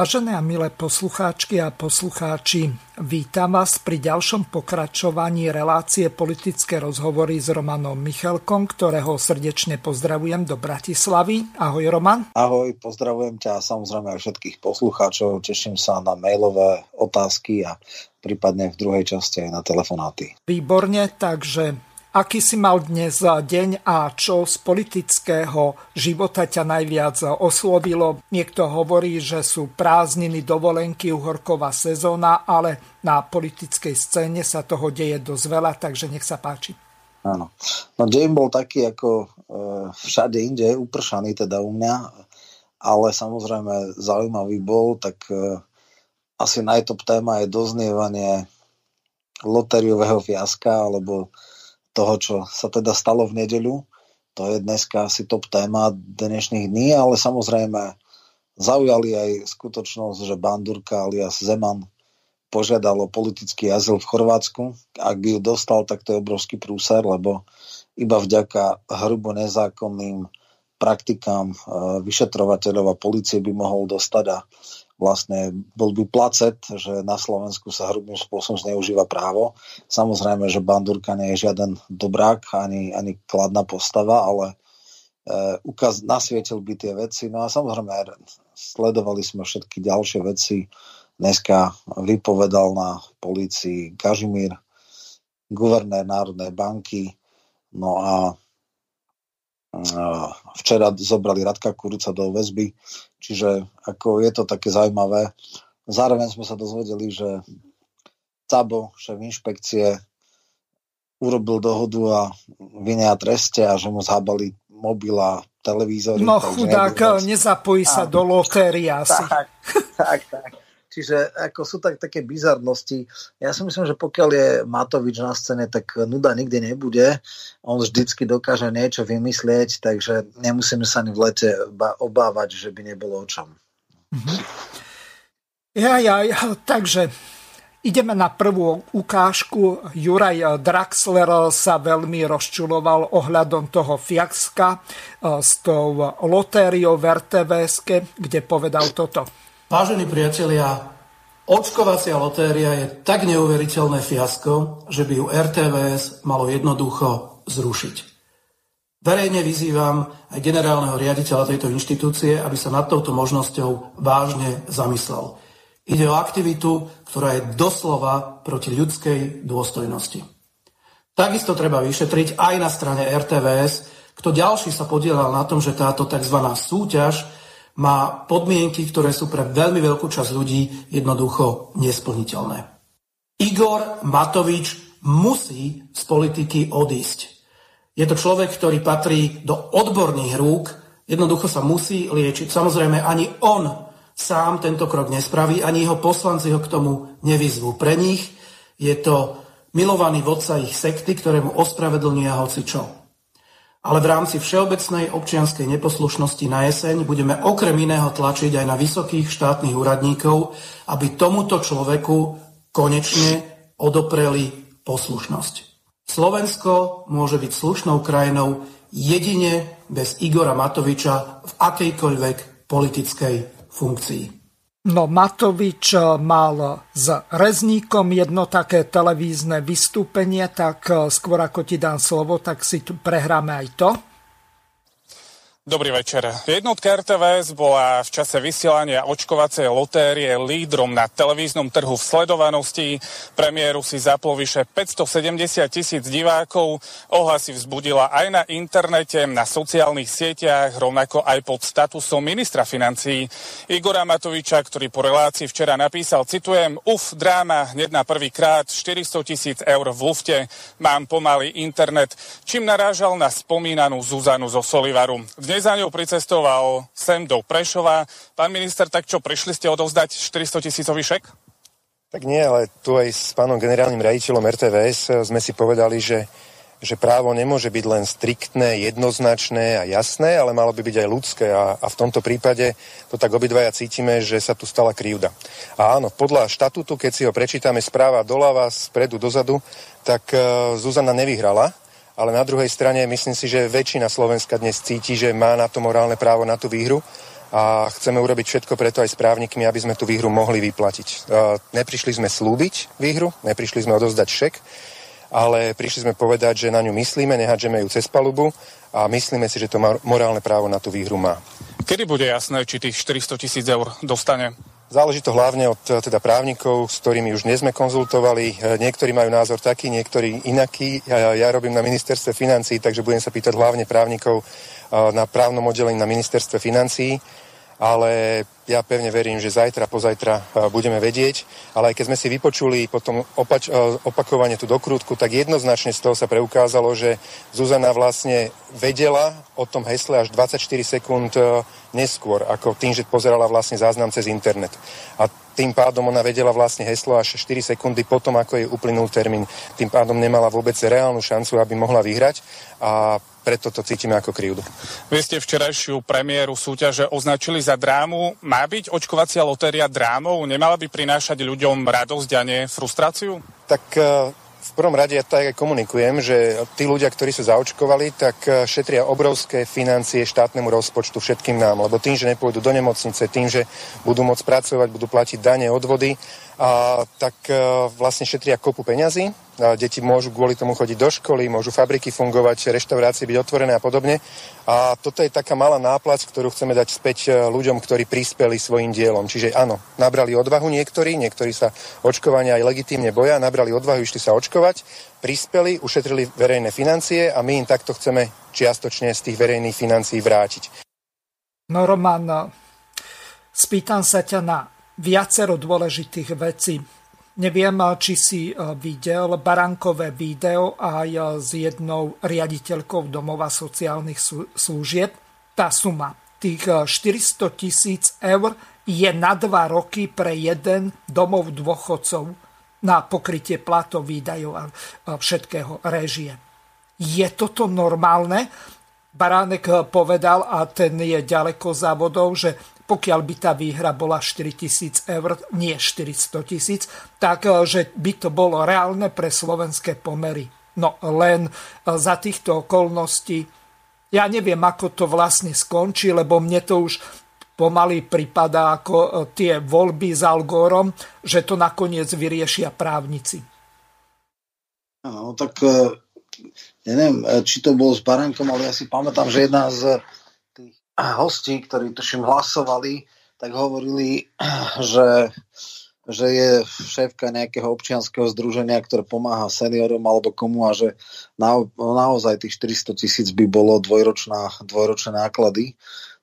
Vážené a milé poslucháčky a poslucháči, vítam vás pri ďalšom pokračovaní relácie politické rozhovory s Romanom Michalkom, ktorého srdečne pozdravujem do Bratislavy. Ahoj Roman. Ahoj, pozdravujem ťa a samozrejme aj všetkých poslucháčov. Teším sa na mailové otázky a prípadne v druhej časti aj na telefonáty. Výborne, takže Aký si mal dnes deň a čo z politického života ťa najviac oslovilo? Niekto hovorí, že sú prázdniny, dovolenky, uhorková sezóna, ale na politickej scéne sa toho deje dosť veľa, takže nech sa páči. Áno. No deň bol taký ako e, všade inde, upršaný teda u mňa, ale samozrejme zaujímavý bol, tak e, asi najtop téma je doznievanie lotériového fiaska, alebo toho, čo sa teda stalo v nedeľu. To je dneska asi top téma dnešných dní, ale samozrejme zaujali aj skutočnosť, že Bandurka alias Zeman požiadal o politický azyl v Chorvátsku. Ak by ju dostal, tak to je obrovský prúser, lebo iba vďaka hrubo nezákonným praktikám e, vyšetrovateľov a policie by mohol dostať a vlastne bol by placet, že na Slovensku sa hrubým spôsobom zneužíva právo. Samozrejme, že Bandurka nie je žiaden dobrák ani, ani kladná postava, ale e, ukaz, nasvietil by tie veci. No a samozrejme sledovali sme všetky ďalšie veci. Dneska vypovedal na polícii Kažimír, guvernér Národnej banky, no a Včera zobrali Radka Kurica do väzby, čiže ako je to také zaujímavé. Zároveň sme sa dozvedeli, že Cabo, šéf inšpekcie, urobil dohodu a vinia treste a že mu zhábali mobil a televízory. No chudák, nezapojí sa do lotérie asi. Tak, tak, tak. Čiže ako sú tak, také bizarnosti. Ja si myslím, že pokiaľ je Matovič na scéne, tak nuda nikdy nebude. On vždycky dokáže niečo vymyslieť, takže nemusíme sa ani v lete obávať, že by nebolo o čom. Mm-hmm. Ja, ja, ja, takže ideme na prvú ukážku. Juraj Draxler sa veľmi rozčuloval ohľadom toho fiaska eh, s tou lotériou v RTVS, kde povedal toto. Vážení priatelia, očkovacia lotéria je tak neuveriteľné fiasko, že by ju RTVS malo jednoducho zrušiť. Verejne vyzývam aj generálneho riaditeľa tejto inštitúcie, aby sa nad touto možnosťou vážne zamyslel. Ide o aktivitu, ktorá je doslova proti ľudskej dôstojnosti. Takisto treba vyšetriť aj na strane RTVS, kto ďalší sa podielal na tom, že táto tzv. súťaž má podmienky, ktoré sú pre veľmi veľkú časť ľudí jednoducho nesplniteľné. Igor Matovič musí z politiky odísť. Je to človek, ktorý patrí do odborných rúk, jednoducho sa musí liečiť. Samozrejme, ani on sám tento krok nespraví, ani jeho poslanci ho k tomu nevyzvú. Pre nich je to milovaný vodca ich sekty, ktorému ospravedlnia hoci čo ale v rámci všeobecnej občianskej neposlušnosti na jeseň budeme okrem iného tlačiť aj na vysokých štátnych úradníkov, aby tomuto človeku konečne odopreli poslušnosť. Slovensko môže byť slušnou krajinou jedine bez Igora Matoviča v akejkoľvek politickej funkcii. No Matovič eh, mal s Rezníkom jedno také televízne vystúpenie, tak eh, skôr ako ti dám slovo, tak si tu prehráme aj to. Dobrý večer. Jednotka RTVS bola v čase vysielania očkovacej lotérie lídrom na televíznom trhu v sledovanosti. Premiéru si zaplo vyše 570 tisíc divákov. Ohlasy vzbudila aj na internete, na sociálnych sieťach, rovnako aj pod statusom ministra financí Igora Matoviča, ktorý po relácii včera napísal, citujem, uf, dráma, hneď na prvýkrát, 400 tisíc eur v lufte, mám pomalý internet, čím narážal na spomínanú Zuzanu zo Solivaru. Dnes za ňou pricestoval sem do Prešova. Pán minister, tak čo, prišli ste odovzdať 400 tisícový šek? Tak nie, ale tu aj s pánom generálnym raditeľom RTVS sme si povedali, že, že právo nemôže byť len striktné, jednoznačné a jasné, ale malo by byť aj ľudské a, a v tomto prípade to tak obidvaja cítime, že sa tu stala krivda. A áno, podľa štatútu, keď si ho prečítame správa doľava, spredu, dozadu, tak uh, Zuzana nevyhrala, ale na druhej strane myslím si, že väčšina Slovenska dnes cíti, že má na to morálne právo na tú výhru a chceme urobiť všetko preto aj s právnikmi, aby sme tú výhru mohli vyplatiť. Neprišli sme slúbiť výhru, neprišli sme odozdať šek, ale prišli sme povedať, že na ňu myslíme, nehádžeme ju cez palubu a myslíme si, že to morálne právo na tú výhru má. Kedy bude jasné, či tých 400 tisíc eur dostane? Záleží to hlavne od teda právnikov, s ktorými už dnes sme konzultovali. E, niektorí majú názor taký, niektorí inaký. Ja, ja robím na ministerstve financí, takže budem sa pýtať hlavne právnikov e, na právnom oddelení na ministerstve financí ale ja pevne verím, že zajtra, pozajtra e, budeme vedieť. Ale aj keď sme si vypočuli potom opač- opakovane tú dokrútku, tak jednoznačne z toho sa preukázalo, že Zuzana vlastne vedela o tom hesle až 24 sekúnd neskôr, ako tým, že pozerala vlastne záznam cez internet. A tým pádom ona vedela vlastne heslo až 4 sekundy potom, ako jej uplynul termín. Tým pádom nemala vôbec reálnu šancu, aby mohla vyhrať a preto to cítime ako krivdu. Vy ste včerajšiu premiéru súťaže označili za drámu. Má byť očkovacia lotéria drámou? Nemala by prinášať ľuďom radosť a nie frustráciu? Tak v prvom rade ja tak aj komunikujem, že tí ľudia, ktorí sa zaočkovali, tak e, šetria obrovské financie štátnemu rozpočtu všetkým nám, lebo tým, že nepôjdu do nemocnice, tým, že budú môcť pracovať, budú platiť dane, odvody, a, tak e, vlastne šetria kopu peňazí. A deti môžu kvôli tomu chodiť do školy, môžu fabriky fungovať, reštaurácie byť otvorené a podobne. A toto je taká malá náplac, ktorú chceme dať späť e, ľuďom, ktorí prispeli svojim dielom. Čiže áno, nabrali odvahu niektorí, niektorí sa očkovania aj legitímne boja, nabrali odvahu, išli sa očkovať, prispeli, ušetrili verejné financie a my im takto chceme čiastočne z tých verejných financií vrátiť. No Roman, spýtam sa ťa na viacero dôležitých vecí. Neviem, či si e, videl barankové video aj e, s jednou riaditeľkou domova sociálnych služieb. Tá suma tých 400 e, tisíc eur je na dva roky pre jeden domov dôchodcov na pokrytie platov, výdajov a všetkého režie. Je toto normálne? Baránek povedal, a ten je ďaleko závodov, že pokiaľ by tá výhra bola 4 tisíc eur, nie 400 tisíc, tak eh, že by to bolo reálne pre slovenské pomery. No len eh, za týchto okolností ja neviem, ako to vlastne skončí, lebo mne to už pomaly prípada ako eh, tie voľby s Algorom, že to nakoniec vyriešia právnici. No tak neviem, či to bolo s Barankom, ale ja si pamätám, že jedna z hostí, ktorí tuším hlasovali, tak hovorili, že, že je šéfka nejakého občianského združenia, ktoré pomáha seniorom alebo komu a že na, naozaj tých 400 tisíc by bolo dvojročná, dvojročné náklady.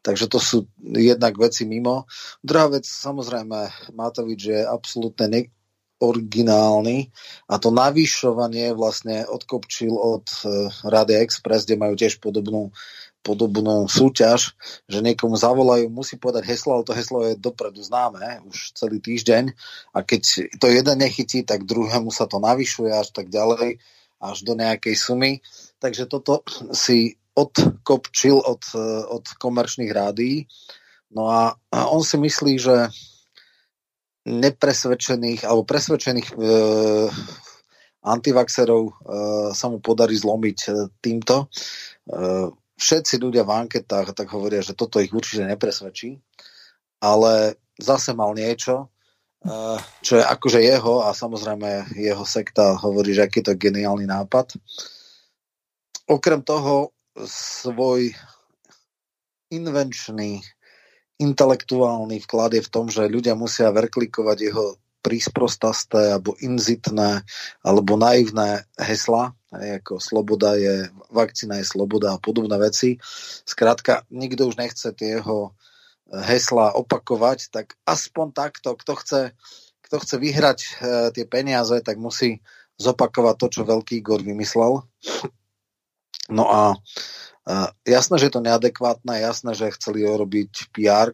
Takže to sú jednak veci mimo. Druhá vec, samozrejme, Matovič je absolútne ne- originálny a to navýšovanie vlastne odkopčil od uh, Rady Express, kde majú tiež podobnú podobnú súťaž, že niekomu zavolajú, musí povedať heslo, ale to heslo je dopredu známe už celý týždeň a keď to jeden nechytí, tak druhému sa to navyšuje až tak ďalej, až do nejakej sumy. Takže toto si odkopčil od, od komerčných rádií. No a, on si myslí, že nepresvedčených alebo presvedčených e, antivaxerov e, sa mu podarí zlomiť e, týmto. E, všetci ľudia v anketách tak hovoria, že toto ich určite nepresvedčí, ale zase mal niečo, eh, čo je akože jeho a samozrejme jeho sekta hovorí, že aký to geniálny nápad. Okrem toho svoj invenčný, intelektuálny vklad je v tom, že ľudia musia verklikovať jeho prísprostasté alebo inzitné alebo naivné hesla, ako sloboda je, vakcína je sloboda a podobné veci. Skrátka, nikto už nechce tie jeho hesla opakovať, tak aspoň takto, kto chce, kto chce vyhrať e, tie peniaze, tak musí zopakovať to, čo veľký Igor vymyslel. No a e, jasné, že je to neadekvátne, jasné, že chceli robiť pr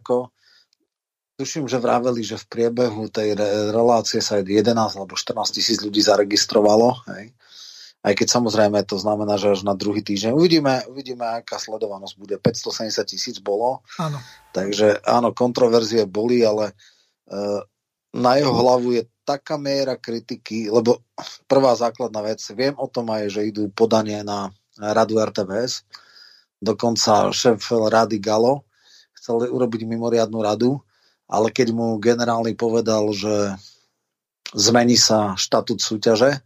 Tuším, že vraveli, že v priebehu tej relácie sa 11 alebo 14 tisíc ľudí zaregistrovalo. Hej. Aj keď samozrejme to znamená, že až na druhý týždeň uvidíme, uvidíme aká sledovanosť bude. 570 tisíc bolo. Áno. Takže áno, kontroverzie boli, ale uh, na jeho hlavu je taká miera kritiky, lebo prvá základná vec, viem o tom aj, že idú podanie na radu RTVS, dokonca šéf rady Galo chcel urobiť mimoriadnú radu, ale keď mu generálny povedal, že zmení sa štatút súťaže,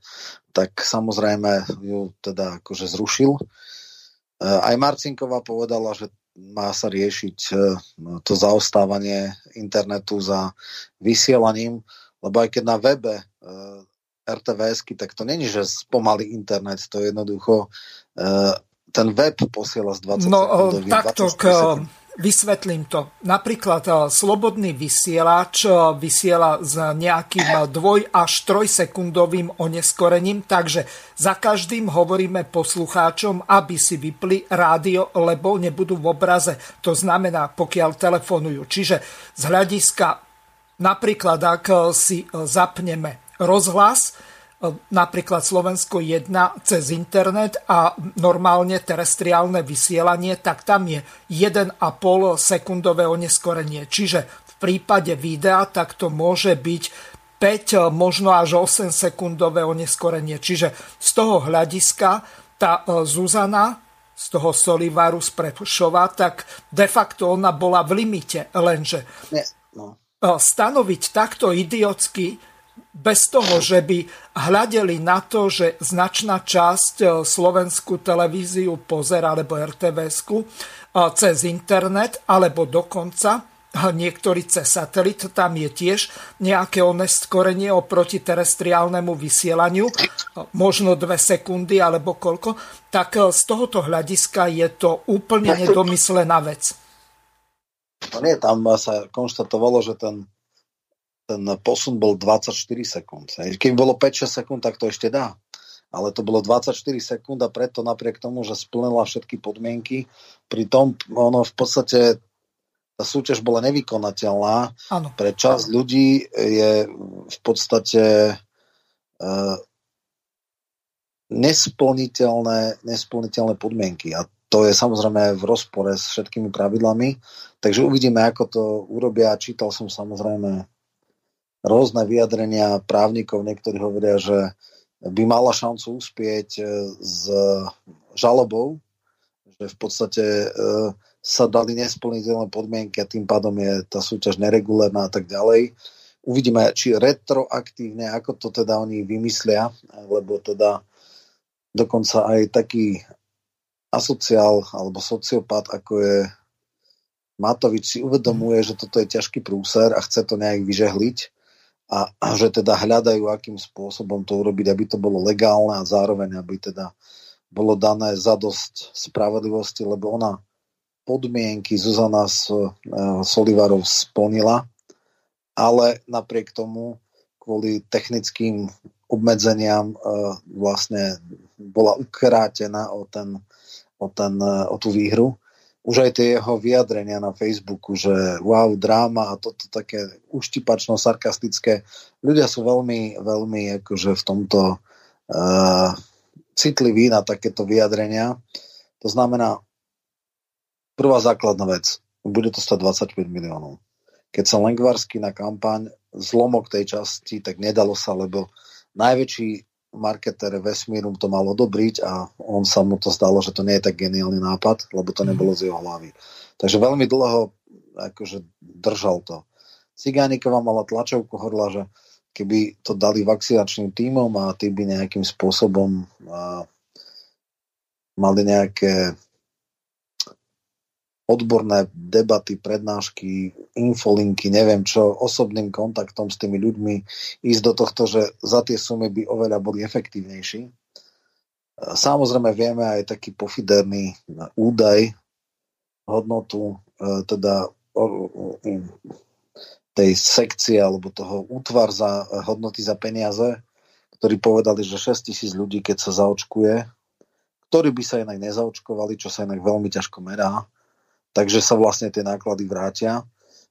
tak samozrejme ju teda akože zrušil. E, aj Marcinková povedala, že má sa riešiť e, to zaostávanie internetu za vysielaním, lebo aj keď na webe e, RTVSky, tak to není, že spomalí internet, to je jednoducho ten web posiela z 20 No takto k, Vysvetlím to. Napríklad eh, slobodný vysielač eh, vysiela s nejakým eh, dvoj až trojsekundovým oneskorením, takže za každým hovoríme poslucháčom, aby si vypli rádio, lebo nebudú v obraze. To znamená, pokiaľ telefonujú. Čiže z hľadiska napríklad, ak si zapneme rozhlas, napríklad Slovensko 1 cez internet a normálne terestriálne vysielanie, tak tam je 1,5 sekundové oneskorenie. Čiže v prípade videa tak to môže byť 5, možno až 8 sekundové oneskorenie. Čiže z toho hľadiska tá e, Zuzana z toho Solivaru z Prešova, tak de facto ona bola v limite, lenže Nie, no. E, stanoviť takto idiotsky bez toho, že by hľadeli na to, že značná časť e, slovenskú televíziu pozera, alebo RTVS-ku, e, cez internet, alebo dokonca e, niektorí cez satelit, tam je tiež nejaké oneskorenie oproti terestriálnemu vysielaniu, možno dve sekundy alebo koľko, tak z tohoto hľadiska je to úplne nedomyslená vec. No nie, tam sa konštatovalo, že ten ten posun bol 24 sekúnd. Keď bolo 5-6 sekúnd, tak to ešte dá. Ale to bolo 24 sekúnd a preto napriek tomu, že splnila všetky podmienky, pri tom ono v podstate tá súťaž bola nevykonateľná. Ano. Pre časť ľudí je v podstate uh, nesplniteľné, nesplniteľné podmienky. A to je samozrejme v rozpore s všetkými pravidlami. Takže uvidíme, ako to urobia. Čítal som samozrejme rôzne vyjadrenia právnikov, niektorí hovoria, že by mala šancu uspieť e, s žalobou, že v podstate e, sa dali nesplniteľné podmienky a tým pádom je tá súťaž neregulárna a tak ďalej. Uvidíme, či retroaktívne, ako to teda oni vymyslia, lebo teda dokonca aj taký asociál alebo sociopat, ako je Matovič, si uvedomuje, že toto je ťažký prúser a chce to nejak vyžehliť a, že teda hľadajú, akým spôsobom to urobiť, aby to bolo legálne a zároveň, aby teda bolo dané za dosť spravodlivosti, lebo ona podmienky Zuzana e, Solivarov splnila, ale napriek tomu kvôli technickým obmedzeniam e, vlastne bola ukrátená o, ten, o, ten, e, o tú výhru už aj tie jeho vyjadrenia na Facebooku, že wow, dráma a toto také uštipačno sarkastické. Ľudia sú veľmi, veľmi akože v tomto uh, citliví na takéto vyjadrenia. To znamená, prvá základná vec, bude to stať 25 miliónov. Keď sa Lengvarsky na kampaň zlomok tej časti, tak nedalo sa, lebo najväčší marketer vesmíru to mal odobriť a on sa mu to zdalo, že to nie je tak geniálny nápad, lebo to mhm. nebolo z jeho hlavy. Takže veľmi dlho akože držal to. Cigániková mala tlačovku, hovorila, že keby to dali vakcinačným týmom a tí by nejakým spôsobom a, mali nejaké odborné debaty, prednášky, infolinky, neviem čo, osobným kontaktom s tými ľuďmi, ísť do tohto, že za tie sumy by oveľa boli efektívnejší. Samozrejme vieme aj taký pofiderný údaj, hodnotu, e, teda tej sekcie alebo toho útvar za hodnoty za peniaze, ktorí povedali, že 6 tisíc ľudí, keď sa zaočkuje, ktorí by sa inak nezaočkovali, čo sa inak veľmi ťažko merá, takže sa vlastne tie náklady vrátia,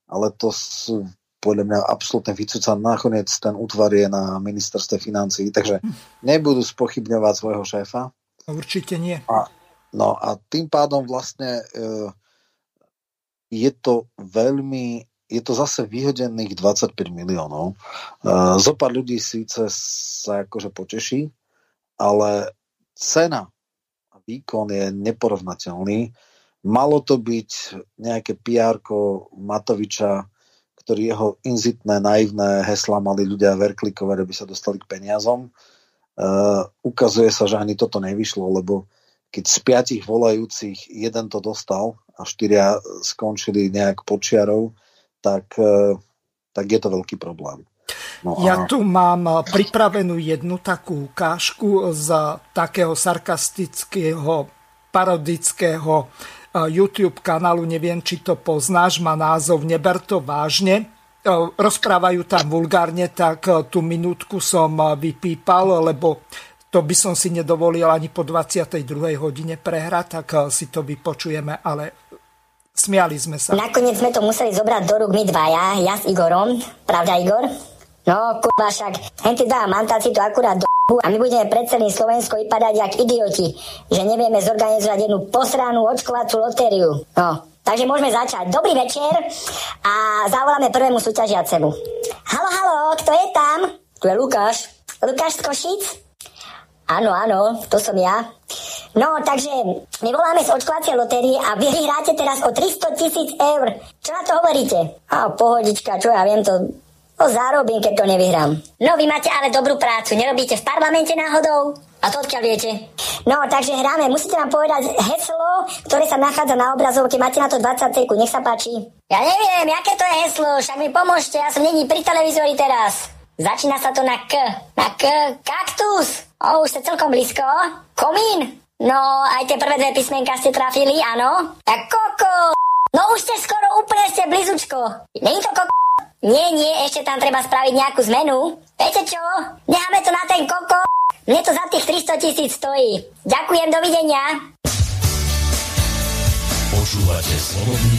ale to sú podľa mňa absolútne vycúca. Nakoniec ten útvar je na ministerstve financí, takže nebudú spochybňovať svojho šéfa. Určite nie. A, no a tým pádom vlastne e, je to veľmi, je to zase vyhodených 25 miliónov. E, Zopár ľudí síce sa akože poteší, ale cena a výkon je neporovnateľný Malo to byť nejaké pr Matoviča, ktorý jeho inzitné, naivné hesla mali ľudia verklikovať, aby sa dostali k peniazom. Uh, ukazuje sa, že ani toto nevyšlo, lebo keď z piatich volajúcich jeden to dostal a štyria skončili nejak počiarov, tak, uh, tak je to veľký problém. No ja tu mám pripravenú jednu takú ukážku z takého sarkastického, parodického YouTube kanálu, neviem, či to poznáš, má názov Neber to vážne. Rozprávajú tam vulgárne, tak tú minútku som vypípal, lebo to by som si nedovolil ani po 22. hodine prehrať, tak si to vypočujeme, ale smiali sme sa. Nakoniec sme to museli zobrať do rúk my dvaja, ja s Igorom. Pravda, Igor? No, kurva, však, henty dva mantáci to akurát do a my budeme pred celým Slovensko vypadať jak idioti, že nevieme zorganizovať jednu posranú očkovacú lotériu. No, takže môžeme začať. Dobrý večer a zavoláme prvému súťažiacemu. Halo, halo, kto je tam? Tu je Lukáš. Lukáš z Košic? Áno, áno, to som ja. No, takže my voláme z očkovacej lotérie a vy hráte teraz o 300 tisíc eur. Čo na to hovoríte? A pohodička, čo ja viem, to No zarobím, keď to nevyhrám. No vy máte ale dobrú prácu, nerobíte v parlamente náhodou? A to odkiaľ viete? No, takže hráme. Musíte nám povedať heslo, ktoré sa nachádza na obrazovke. Máte na to 20 sekúnd, nech sa páči. Ja neviem, aké to je heslo, však mi pomôžte, ja som není pri televízori teraz. Začína sa to na K. Na K. Kaktus. O, už ste celkom blízko. Komín. No, aj tie prvé dve písmenka ste trafili, áno. A koko. No už ste skoro úplne ste blízučko. Není to koko? Nie, nie, ešte tam treba spraviť nejakú zmenu. Viete čo? Necháme to na ten koko. Mne to za tých 300 tisíc stojí. Ďakujem, dovidenia. Počúvate slobodný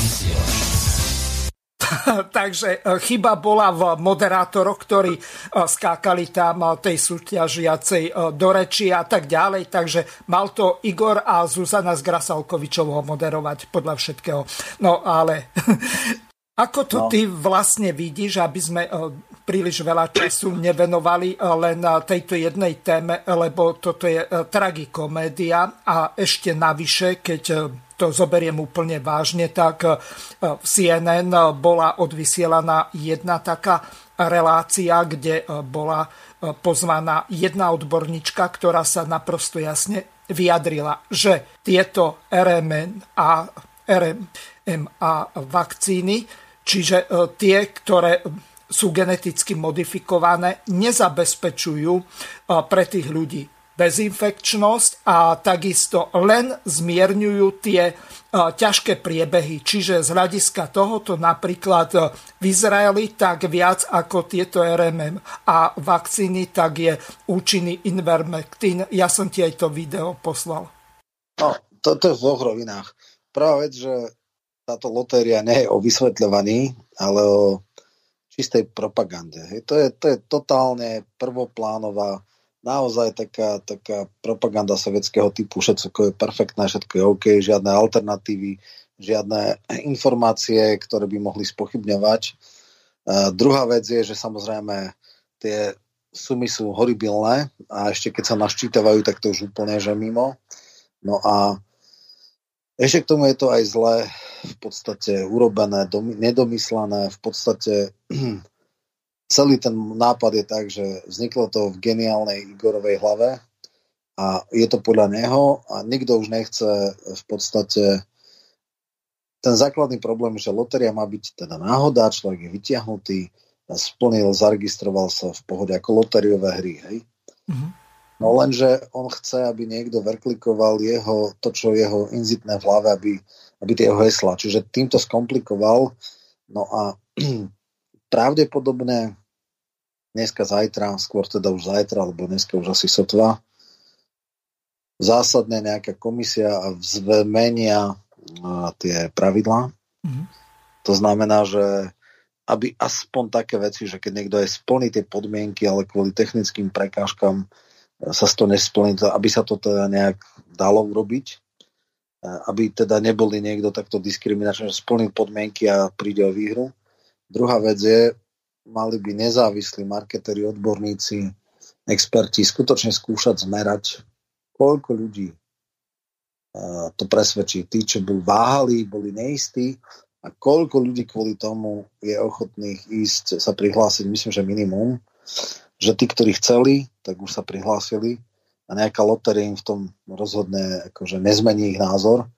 Takže e, chyba bola v moderátoroch, ktorí e, skákali tam e, tej súťažiacej do reči a tak ďalej. Takže mal to Igor a Zuzana z Grasalkovičovho moderovať podľa všetkého. No ale Ako to no. ty vlastne vidíš, aby sme e, príliš veľa času nevenovali e, len tejto jednej téme, lebo toto je e, tragikomédia a ešte navyše, keď to zoberiem úplne vážne, tak v CNN bola odvysielaná jedna taká relácia, kde bola pozvaná jedna odborníčka, ktorá sa naprosto jasne vyjadrila, že tieto RMN a RMA vakcíny Čiže e, tie, ktoré sú geneticky modifikované, nezabezpečujú e, pre tých ľudí bezinfekčnosť a takisto len zmierňujú tie e, ťažké priebehy. Čiže z hľadiska tohoto napríklad v Izraeli tak viac ako tieto RMM a vakcíny, tak je účinný Invermectin. Ja som ti aj to video poslal. No, to, to je v dvoch rovinách. Prvá vec, že táto lotéria nie je o vysvetľovaní, ale o čistej propagande. Hej, to, je, to je totálne prvoplánová, naozaj taká, taká propaganda sovietského typu, všetko je perfektné, všetko je OK, žiadne alternatívy, žiadne informácie, ktoré by mohli spochybňovať. Uh, druhá vec je, že samozrejme tie sumy sú horibilné a ešte keď sa naščítavajú, tak to už úplne že mimo. No a ešte k tomu je to aj zle v podstate urobené, nedomyslené, v podstate celý ten nápad je tak, že vzniklo to v geniálnej Igorovej hlave a je to podľa neho a nikto už nechce v podstate ten základný problém že lotéria má byť teda náhoda, človek je vytiahnutý, splnil, zaregistroval sa v pohode ako lotériové hry, hej. Mm-hmm. No lenže on chce, aby niekto verklikoval jeho, to, čo jeho inzitné v hlave, aby, aby tie jeho hesla. Čiže týmto skomplikoval. No a pravdepodobne dneska, zajtra, skôr teda už zajtra, alebo dneska už asi sotva, zásadne nejaká komisia a zmenia tie pravidlá. Mm-hmm. To znamená, že aby aspoň také veci, že keď niekto je splní tie podmienky, ale kvôli technickým prekážkam sa to nesplní, aby sa to teda nejak dalo urobiť, aby teda neboli niekto takto diskriminačný, že splní podmienky a príde o výhru. Druhá vec je, mali by nezávislí marketéri, odborníci, experti skutočne skúšať zmerať, koľko ľudí to presvedčí. Tí, čo boli váhali, boli neistí a koľko ľudí kvôli tomu je ochotných ísť sa prihlásiť, myslím, že minimum, že tí, ktorí chceli, tak už sa prihlásili a nejaká lotéria im v tom rozhodne, akože nezmení ich názor.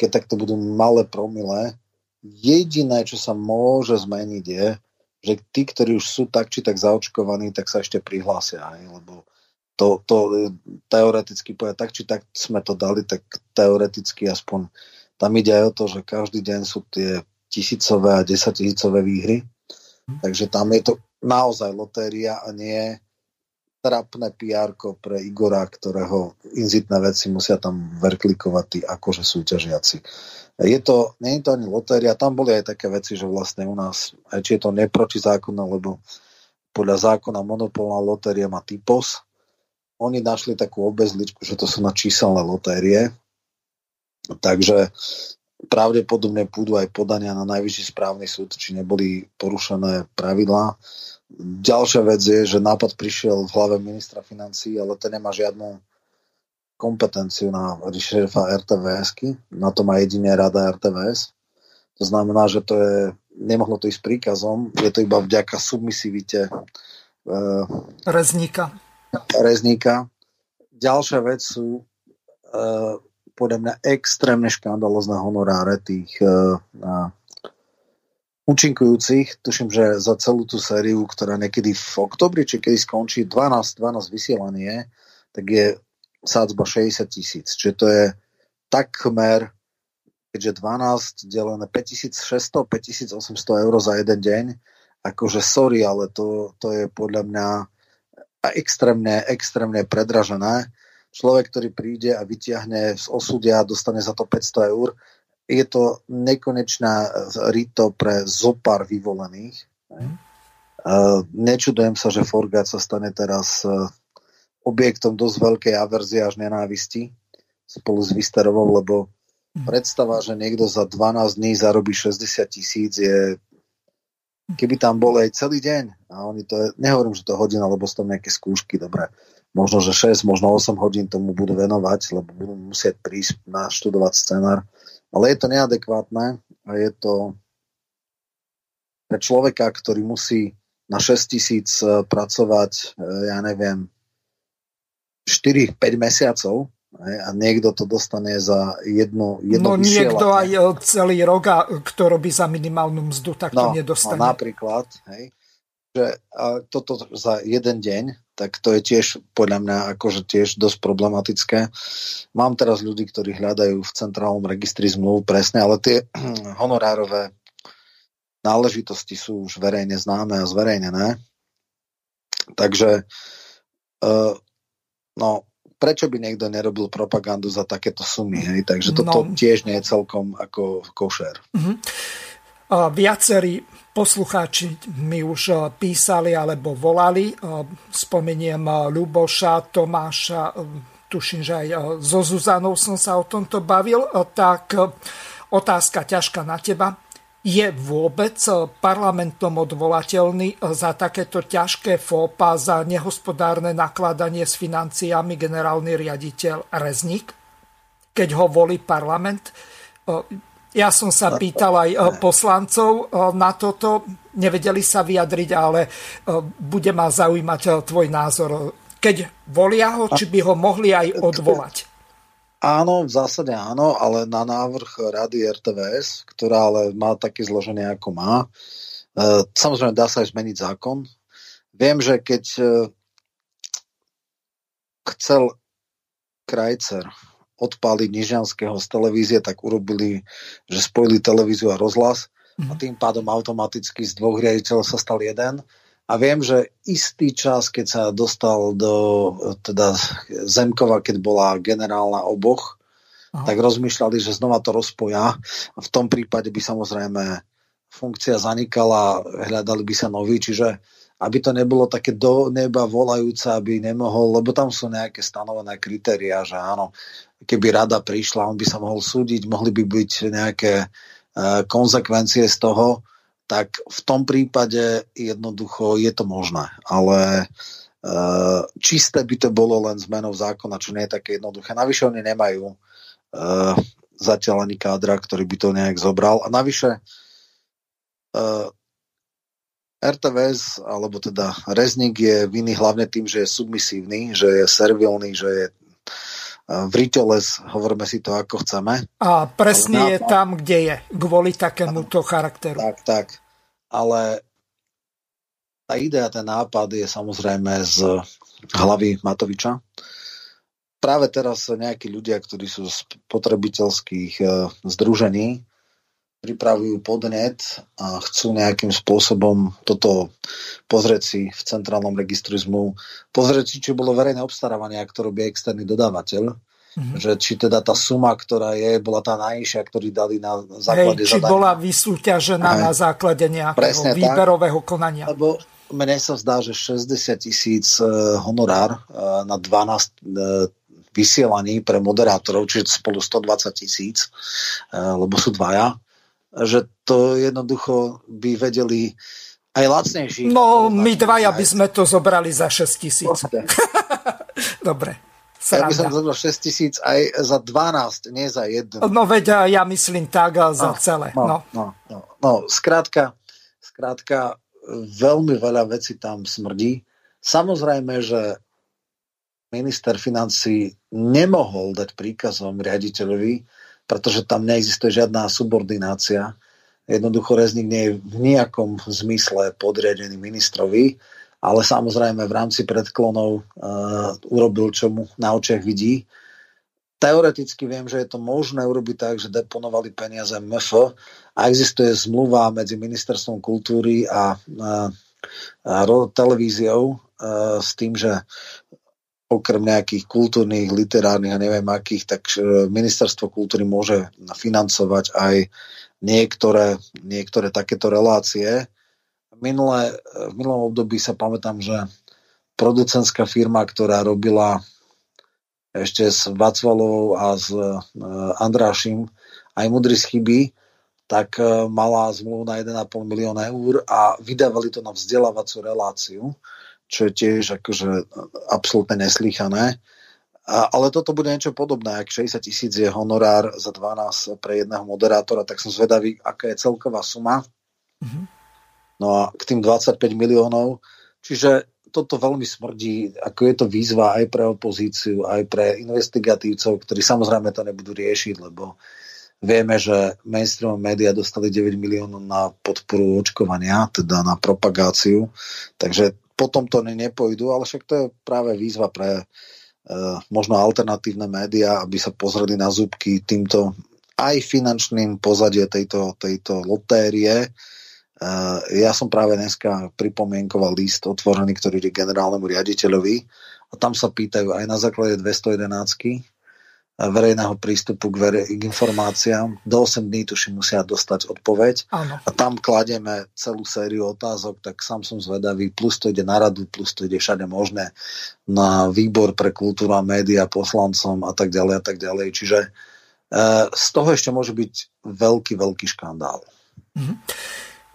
Keď takto budú malé promile, jediné, čo sa môže zmeniť je, že tí, ktorí už sú tak či tak zaočkovaní, tak sa ešte prihlásia, aj, lebo to, to teoreticky povedať, tak či tak sme to dali, tak teoreticky aspoň tam ide aj o to, že každý deň sú tie tisícové a desatisícové výhry. Mhm. Takže tam je to naozaj lotéria a nie trapné pr pre Igora, ktorého inzitné veci musia tam verklikovať tí akože súťažiaci. Je to, nie je to ani lotéria, tam boli aj také veci, že vlastne u nás, aj či je to neprotizákonné, lebo podľa zákona monopolná lotéria má typos, oni našli takú obezličku, že to sú na číselné lotérie, takže pravdepodobne pôjdu aj podania na najvyšší správny súd, či neboli porušené pravidlá. Ďalšia vec je, že nápad prišiel v hlave ministra financí, ale ten nemá žiadnu kompetenciu na šéfa RTVS, na to má jedine rada RTVS. To znamená, že to je, nemohlo to ísť príkazom, je to iba vďaka submisivite e, Rezníka rezníka. Ďalšia vec sú uh, podľa mňa extrémne škandalozné honoráre tých uh, uh, účinkujúcich. Tuším, že za celú tú sériu, ktorá niekedy v oktobri, či keď skončí 12, 12 vysielanie, tak je sádzba 60 tisíc. Čiže to je takmer, keďže 12 delené 5600, 5800 eur za jeden deň, akože sorry, ale to, to je podľa mňa extrémne, extrémne predražené. Človek, ktorý príde a vyťahne z osudia a dostane za to 500 eur, je to nekonečná rito pre zopár vyvolených. Mm. Nečudujem sa, že Forgát sa stane teraz e, objektom dosť veľkej averzie až nenávisti spolu s Vysterovou, lebo mm. predstava, že niekto za 12 dní zarobí 60 tisíc je keby tam bol aj celý deň, a oni to, nehovorím, že to hodina, lebo sú tam nejaké skúšky, dobre, možno, že 6, možno 8 hodín tomu budú venovať, lebo budú musieť prísť na študovať scenár, ale je to neadekvátne a je to pre človeka, ktorý musí na 6 tisíc eh, pracovať, eh, ja neviem, 4-5 mesiacov, a niekto to dostane za jedno, jedno No niekto aj e, celý rok, a kto robí za minimálnu mzdu, tak to no, nedostane. No, napríklad, hej, že a toto za jeden deň, tak to je tiež podľa mňa akože tiež dosť problematické. Mám teraz ľudí, ktorí hľadajú v centrálnom registri zmluv presne, ale tie honorárové náležitosti sú už verejne známe a zverejnené. Takže uh, no, prečo by niekto nerobil propagandu za takéto sumy, hej? Takže toto no. tiež nie je celkom ako košer. Uh-huh. Viacerí poslucháči mi už písali alebo volali. Spomeniem Ľuboša, Tomáša, tuším, že aj so Zuzanou som sa o tomto bavil. Tak otázka ťažká na teba je vôbec eh, parlamentom odvolateľný eh, za takéto ťažké fópa, za nehospodárne nakladanie s financiami generálny riaditeľ Rezník, keď ho volí parlament? Eh, ja som sa pýtal aj poslancov na toto, nevedeli sa vyjadriť, ale bude ma zaujímať tvoj názor. Keď volia ho, či by ho mohli aj odvolať? Áno, v zásade áno, ale na návrh rady RTVS, ktorá ale má také zloženie, ako má. E, samozrejme, dá sa aj zmeniť zákon. Viem, že keď e, chcel Krajcer odpáliť Nižianského z televízie, tak urobili, že spojili televíziu a rozhlas a mhm. tým pádom automaticky z dvoch riaditeľov sa stal jeden. A viem, že istý čas, keď sa dostal do teda Zemkova, keď bola generálna oboch, Aha. tak rozmýšľali, že znova to rozpoja. A v tom prípade by samozrejme funkcia zanikala, hľadali by sa noví, čiže aby to nebolo také do neba volajúce, aby nemohol, lebo tam sú nejaké stanovené kritériá, že áno, keby rada prišla, on by sa mohol súdiť, mohli by byť nejaké uh, konsekvencie z toho, tak v tom prípade jednoducho je to možné. Ale uh, čisté by to bolo len zmenou zákona, čo nie je také jednoduché. Navyše oni nemajú uh, zatiaľ ani kádra, ktorý by to nejak zobral. A navyše uh, RTVS, alebo teda Reznik je vinný hlavne tým, že je submisívny, že je servilný, že je vriteles, hovoríme si to ako chceme. A presne je tam, kde je, kvôli takémuto charakteru. Tak, tak. Ale tá idea, ten nápad je samozrejme z hlavy Matoviča. Práve teraz nejakí ľudia, ktorí sú z potrebiteľských e, združení, pripravujú podnet a chcú nejakým spôsobom toto pozrieť si v centrálnom registru zmluv, pozrieť si, či bolo verejné obstarávanie, ak to robí externý dodávateľ, mm-hmm. že či teda tá suma, ktorá je, bola tá najnižšia, ktorú dali na základe Hej, či zadania. bola vysúťažená Hej. na základe nejakého Presne výberového tak, konania. Lebo mne sa zdá, že 60 tisíc e, honorár e, na 12 e, vysielaní pre moderátorov, čiže spolu 120 tisíc, lebo sú dvaja, že to jednoducho by vedeli aj lacnejší. No, my dvaja by sme to zobrali za 6 tisíc. Dobre. Sranda. Ja by som zobral 6 tisíc aj za 12, nie za jednu. No veď ja myslím tak za no, celé. No, no. No, no, no, skrátka, skrátka, veľmi veľa vecí tam smrdí. Samozrejme, že minister financí nemohol dať príkazom riaditeľovi, pretože tam neexistuje žiadna subordinácia. Jednoducho rezník nie je v nejakom zmysle podriadený ministrovi, ale samozrejme v rámci predklonov uh, urobil, čo mu na očiach vidí. Teoreticky viem, že je to možné urobiť tak, že deponovali peniaze MF a existuje zmluva medzi ministerstvom kultúry a, uh, a televíziou uh, s tým, že okrem nejakých kultúrnych, literárnych a neviem akých, tak e, ministerstvo kultúry môže financovať aj niektoré, niektoré takéto relácie. Minulé, v minulom období sa pamätám, že producentská firma, ktorá robila ešte s Vacvalovou a s e, Andrášim aj Mudry chyby, tak e, mala zmluvu na 1,5 milióna eur a vydávali to na vzdelávaciu reláciu čo je tiež akože absolútne neslýchané. A, ale toto bude niečo podobné, ak 60 tisíc je honorár za 12 pre jedného moderátora, tak som zvedavý, aká je celková suma. Mm-hmm. No a k tým 25 miliónov, čiže toto veľmi smrdí, ako je to výzva aj pre opozíciu, aj pre investigatívcov, ktorí samozrejme to nebudú riešiť, lebo vieme, že mainstream médiá dostali 9 miliónov na podporu očkovania, teda na propagáciu, takže potom to nepôjdu, ale však to je práve výzva pre uh, možno alternatívne médiá, aby sa pozreli na zúbky týmto aj finančným pozadie tejto, tejto lotérie. Uh, ja som práve dneska pripomienkoval list otvorený, ktorý je generálnemu riaditeľovi a tam sa pýtajú aj na základe 211 verejného prístupu k, verej, k informáciám. Do 8 dní tuším musia dostať odpoveď. Áno. A tam kladieme celú sériu otázok, tak sám som zvedavý. Plus to ide na radu, plus to ide všade možné na výbor pre kultúru a média, poslancom a tak ďalej a tak ďalej. Čiže e, z toho ešte môže byť veľký, veľký škandál. Mm-hmm.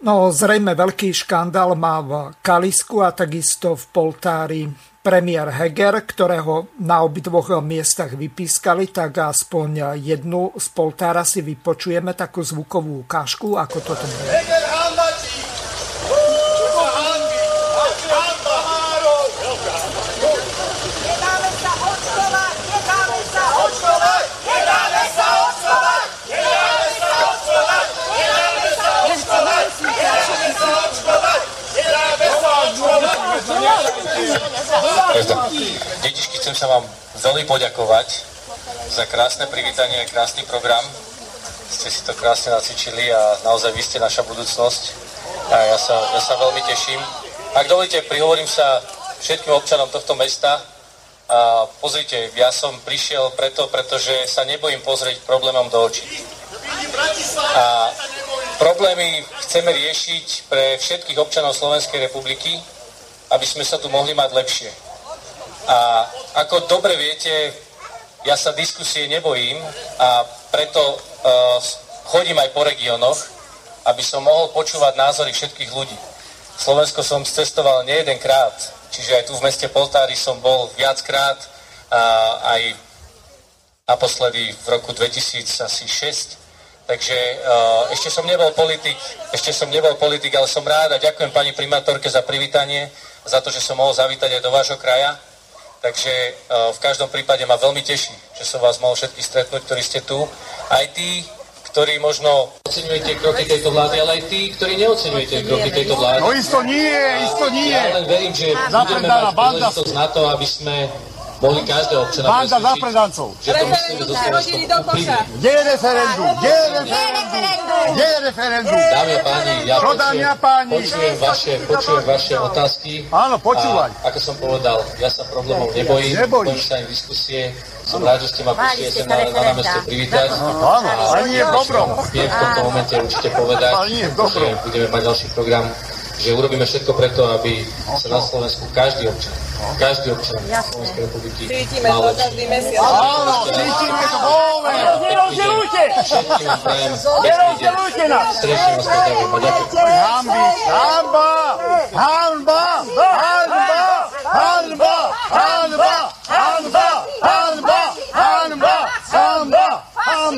No zrejme veľký škandál má v Kalisku a takisto v Poltári premiér Heger, ktorého na obidvoch miestach vypískali, tak aspoň jednu z Poltára si vypočujeme takú zvukovú ukážku, ako toto bude. Chcem sa vám veľmi poďakovať za krásne privítanie krásny program. Ste si to krásne nacvičili a naozaj vy ste naša budúcnosť. A ja sa, ja sa veľmi teším. Ak dovolíte, prihovorím sa všetkým občanom tohto mesta. A pozrite, ja som prišiel preto, pretože sa nebojím pozrieť problémom do očí. A problémy chceme riešiť pre všetkých občanov Slovenskej republiky, aby sme sa tu mohli mať lepšie. A ako dobre viete, ja sa diskusie nebojím a preto uh, chodím aj po regiónoch, aby som mohol počúvať názory všetkých ľudí. Slovensko som cestoval nie krát, čiže aj tu v meste Poltári som bol viackrát, a aj naposledy v roku 2006. Takže uh, ešte som nebol politik, ešte som nebol politik, ale som rád a ďakujem pani primátorke za privítanie, za to, že som mohol zavítať aj do vášho kraja. Takže uh, v každom prípade ma veľmi teší, že som vás mohol všetkých stretnúť, ktorí ste tu. Aj tí, ktorí možno oceňujete kroky tejto vlády, ale aj tí, ktorí neoceňujete kroky tejto vlády. No isto nie, isto nie. Ja len verím, že budeme mať príležitosť na to, aby sme mohli každého občana Banda za predancov. Že to myslíme do Slovenskom Kde je referendum? Kde je referendum? Kde je referendum? Dámy a páni, ja Čo dámy a páni? počujem vaše, počujem vaše otázky. Áno, počúvaj. A ako som povedal, ja sa problémov nebojím, Nebojíš. bojím sa aj diskusie. Som rád, že ste ma prišli sem na, na námestie privítať. Áno, ale nie v dobrom. Viem v tomto momente určite povedať, Ale nie budeme mať ďalší program, že urobíme všetko preto, aby sa na Slovensku každý občan, každý občan Slovenskej republiky. Áno, cítime to. Nerozdelujte! Nerozdelujte nás! Vás hanba, hanba, hanba, hanba, hanba, hanba, hanba, hanba,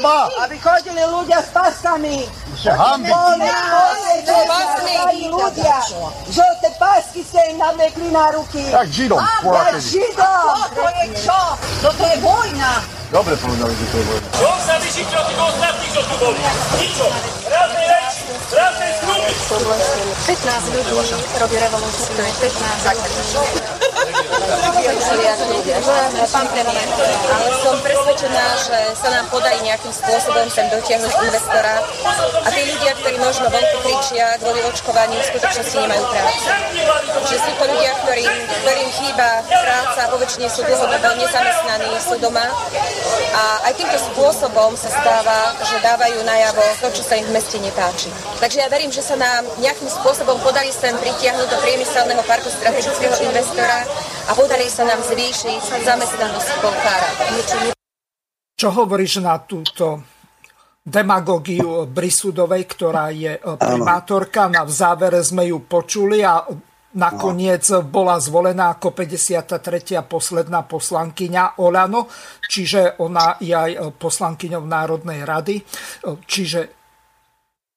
hanba. Aby chodili ľudia s paskami. Hambi. Boli paskami ľudia. Žlté pasky ste im navlekli na ruky. Jak Židom, porakedy. Židom. To je čo? Toto je vojna. Dobre povedali, že to je vojna. Čo sa vyšíte od tých ostatných, čo tu boli? Ničo. Ráznej reči, ráznej skruby. 15 ľudí robí revolúciu. 15 Pán premiér, ale som presvedčená, že sa nám podarí nejakým spôsobom sem dotiahnuť investora a tí ľudia, ktorí možno vonku kričia kvôli očkovaniu, v skutočnosti nemajú prácu. Že sú to ľudia, ktorým, ktorým chýba práca, poväčšine sú dlhodobo nezamestnaní, sú doma a aj týmto spôsobom sa stáva, že dávajú najavo to, čo sa im v meste nepáči. Takže ja verím, že sa nám nejakým spôsobom podarí sem pritiahnuť do priemyselného parku strategického investora a podarí sa nám zvýšiť zamestnanosť Polkára. Čo hovoríš na túto demagógiu Brisudovej, ktorá je e, primátorka. Na v závere sme ju počuli a nakoniec bola zvolená ako 53. posledná poslankyňa Olano, čiže ona je aj e, poslankyňou Národnej rady. E, Čiže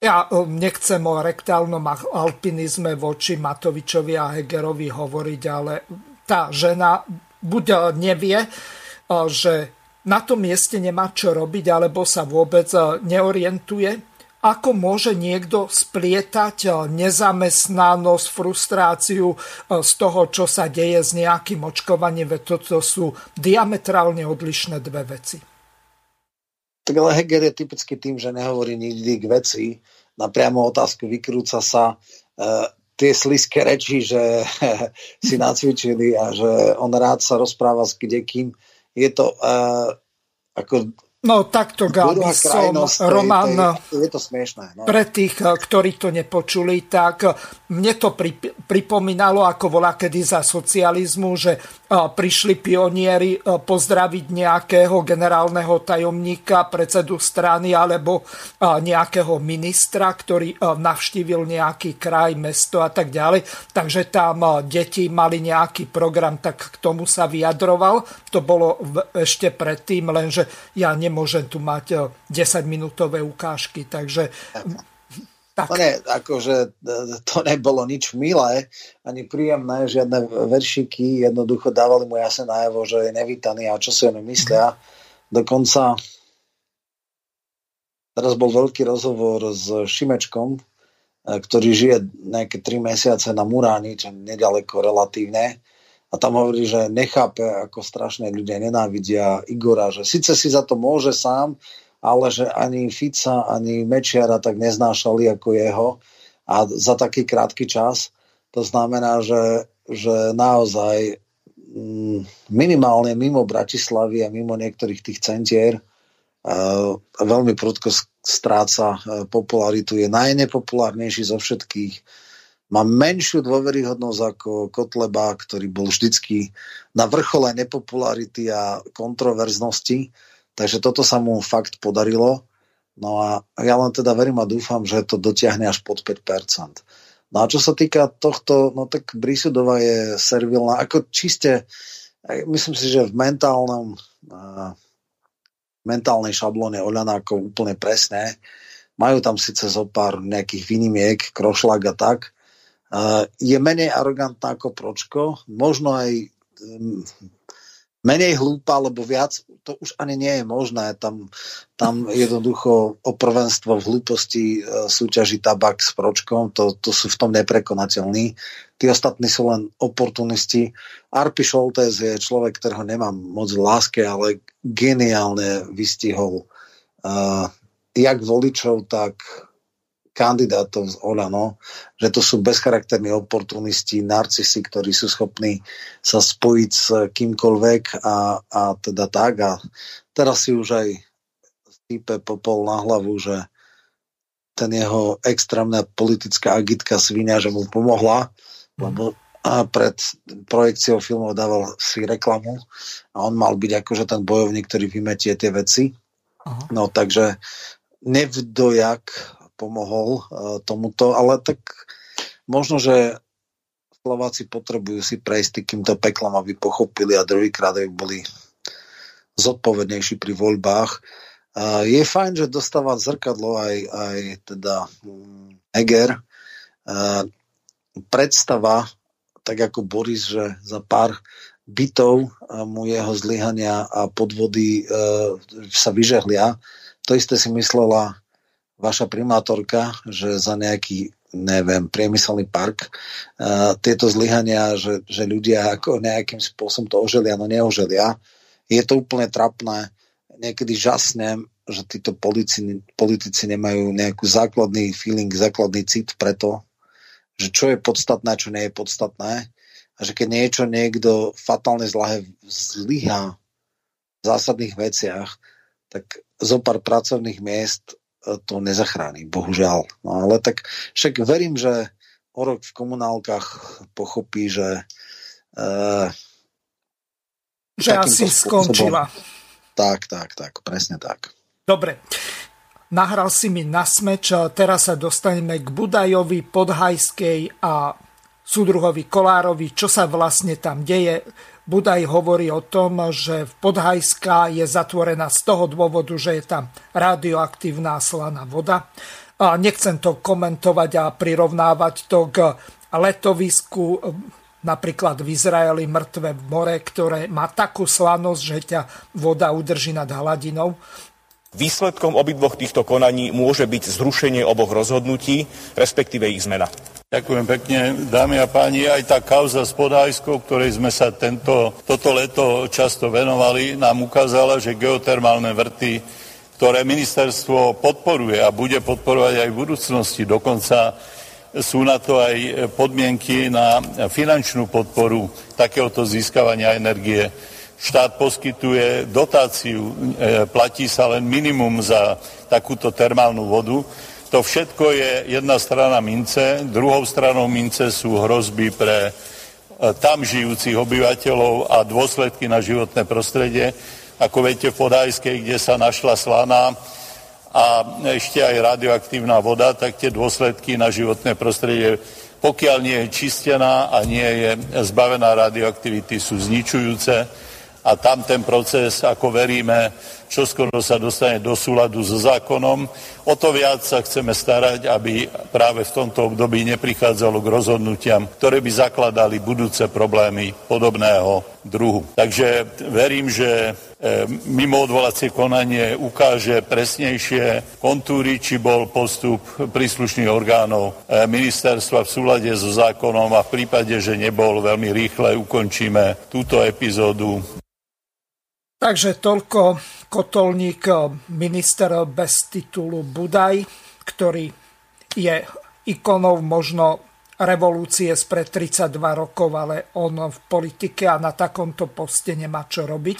ja nechcem o rektálnom alpinizme voči Matovičovi a Hegerovi hovoriť, ale tá žena buď nevie, že na tom mieste nemá čo robiť, alebo sa vôbec e, neorientuje. Ako môže niekto splietať e, nezamestnanosť, frustráciu e, z toho, čo sa deje s nejakým očkovaním, veď toto sú diametrálne odlišné dve veci. Tak ale Heger je typicky tým, že nehovorí nikdy k veci. Na priamu otázku vykrúca sa e, tie sliské reči, že si nacvičili a že on rád sa rozpráva s kdekým. Je to e, ako No takto, druhá som, Roman, to je, je to smiešné. No. Pre tých, eh, ktorí to nepočuli, tak eh, mne to pri, pripomínalo, ako bola kedy za socializmu, že prišli pionieri eh, pozdraviť nejakého generálneho tajomníka, predsedu strany alebo eh, nejakého ministra, ktorý eh, navštívil nejaký kraj, mesto a tak ďalej. Takže tam deti mali nejaký program, tak k tomu sa vyjadroval. To bolo ešte predtým, lenže ja nemôžem tu mať 10-minútové ukážky, takže tak. No nie, akože e, to nebolo nič milé, ani príjemné, žiadne veršiky, jednoducho dávali mu jasne najavo, že je nevítaný a čo si oni myslia. Dokonca teraz bol veľký rozhovor s Šimečkom, e, ktorý žije nejaké tri mesiace na Muráni, čo nedaleko relatívne. A tam hovorí, že nechápe, ako strašne ľudia nenávidia Igora, že síce si za to môže sám, ale že ani Fica, ani Mečiara tak neznášali ako jeho a za taký krátky čas. To znamená, že, že naozaj mm, minimálne mimo Bratislavy a mimo niektorých tých centier uh, veľmi prudko stráca uh, popularitu. Je najnepopulárnejší zo všetkých má menšiu dôveryhodnosť ako Kotleba, ktorý bol vždycky na vrchole nepopularity a kontroverznosti. Takže toto sa mu fakt podarilo. No a ja len teda verím a dúfam, že to dotiahne až pod 5%. No a čo sa týka tohto, no tak Brisudova je servilná, ako čiste, myslím si, že v mentálnom, mentálnej šablóne Oľana ako úplne presné, majú tam síce zo pár nejakých výnimiek, krošlak a tak, je menej arogantná ako Pročko, možno aj menej hlúpa, lebo viac to už ani nie je možné. Tam, tam jednoducho o prvenstvo v hlúposti e, súťaží tabak s Pročkom, to, to sú v tom neprekonateľní. Tí ostatní sú len oportunisti. Arpi Šoltés je človek, ktorého nemám moc v láske, ale geniálne vystihol uh, jak voličov, tak kandidátov z Olano, že to sú bezcharakterní oportunisti, narcisi, ktorí sú schopní sa spojiť s kýmkoľvek a, a teda tak. A teraz si už aj stýpe popol na hlavu, že ten jeho extrémna politická agitka svinia, že mu pomohla, lebo a pred projekciou filmov dával si reklamu a on mal byť akože ten bojovník, ktorý vymetie tie veci. Aha. No takže nevdojak pomohol uh, tomuto, ale tak možno, že Slováci potrebujú si prejsť týmto peklom, aby pochopili a druhýkrát aby boli zodpovednejší pri voľbách. Je fajn, že dostáva zrkadlo aj, aj teda um, Eger. Predstava, tak ako Boris, že za pár bytov mu jeho zlyhania a podvody uh, sa vyžehlia. To isté si myslela vaša primátorka, že za nejaký neviem, priemyselný park, uh, tieto zlyhania, že, že ľudia ako nejakým spôsobom to oželia, no neoželia. Je to úplne trapné. Niekedy žasnem, že títo politici, politici nemajú nejaký základný feeling, základný cit pre to, že čo je podstatné, čo nie je podstatné. A že keď niečo niekto fatálne zlahe zlyhá v zásadných veciach, tak zo pár pracovných miest to nezachráni, bohužiaľ. No ale tak však verím, že o rok v komunálkach pochopí, že uh, že asi spôsobom, skončila. Tak, tak, tak, presne tak. Dobre. Nahral si mi na smeč, teraz sa dostaneme k Budajovi, Podhajskej a súdruhovi Kolárovi, čo sa vlastne tam deje. Budaj hovorí o tom, že v Podhajská je zatvorená z toho dôvodu, že je tam radioaktívna slaná voda. A nechcem to komentovať a prirovnávať to k letovisku napríklad v Izraeli mŕtve more, ktoré má takú slanosť, že ťa voda udrží nad hladinou. Výsledkom obidvoch týchto konaní môže byť zrušenie oboch rozhodnutí, respektíve ich zmena. Ďakujem pekne. Dámy a páni, aj tá kauza s Podhajskou, ktorej sme sa tento, toto leto často venovali, nám ukázala, že geotermálne vrty, ktoré ministerstvo podporuje a bude podporovať aj v budúcnosti, dokonca sú na to aj podmienky na finančnú podporu takéhoto získavania energie. Štát poskytuje dotáciu, e, platí sa len minimum za takúto termálnu vodu to všetko je jedna strana mince, druhou stranou mince sú hrozby pre e, tam žijúcich obyvateľov a dôsledky na životné prostredie. Ako viete, v Podajskej, kde sa našla slana a ešte aj radioaktívna voda, tak tie dôsledky na životné prostredie, pokiaľ nie je čistená a nie je zbavená radioaktivity, sú zničujúce a tam ten proces, ako veríme, čo skoro sa dostane do súladu so zákonom. O to viac sa chceme starať, aby práve v tomto období neprichádzalo k rozhodnutiam, ktoré by zakladali budúce problémy podobného druhu. Takže verím, že E, mimo odvolacie konanie ukáže presnejšie kontúry, či bol postup príslušných orgánov e, ministerstva v súlade so zákonom a v prípade, že nebol, veľmi rýchle ukončíme túto epizódu. Takže toľko kotolník e, minister bez titulu Budaj, ktorý je ikonou možno revolúcie spred 32 rokov, ale on v politike a na takomto poste nemá čo robiť.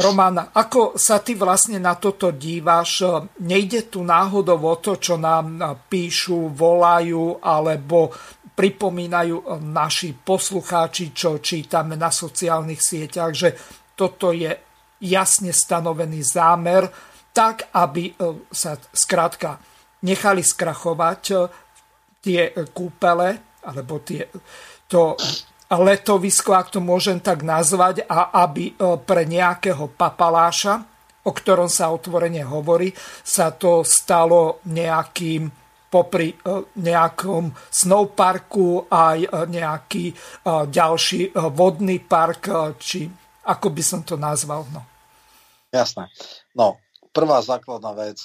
Roman, ako sa ty vlastne na toto díváš? Nejde tu náhodou o to, čo nám píšu, volajú alebo pripomínajú naši poslucháči, čo čítame na sociálnych sieťach, že toto je jasne stanovený zámer, tak, aby e, sa skrátka nechali skrachovať e, tie kúpele, alebo tie, to letovisko, ak to môžem tak nazvať, a aby e, pre nejakého papaláša, o ktorom sa otvorene hovorí, sa to stalo nejakým popri e, nejakom snowparku aj e, nejaký ďalší vodný park, či ako by som to nazval. No. Jasné. No, prvá základná vec.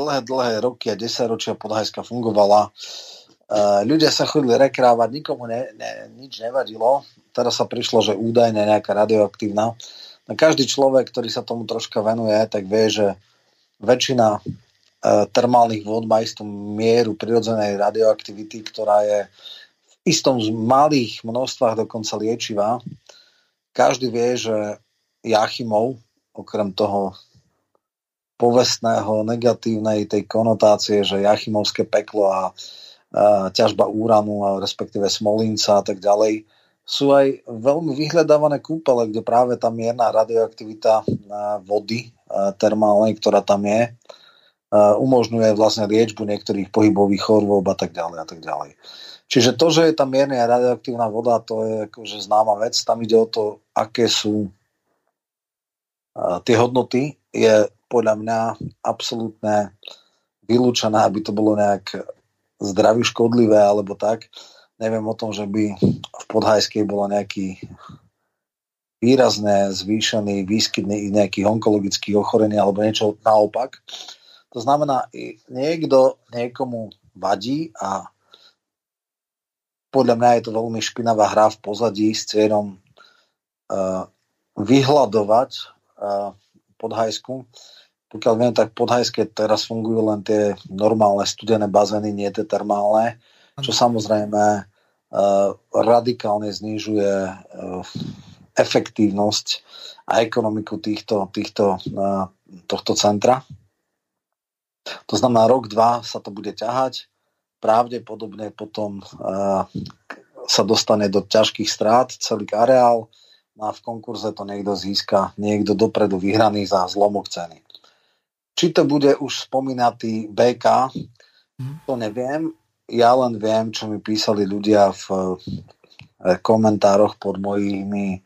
Dlhé, dlhé roky a desaťročia Podhajska fungovala Eh, ľudia sa chodili rekrávať, nikomu ne, ne, nič nevadilo. Teraz sa prišlo, že údajne nejaká radioaktívna. No, každý človek, ktorý sa tomu troška venuje, tak vie, že väčšina e, termálnych vôd má istú mieru prirodzenej radioaktivity, ktorá je v istom z malých množstvách dokonca liečivá. Každý vie, že Jachimov, okrem toho povestného, negatívnej tej konotácie, že Jachimovské peklo a ťažba úranu, respektíve smolinca a tak ďalej, sú aj veľmi vyhľadávané kúpele, kde práve tá mierna radioaktivita vody termálnej, ktorá tam je, umožňuje vlastne liečbu niektorých pohybových chorôb a tak ďalej a tak ďalej. Čiže to, že je tam mierna radioaktívna voda, to je akože známa vec. Tam ide o to, aké sú tie hodnoty. Je podľa mňa absolútne vylúčené, aby to bolo nejak zdraví škodlivé alebo tak. Neviem o tom, že by v Podhajskej bolo nejaký výrazné zvýšený výskyt nejakých onkologických ochorení alebo niečo naopak. To znamená, niekto niekomu vadí a podľa mňa je to veľmi špinavá hra v pozadí s cieľom uh, vyhľadovať uh, Podhajsku pokiaľ viem, tak podhajské teraz fungujú len tie normálne studené bazény, nie tie termálne, čo samozrejme uh, radikálne znižuje uh, efektívnosť a ekonomiku týchto, týchto, uh, tohto centra. To znamená, rok, dva sa to bude ťahať. Pravdepodobne potom uh, sa dostane do ťažkých strát celý areál no a v konkurze to niekto získa, niekto dopredu vyhraný za zlomok ceny. Či to bude už spomínatý BK, to neviem. Ja len viem, čo mi písali ľudia v eh, komentároch pod mojimi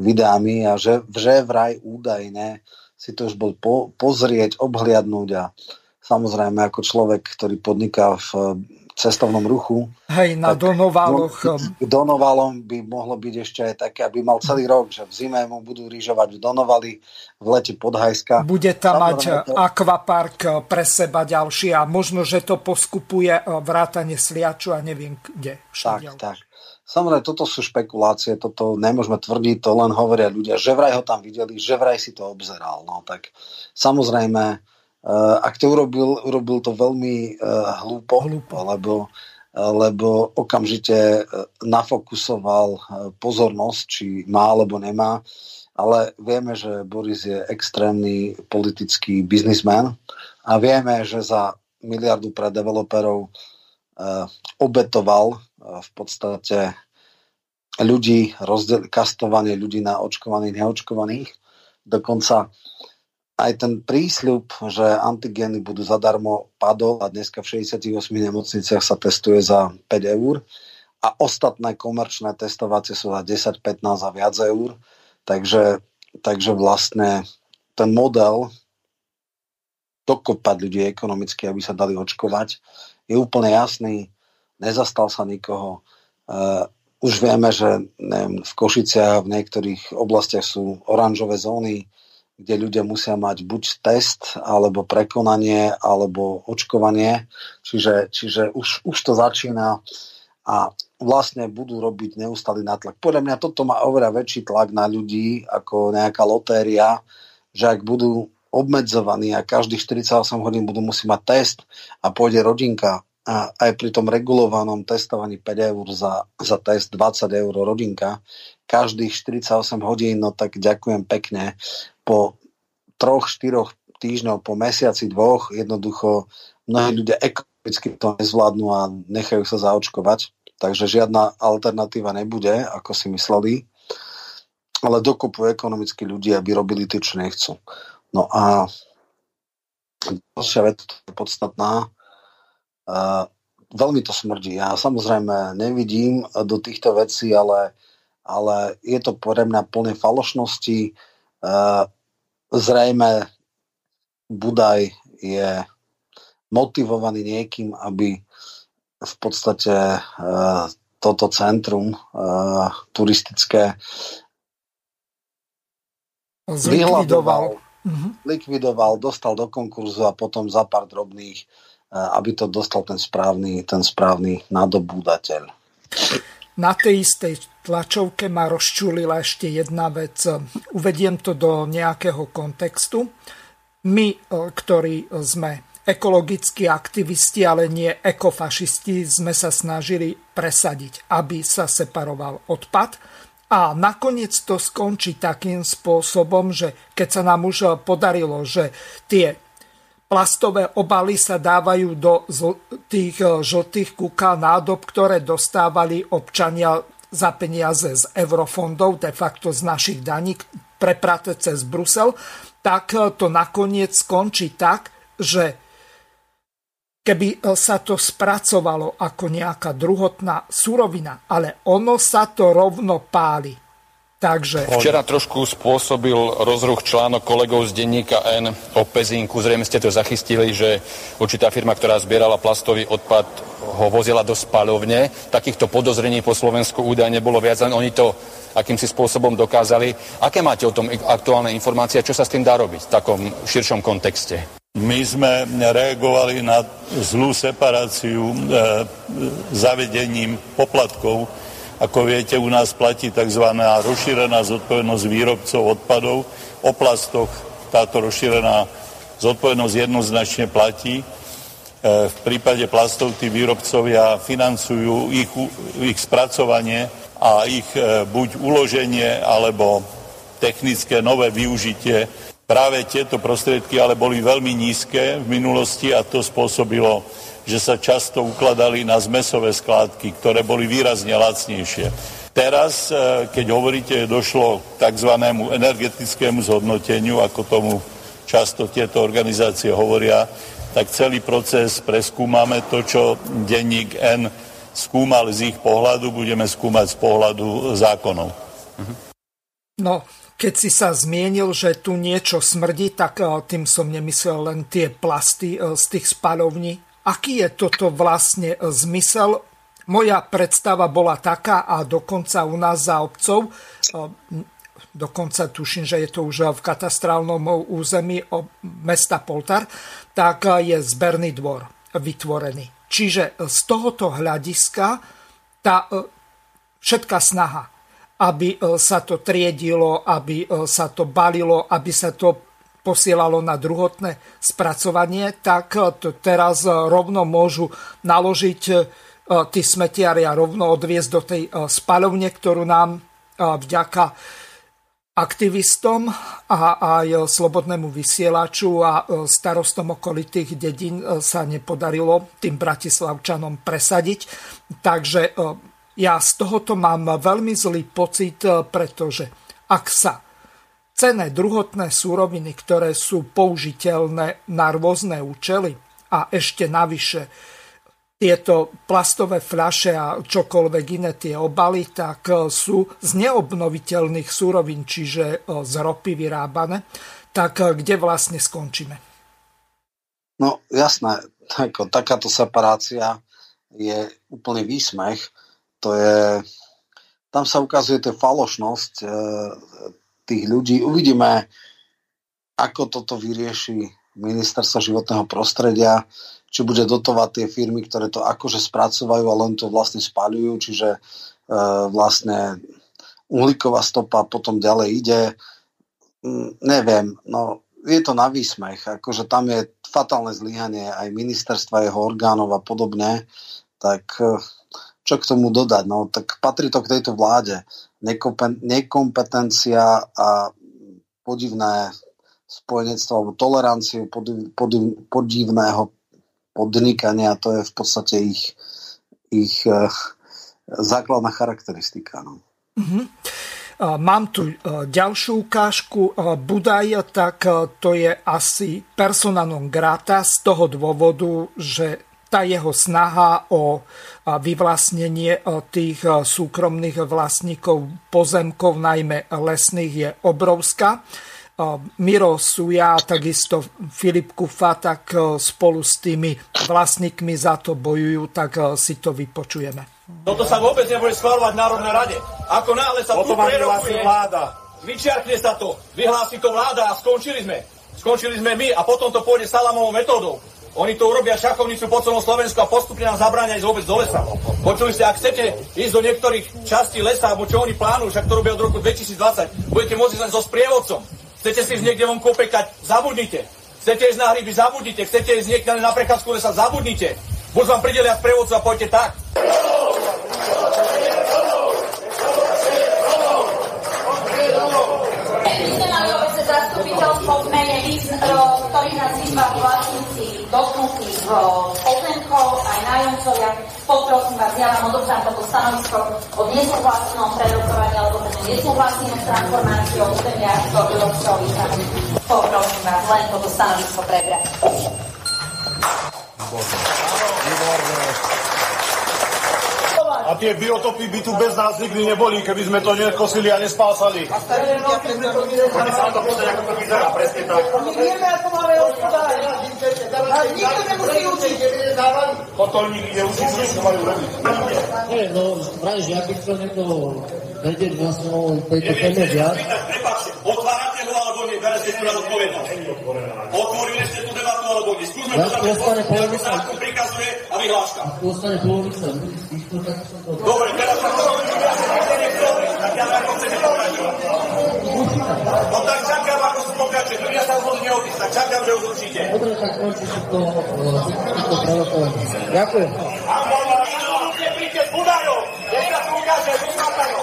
videami a že, že vraj údajne si to už bol po, pozrieť, obhliadnúť a samozrejme ako človek, ktorý podniká v cestovnom ruchu. Hej, na Donovaloch. K Donovalom by mohlo byť ešte aj také, aby mal celý rok, že v zime mu budú rýžovať v Donovali, v lete Podhajska. Bude tam mať to... akvapark pre seba ďalší a možno, že to poskupuje vrátanie Sliaču a neviem kde. Tak, tak. Samozrejme, toto sú špekulácie, toto nemôžeme tvrdiť, to len hovoria ľudia, že vraj ho tam videli, že vraj si to obzeral. No tak samozrejme, Eh, ak to urobil, urobil to veľmi uh, hlúpo, hlúpo. Lebo, uh, lebo okamžite nafokusoval pozornosť, či má alebo nemá. Ale vieme, že Boris je extrémny politický biznismen a vieme, že za miliardu pre developerov obetoval v podstate ľudí, rozdel, kastovanie ľudí na očkovaných, neočkovaných. Dokonca aj ten prísľub, že antigény budú zadarmo padol a dneska v 68 nemocniciach sa testuje za 5 eur a ostatné komerčné testovacie sú za 10, 15 a viac eur. Takže, takže vlastne ten model dokopať ľudí ekonomicky, aby sa dali očkovať, je úplne jasný, nezastal sa nikoho. Uh, už vieme, že neviem, v Košiciach v niektorých oblastiach sú oranžové zóny, kde ľudia musia mať buď test, alebo prekonanie, alebo očkovanie. Čiže, čiže už, už to začína a vlastne budú robiť neustály natlak. Podľa mňa toto má oveľa väčší tlak na ľudí ako nejaká lotéria, že ak budú obmedzovaní a každých 48 hodín budú musieť mať test a pôjde rodinka a aj pri tom regulovanom testovaní 5 eur za, za test 20 eur rodinka, každých 48 hodín, no tak ďakujem pekne. Po troch, štyroch týždňov, po mesiaci, dvoch, jednoducho mnohí ľudia ekonomicky to nezvládnu a nechajú sa zaočkovať. Takže žiadna alternatíva nebude, ako si mysleli. Ale dokupujú ekonomicky ľudí, aby robili tí, čo nechcú. No a ďalšia vec je podstatná. Uh, veľmi to smrdí. Ja samozrejme nevidím do týchto vecí, ale, ale je to pre mňa plné falošnosti. Uh, zrejme Budaj je motivovaný niekým, aby v podstate uh, toto centrum uh, turistické zlikvidoval mm-hmm. likvidoval, dostal do konkurzu a potom za pár drobných, eh, aby to dostal ten správny, ten správny nadobúdateľ. Na tej istej tlačovke ma rozčulila ešte jedna vec. Uvediem to do nejakého kontextu. My, eh, ktorí sme ekologickí aktivisti, ale nie ekofašisti, sme sa snažili presadiť, aby sa separoval odpad a nakoniec to skončí takým spôsobom, že keď sa nám už podarilo, že tie plastové obaly sa dávajú do tých eh, žltých kúka nádob, ktoré dostávali občania za peniaze z eurofondov, de facto z našich daní, prepraté cez Brusel, tak eh, to nakoniec skončí tak, že keby e, sa to spracovalo ako nejaká druhotná surovina, ale ono sa to rovno páli. Takže... Včera trošku spôsobil rozruch článok kolegov z denníka N o Pezinku. Zrejme ste to zachytili, že určitá firma, ktorá zbierala plastový odpad, ho vozila do spalovne. Takýchto podozrení po Slovensku údajne bolo viac, len oni to akýmsi spôsobom dokázali. Aké máte o tom aktuálne informácie a čo sa s tým dá robiť v takom širšom kontexte? My sme reagovali na zlú separáciu e, zavedením poplatkov. Ako viete, u nás platí tzv. rozšírená zodpovednosť výrobcov odpadov. O plastoch táto rozšírená zodpovednosť jednoznačne platí. E, v prípade plastov tí výrobcovia financujú ich, ich spracovanie a ich e, buď uloženie alebo technické nové využitie Práve tieto prostriedky ale boli veľmi nízke v minulosti a to spôsobilo, že sa často ukladali na zmesové skládky, ktoré boli výrazne lacnejšie. Teraz, e, keď hovoríte, došlo k tzv. energetickému zhodnoteniu, ako tomu často tieto organizácie hovoria, tak celý proces preskúmame to, čo denník N skúmal z ich pohľadu, budeme skúmať z pohľadu zákonov. No, keď si sa zmienil, že tu niečo smrdí, tak eh, tým som nemyslel len tie plasty eh, z tých spalovní. Aký je toto vlastne eh, zmysel? Moja predstava bola taká a dokonca u nás za obcov, dokonca tuším, že je to už v katastrálnom území mesta Poltar, tak je zberný dvor vytvorený. Čiže z tohoto hľadiska tá všetká snaha aby e, sa to triedilo, aby e, sa to balilo, aby sa to posielalo na druhotné spracovanie, tak e, to teraz rovno môžu naložiť tí smetiari a rovno odviezť do tej spalovne, ktorú nám vďaka aktivistom a aj slobodnému vysielaču a starostom okolitých dedín sa nepodarilo tým bratislavčanom presadiť. Takže ja z tohoto mám veľmi zlý pocit, eh, pretože ak sa cené druhotné súroviny, ktoré sú použiteľné na rôzne účely a ešte navyše tieto plastové fľaše a čokoľvek iné tie obaly, tak eh, sú z neobnoviteľných súrovín, čiže eh, z ropy vyrábané, tak kde vlastne skončíme? No jasné, tako, takáto separácia je úplný výsmech. To je, tam sa ukazuje tá falošnosť e, tých ľudí. Uvidíme, ako toto vyrieši ministerstvo životného prostredia, či bude dotovať tie firmy, ktoré to akože spracovajú a len to vlastne spaľujú, čiže e, vlastne uhlíková stopa potom ďalej ide. Mm, neviem, no je to na výsmech, akože tam je fatálne zlyhanie aj ministerstva, jeho orgánov a podobne, tak e, čo k tomu dodať? No, tak patrí to k tejto vláde. Nekompetencia a podivné spojenectvo alebo toleranciu podiv, podiv, podivného podnikania, to je v podstate ich, ich uh, základná charakteristika. No. Mm-hmm. Mám tu e, ďalšiu ukážku. E, Budaj, tak to je asi persona non grata z toho dôvodu, že tá jeho snaha o vyvlastnenie tých súkromných vlastníkov pozemkov, najmä lesných, je obrovská. Miro Suja a takisto Filip Kufa, tak spolu s tými vlastníkmi za to bojujú, tak si to vypočujeme. Toto sa vôbec nebude schváľovať v Národnej rade. Ako náhle sa tu prerokuje, vláda. vyčiarkne sa to, vyhlási to vláda a skončili sme. Skončili sme my a potom to pôjde salamovou metódou. Oni to urobia šachovnicu po celom Slovensku a postupne nám zabráňa ísť vôbec do lesa. Počuli ste, ak chcete ísť do niektorých častí lesa, alebo čo oni plánujú, však to robia od roku 2020, budete môcť len so sprievodcom. Chcete si ísť niekde von kopekať, zabudnite. Chcete ísť na hryby, zabudnite. Chcete ísť niekde na prechádzku lesa, zabudnite. Buď vám pridelia sprievodcu a poďte tak. Zastupiteľstvo v mene, nás vyzva vlastníci dotknutých pozemkov aj nájomcovia. Poprosím vás, ja vám odovzdám toto stanovisko o nesúhlasnom prerokovaní alebo teda nesúhlasíme s transformáciou územia do Európskeho významu. Poprosím vás len toto stanovisko prebrať. Výborné. A tie biotopy by tu bez nás nikdy neboli, keby sme to nekosili a nespásali. A Oni sa to pozrieť, ako to vyzerá, presne tak. My vieme, ako máme hospodáriť. Nikto nemusí učiť. Kotolník ide učiť, čo majú robiť. Nie, no, práve, že ak by chcel niekto vedieť vlastne o tejto téme viac. Prepáčte, otvárate ho alebo nie, berete tu na zodpovednosť. Otvorili ste tú debatu alebo nie. Skúsme to ako zákon prikazuje a vyhláška. A ostane polovica ľudí z týchto, tak Dobre, teraz sa tak ja ako chcete pokračovať. No tak čakám, ako sú pokračuje. Ľudia sa už neodísť, tak čakám, že už určite. Dobre, tak končí si to, to prerokovanie. Ďakujem. A možno, príďte s Budajom, keď sa tu ukáže, vyšlapajú.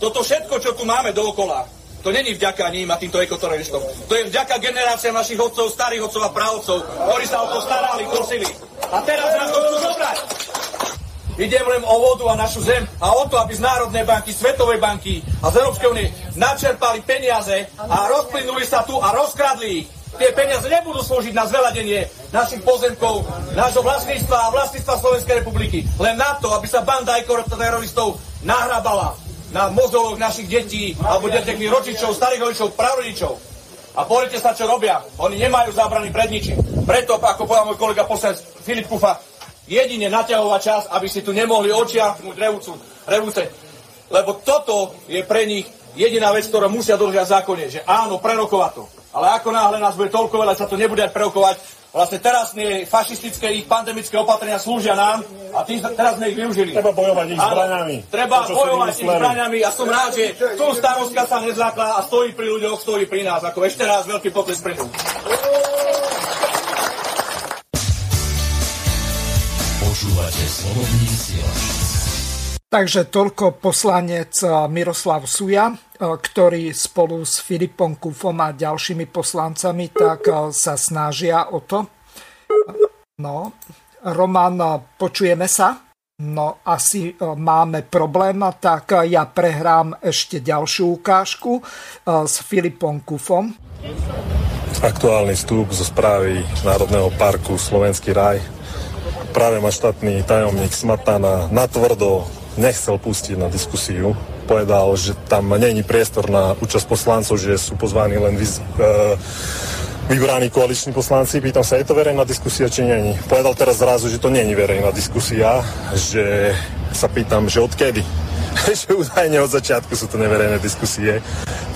Toto všetko, čo tu máme dookola, to není vďaka ním a týmto ekoteroristom. To je vďaka generáciám našich otcov, starých otcov a právcov, ktorí sa o to starali, kosili. A teraz nás to chcú zobrať. Idem len o vodu a našu zem a o to, aby z Národnej banky, Svetovej banky a z Európskej únie načerpali peniaze a rozplynuli sa tu a rozkradli ich. Tie peniaze nebudú slúžiť na zveladenie našich pozemkov, nášho vlastníctva a vlastníctva Slovenskej republiky. Len na to, aby sa banda teroristov nahrabala na mozoloch našich detí alebo detí rodičov, starých rodičov, pravrodičov. A pozrite sa, čo robia. Oni nemajú zábrany pred ničím. Preto, ako povedal môj kolega poslanec Filip Kufa, jedine naťahovať čas, aby si tu nemohli očiahnuť revúcu, revúce. Lebo toto je pre nich jediná vec, ktorú musia dodržať zákone, že áno, prerokovať to. Ale ako náhle nás bude toľko veľa, sa to nebude prerokovať, vlastne teraz nie fašistické ich pandemické opatrenia slúžia nám a tým teraz sme ich využili. Treba bojovať ich zbraňami. Treba bojovať ich zbraňami a som rád, že tu starostka sa nezlákla a stojí pri ľuďoch, stojí pri nás. Ako ešte raz veľký pokles pre ňu. Počúvate slobodný Takže toľko poslanec Miroslav Suja, ktorý spolu s Filipom Kufom a ďalšími poslancami tak sa snažia o to. No, Roman, počujeme sa? No, asi máme problém, tak ja prehrám ešte ďalšiu ukážku s Filipom Kufom. Aktuálny vstup zo správy Národného parku Slovenský raj. Práve ma štátny tajomník Smatana natvrdo nechcel pustiť na diskusiu, povedal, že tam není priestor na účasť poslancov, že sú pozvaní len vyz, uh, vybraní koaliční poslanci. Pýtam sa, je to verejná diskusia, či není? Povedal teraz zrazu, že to není verejná diskusia, že sa pýtam, že odkedy? že údajne od začiatku sú to neverejné diskusie.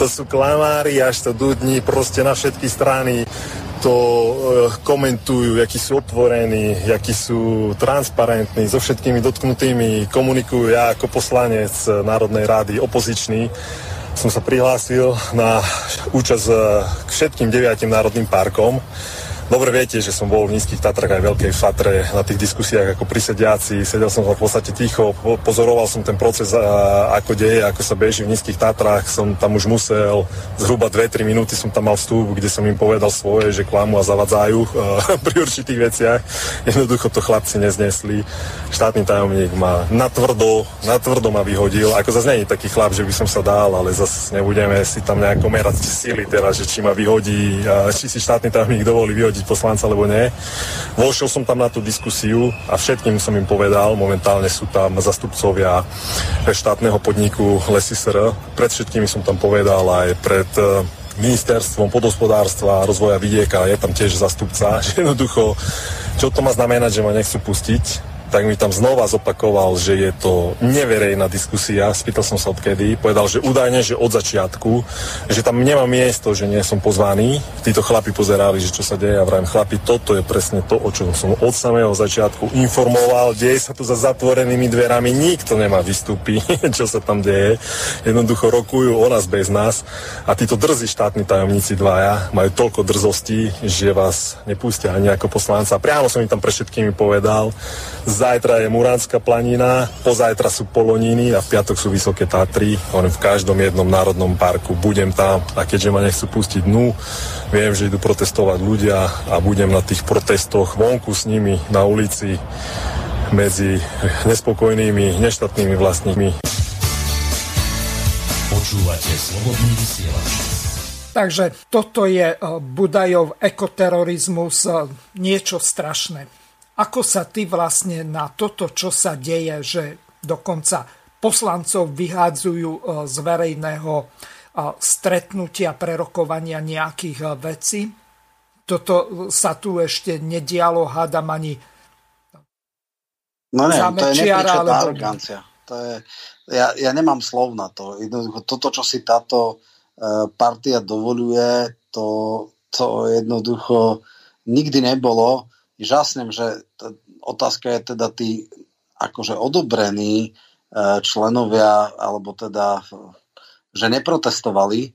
To sú klamári až to dudní proste na všetky strany to e, komentujú, akí sú otvorení, akí sú transparentní, so všetkými dotknutými komunikujú. Ja ako poslanec Národnej rády opozičný som sa prihlásil na účasť e, k všetkým deviatim národným parkom. Dobre viete, že som bol v Nízkych Tatrach aj Veľkej Fatre na tých diskusiách ako prisediaci, sedel som v podstate ticho, pozoroval som ten proces, ako deje, ako sa beží v Nízkych Tatrach, som tam už musel, zhruba 2-3 minúty som tam mal vstup, kde som im povedal svoje, že klamu a zavadzajú pri určitých veciach. Jednoducho to chlapci neznesli. Štátny tajomník ma natvrdo, natvrdo ma vyhodil, ako zase není taký chlap, že by som sa dal, ale zase nebudeme si tam nejako merať sily teraz, že či ma vyhodí, či si štátny tajomník dovolí vyhodiť vyhodiť poslanca alebo nie. Vošiel som tam na tú diskusiu a všetkým som im povedal, momentálne sú tam zastupcovia štátneho podniku Lesy SR. Pred všetkými som tam povedal aj pred eh, ministerstvom podospodárstva a rozvoja vidieka, je tam tiež zastupca, jednoducho, čo to má znamenať, že ma nechcú pustiť, tak mi tam znova zopakoval, že je to neverejná diskusia. Spýtal som sa odkedy. Povedal, že údajne, že od začiatku, že tam nemá miesto, že nie som pozvaný. Títo chlapi pozerali, že čo sa deje a vrajím, chlapi, toto je presne to, o čom som od samého začiatku informoval. Deje sa tu za zatvorenými dverami, nikto nemá vystúpiť, čo sa tam deje. Jednoducho rokujú o nás bez nás. A títo drzí štátni tajomníci dvaja majú toľko drzostí, že vás nepustia ani ako poslanca. Priamo som im tam pre všetkými povedal, Zajtra je Muránska planina, pozajtra sú Poloníny a v piatok sú Vysoké Tatry. Hovorím, v každom jednom národnom parku budem tam a keďže ma nechcú pustiť dnu, viem, že idú protestovať ľudia a budem na tých protestoch vonku s nimi na ulici medzi nespokojnými, neštátnymi vlastníkmi. Počúvate slobodný vysielač. Takže toto je eh, Budajov ekoterorizmus, eh, niečo strašné. Ako sa ty vlastne na toto, čo sa deje, že dokonca poslancov vyhádzajú e, z verejného e, stretnutia, prerokovania nejakých e, vecí. Toto sa tu ešte nedialo, hádam ani No nie, to je nepríčetná alebo... arogancia. To je, ja, ja nemám slov na to. Toto, čo si táto partia dovoluje, to, to jednoducho nikdy nebolo žasnem, že otázka je teda tí akože odobrení e, členovia, alebo teda, že neprotestovali. E,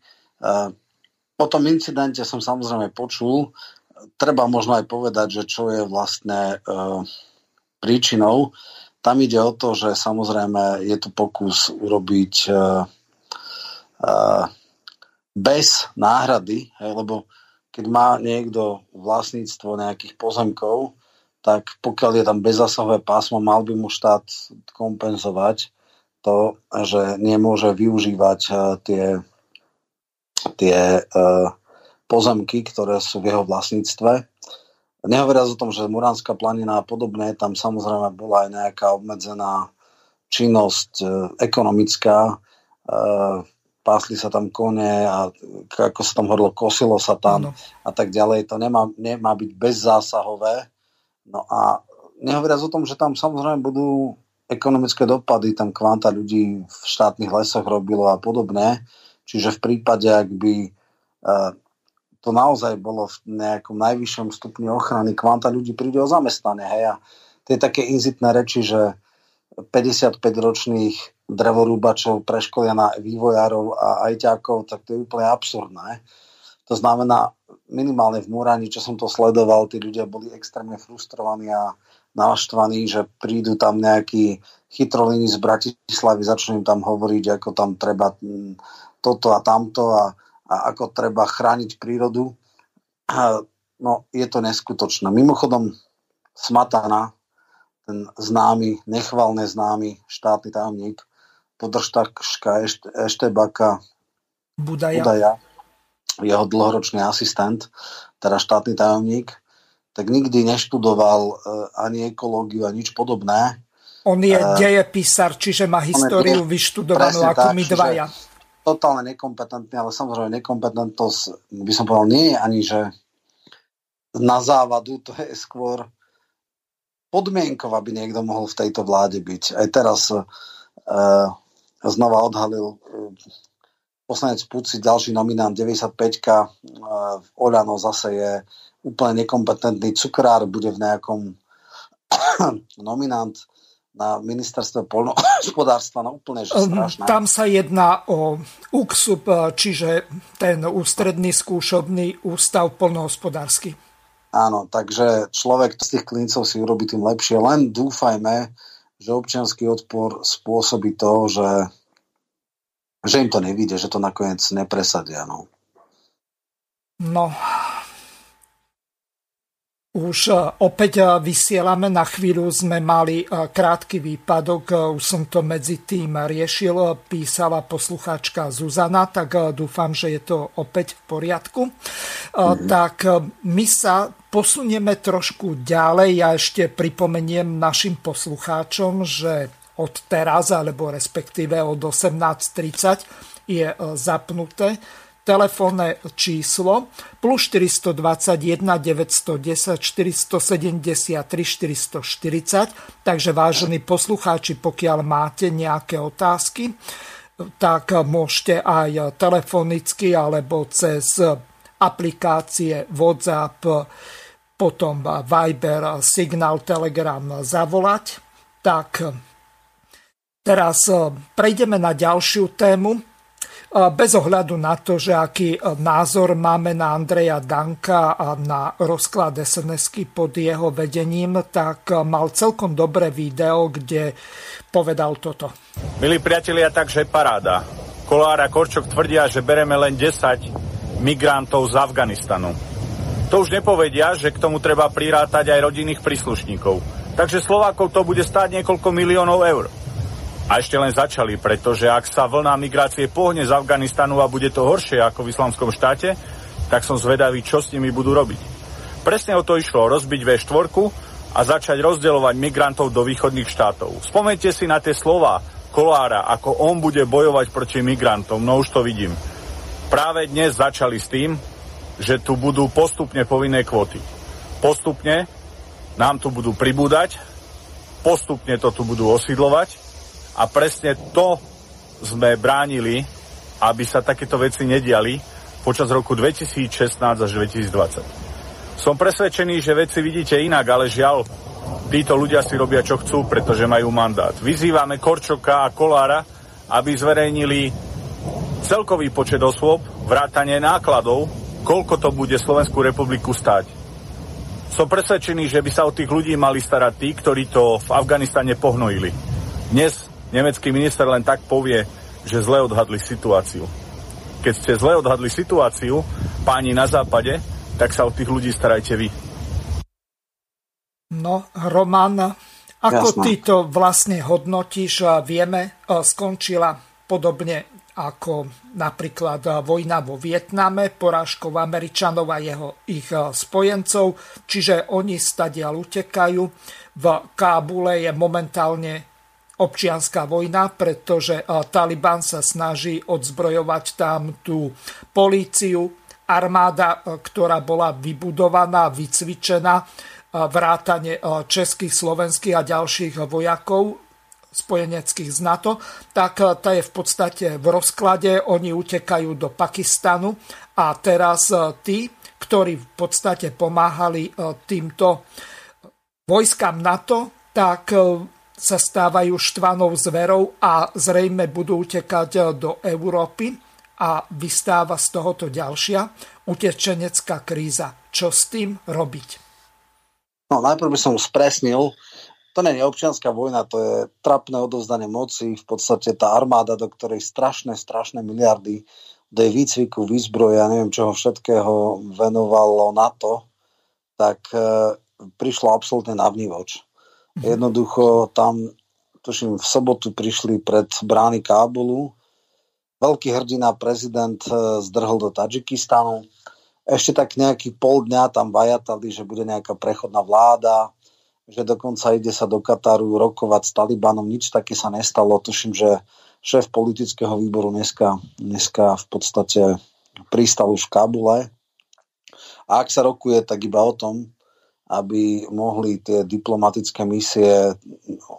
po tom incidente som samozrejme počul, treba možno aj povedať, že čo je vlastne e, príčinou. Tam ide o to, že samozrejme je tu pokus urobiť bez náhrady, lebo keď má niekto vlastníctvo nejakých pozemkov, tak pokiaľ je tam bezzasahové pásmo, mal by mu štát kompenzovať to, že nemôže využívať uh, tie, tie uh, pozemky, ktoré sú v jeho vlastníctve. Nehovoriac o tom, že Muránska planina a podobné, tam samozrejme bola aj nejaká obmedzená činnosť uh, ekonomická, pásli sa tam kone a ako sa tam hovorilo, kosilo sa tam no. a tak ďalej. To nemá, nemá byť bezzásahové. No a nehovoriac o tom, že tam samozrejme budú ekonomické dopady, tam kvanta ľudí v štátnych lesoch robilo a podobné. Čiže v prípade, ak by e, to naozaj bolo v nejakom najvyššom stupni ochrany, kvanta ľudí príde o zamestnanie. Hej? A tie také inzitné reči, že 55-ročných drevorúbačov preškolia na vývojárov a ajťákov, tak to je úplne absurdné. To znamená, minimálne v Múrani, čo som to sledoval, tí ľudia boli extrémne frustrovaní a naštvaní, že prídu tam nejakí chytrolíni z Bratislavy, začnú im tam hovoriť, ako tam treba mm, toto a tamto a, a ako treba chrániť prírodu. No, je to neskutočné. Mimochodom, Smatana, ten známy, nechvalne známy štátny tajomník, podržtaška Eštebaka Budaja. Budaja, jeho dlhoročný asistent, teda štátny tajomník, tak nikdy neštudoval uh, ani ekológiu a nič podobné. On je uh, dejepisar, čiže má históriu je, vyštudovanú ako tak, my dvaja. Totálne nekompetentný, ale samozrejme nekompetentnosť, by som povedal, nie je ani, že na závadu, to je skôr podmienkov, aby niekto mohol v tejto vláde byť. Aj teraz uh, znova odhalil uh, poslanec Puci, ďalší nominant 95-ka, uh, Oľano zase je úplne nekompetentný cukrár, bude v nejakom nominant na ministerstve poľnohospodárstva, no úplne že ehm, strašné. Tam sa jedná o UKSUP, čiže ten ústredný skúšobný ústav poľnohospodársky. Áno, takže človek z tých klincov si urobí tým lepšie. Len dúfajme, že občianský odpor spôsobí to, že, že im to nevíde, že to nakoniec nepresadia. No. no, už e, opäť e, vysielame, na chvíľu sme mali e, krátky výpadok, už som to medzi tým riešil, písala poslucháčka Zuzana, tak dúfam, že je to opäť v poriadku. Mm. Tak my sa posunieme trošku ďalej. Ja ešte pripomeniem našim poslucháčom, že od teraz, alebo respektíve od 18.30 je zapnuté telefónne číslo plus 421 910 473 440. Takže vážení poslucháči, pokiaľ máte nejaké otázky, tak môžete aj telefonicky alebo cez aplikácie WhatsApp, potom Viber, Signal, Telegram zavolať. Tak teraz prejdeme na ďalšiu tému bez ohľadu na to, že aký e, názor máme na Andreja Danka a na rozklad sns pod jeho vedením, tak e, mal celkom dobré video, kde povedal toto. Milí priatelia, takže paráda. Kolár Korčok tvrdia, že bereme len 10 migrantov z Afganistanu. To už nepovedia, že k tomu treba prirátať aj rodinných príslušníkov. Takže Slovákov to bude stáť niekoľko miliónov eur. A ešte len začali, pretože ak sa vlna migrácie pohne z Afganistanu a bude to horšie ako v islamskom štáte, tak som zvedavý, čo s nimi budú robiť. Presne o to išlo, rozbiť V4 a začať rozdeľovať migrantov do východných štátov. Spomente si na tie slova Kolára, ako on bude bojovať proti migrantom, no už to vidím. Práve dnes začali s tým, že tu budú postupne povinné kvóty. Postupne nám tu budú pribúdať, postupne to tu budú osídlovať a presne to sme bránili, aby sa takéto veci nediali počas roku 2016 až 2020. Som presvedčený, že veci vidíte inak, ale žiaľ, títo ľudia si robia čo chcú, pretože majú mandát. Vyzývame Korčoka a Kolára, aby zverejnili celkový počet osôb, vrátanie nákladov, koľko to bude Slovenskú republiku stať. Som presvedčený, že by sa o tých ľudí mali starať tí, ktorí to v Afganistane pohnojili. Dnes nemecký minister len tak povie, že zle odhadli situáciu. Keď ste zle odhadli situáciu, páni na západe, tak sa o tých ľudí starajte vy. No, Roman, ako Jasne. ty to vlastne hodnotíš? Vieme, skončila podobne ako napríklad vojna vo Vietname, porážkou Američanov a jeho, ich spojencov, čiže oni stadiaľ utekajú. V Kábule je momentálne občianská vojna, pretože Taliban sa snaží odzbrojovať tam tú políciu, armáda, ktorá bola vybudovaná, vycvičená, vrátane českých, slovenských a ďalších vojakov spojeneckých z NATO, tak tá je v podstate v rozklade, oni utekajú do Pakistanu a teraz tí, ktorí v podstate pomáhali týmto vojskám NATO, tak sa stávajú štvanou zverou a zrejme budú utekať do Európy a vystáva z tohoto ďalšia utečenecká kríza. Čo s tým robiť? No, najprv by som spresnil, to nie je občianská vojna, to je trapné odovzdanie moci, v podstate tá armáda, do ktorej strašné, strašné miliardy do jej výcviku, výzbroje a neviem čoho všetkého venovalo NATO, tak e, prišlo absolútne na vnívoč. Jednoducho tam, tuším, v sobotu prišli pred brány Kábulu. Veľký hrdina prezident eh, zdrhol do Tadžikistanu. Ešte tak nejaký pol dňa tam vajatali, že bude nejaká prechodná vláda, že dokonca ide sa do Kataru rokovať s Talibanom. Nič také sa nestalo. Tuším, že šéf politického výboru dneska, dneska v podstate pristal už v Kabule. A ak sa rokuje, tak iba o tom, aby mohli tie diplomatické misie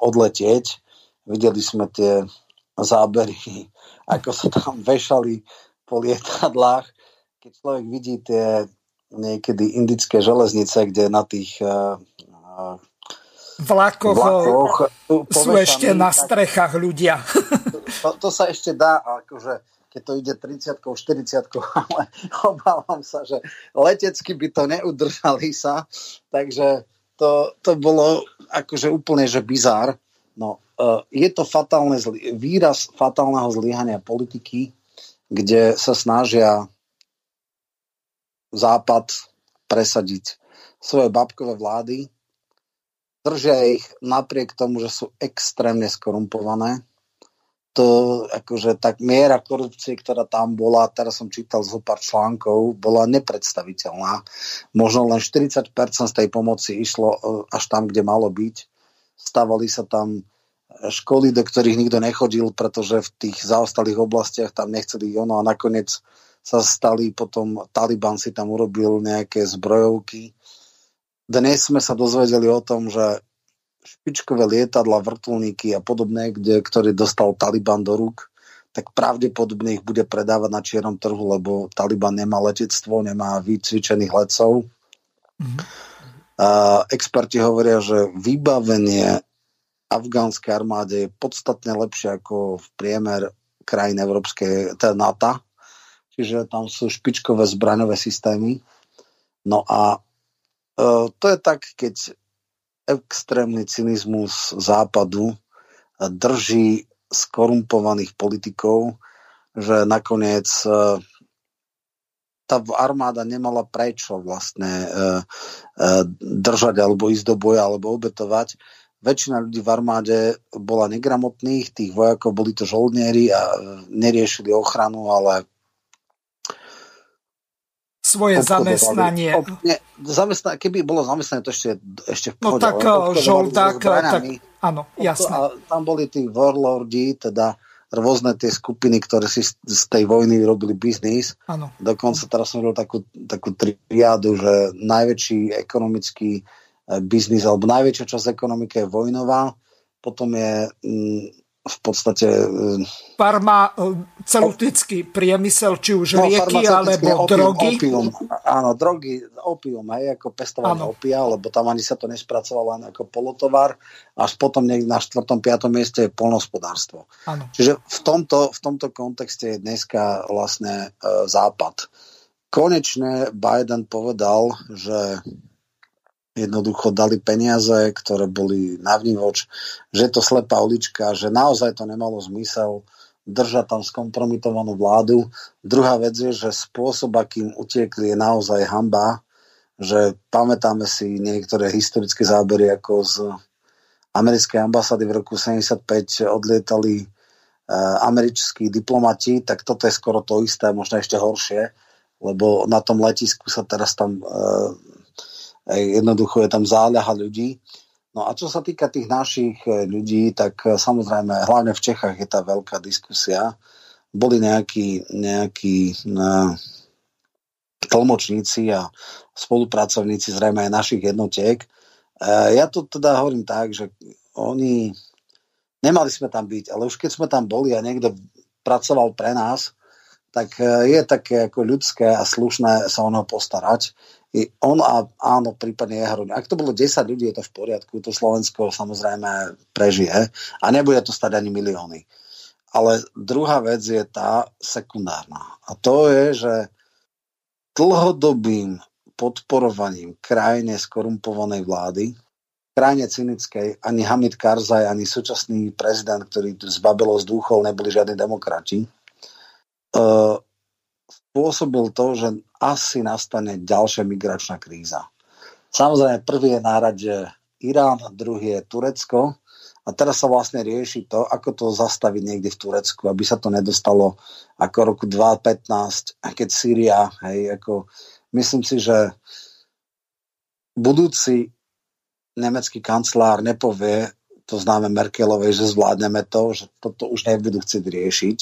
odletieť. Videli sme tie zábery, ako sa tam vešali po lietadlách. Keď človek vidí tie niekedy indické železnice, kde na tých uh, vlakoch, vlakoch sú ešte na strechách ľudia. To, to sa ešte dá, akože keď to ide 30 40 ale obávam sa, že letecky by to neudržali sa, takže to, to bolo akože úplne, že bizár. No, uh, je to fatálne výraz fatálneho zlyhania politiky, kde sa snažia Západ presadiť svoje babkové vlády, držia ich napriek tomu, že sú extrémne skorumpované. To, akože tak miera korupcie, ktorá tam bola, teraz som čítal zo pár článkov, bola nepredstaviteľná. Možno len 40% z tej pomoci išlo e, až tam, kde malo byť. Stavali sa tam školy, do ktorých nikto nechodil, pretože v tých zaostalých oblastiach tam nechceli ono a nakoniec sa stali potom, Taliban si tam urobil nejaké zbrojovky, dnes sme sa dozvedeli o tom, že špičkové lietadla, vrtulníky a podobné, kde, ktorý dostal Taliban do rúk, tak pravdepodobne ich bude predávať na čiernom trhu, lebo Taliban nemá letectvo, nemá vycvičených letcov. Mm-hmm. A experti hovoria, že vybavenie afgánskej armáde je podstatne lepšie ako v priemer krajín Európskej, teda NATO. Čiže tam sú špičkové zbraňové systémy. No a E, to je tak, keď extrémny cynizmus západu drží skorumpovaných politikov, že nakoniec e, tá armáda nemala prečo vlastne e, držať alebo ísť do boja alebo obetovať. Väčšina ľudí v armáde bola negramotných, tých vojakov boli to žoldnieri a neriešili ochranu, ale svoje zamestnanie. Nie, zamestna, keby bolo zamestnanie, to ešte, ešte v no pohode. No tak eh, žoldák, tak áno, jasné. A tam boli tí warlordi, teda rôzne tie skupiny, ktoré si z tej vojny robili biznis. Ano. Dokonca teraz som robil takú, takú triádu, že najväčší ekonomický eh, biznis, alebo najväčšia časť ekonomiky je vojnová, potom je mm, v podstate... E, celutický priemysel, či už no, rieky, alebo opium, drogy. Opium, áno, drogy, opium, aj ako pestovanie opia, lebo tam ani sa to nespracovalo len ako polotovar, až potom niekde na 4. 5. mieste je polnospodárstvo. Áno. Čiže v tomto, v tomto kontexte je dneska vlastne e, západ. Konečne Biden povedal, že jednoducho dali peniaze, ktoré boli navnívoč, že je to slepá ulička, že naozaj to nemalo zmysel držať tam skompromitovanú vládu. Druhá vec je, že spôsob, akým utiekli, je naozaj hamba, že pamätáme si niektoré historické zábery, ako z americkej ambasády v roku 75 odlietali uh, americkí diplomati, tak toto je skoro to isté, možno ešte horšie, lebo na tom letisku sa teraz tam uh, Jednoducho je tam záľaha ľudí. No a čo sa týka tých našich e, ľudí, tak e, samozrejme, hlavne v Čechách je tá veľká diskusia. Boli nejakí, nejakí uh, tlmočníci a spolupracovníci zrejme aj našich jednotiek. Ja to teda hovorím tak, že oni, nemali sme tam byť, ale už keď sme tam boli a niekto pracoval pre nás, tak je také ako ľudské a slušné sa o neho postarať on a áno, prípadne jeho rodina. Ak to bolo 10 ľudí, je to v poriadku, to Slovensko samozrejme prežije a nebude to stať ani milióny. Ale druhá vec je tá sekundárna. A to je, že dlhodobým podporovaním krajine skorumpovanej vlády, krajine cynickej, ani Hamid Karzaj, ani súčasný prezident, ktorý z Babelo zdúchol, neboli žiadni demokrati, spôsobil to, že asi nastane ďalšia migračná kríza. Samozrejme, prvý je nárad, že Irán, druhý je Turecko a teraz sa vlastne rieši to, ako to zastaviť niekde v Turecku, aby sa to nedostalo ako roku 2015, keď Sýria, hej, ako myslím si, že budúci nemecký kancelár nepovie, to známe Merkelovej, že zvládneme to, že toto už nebudú chcieť riešiť.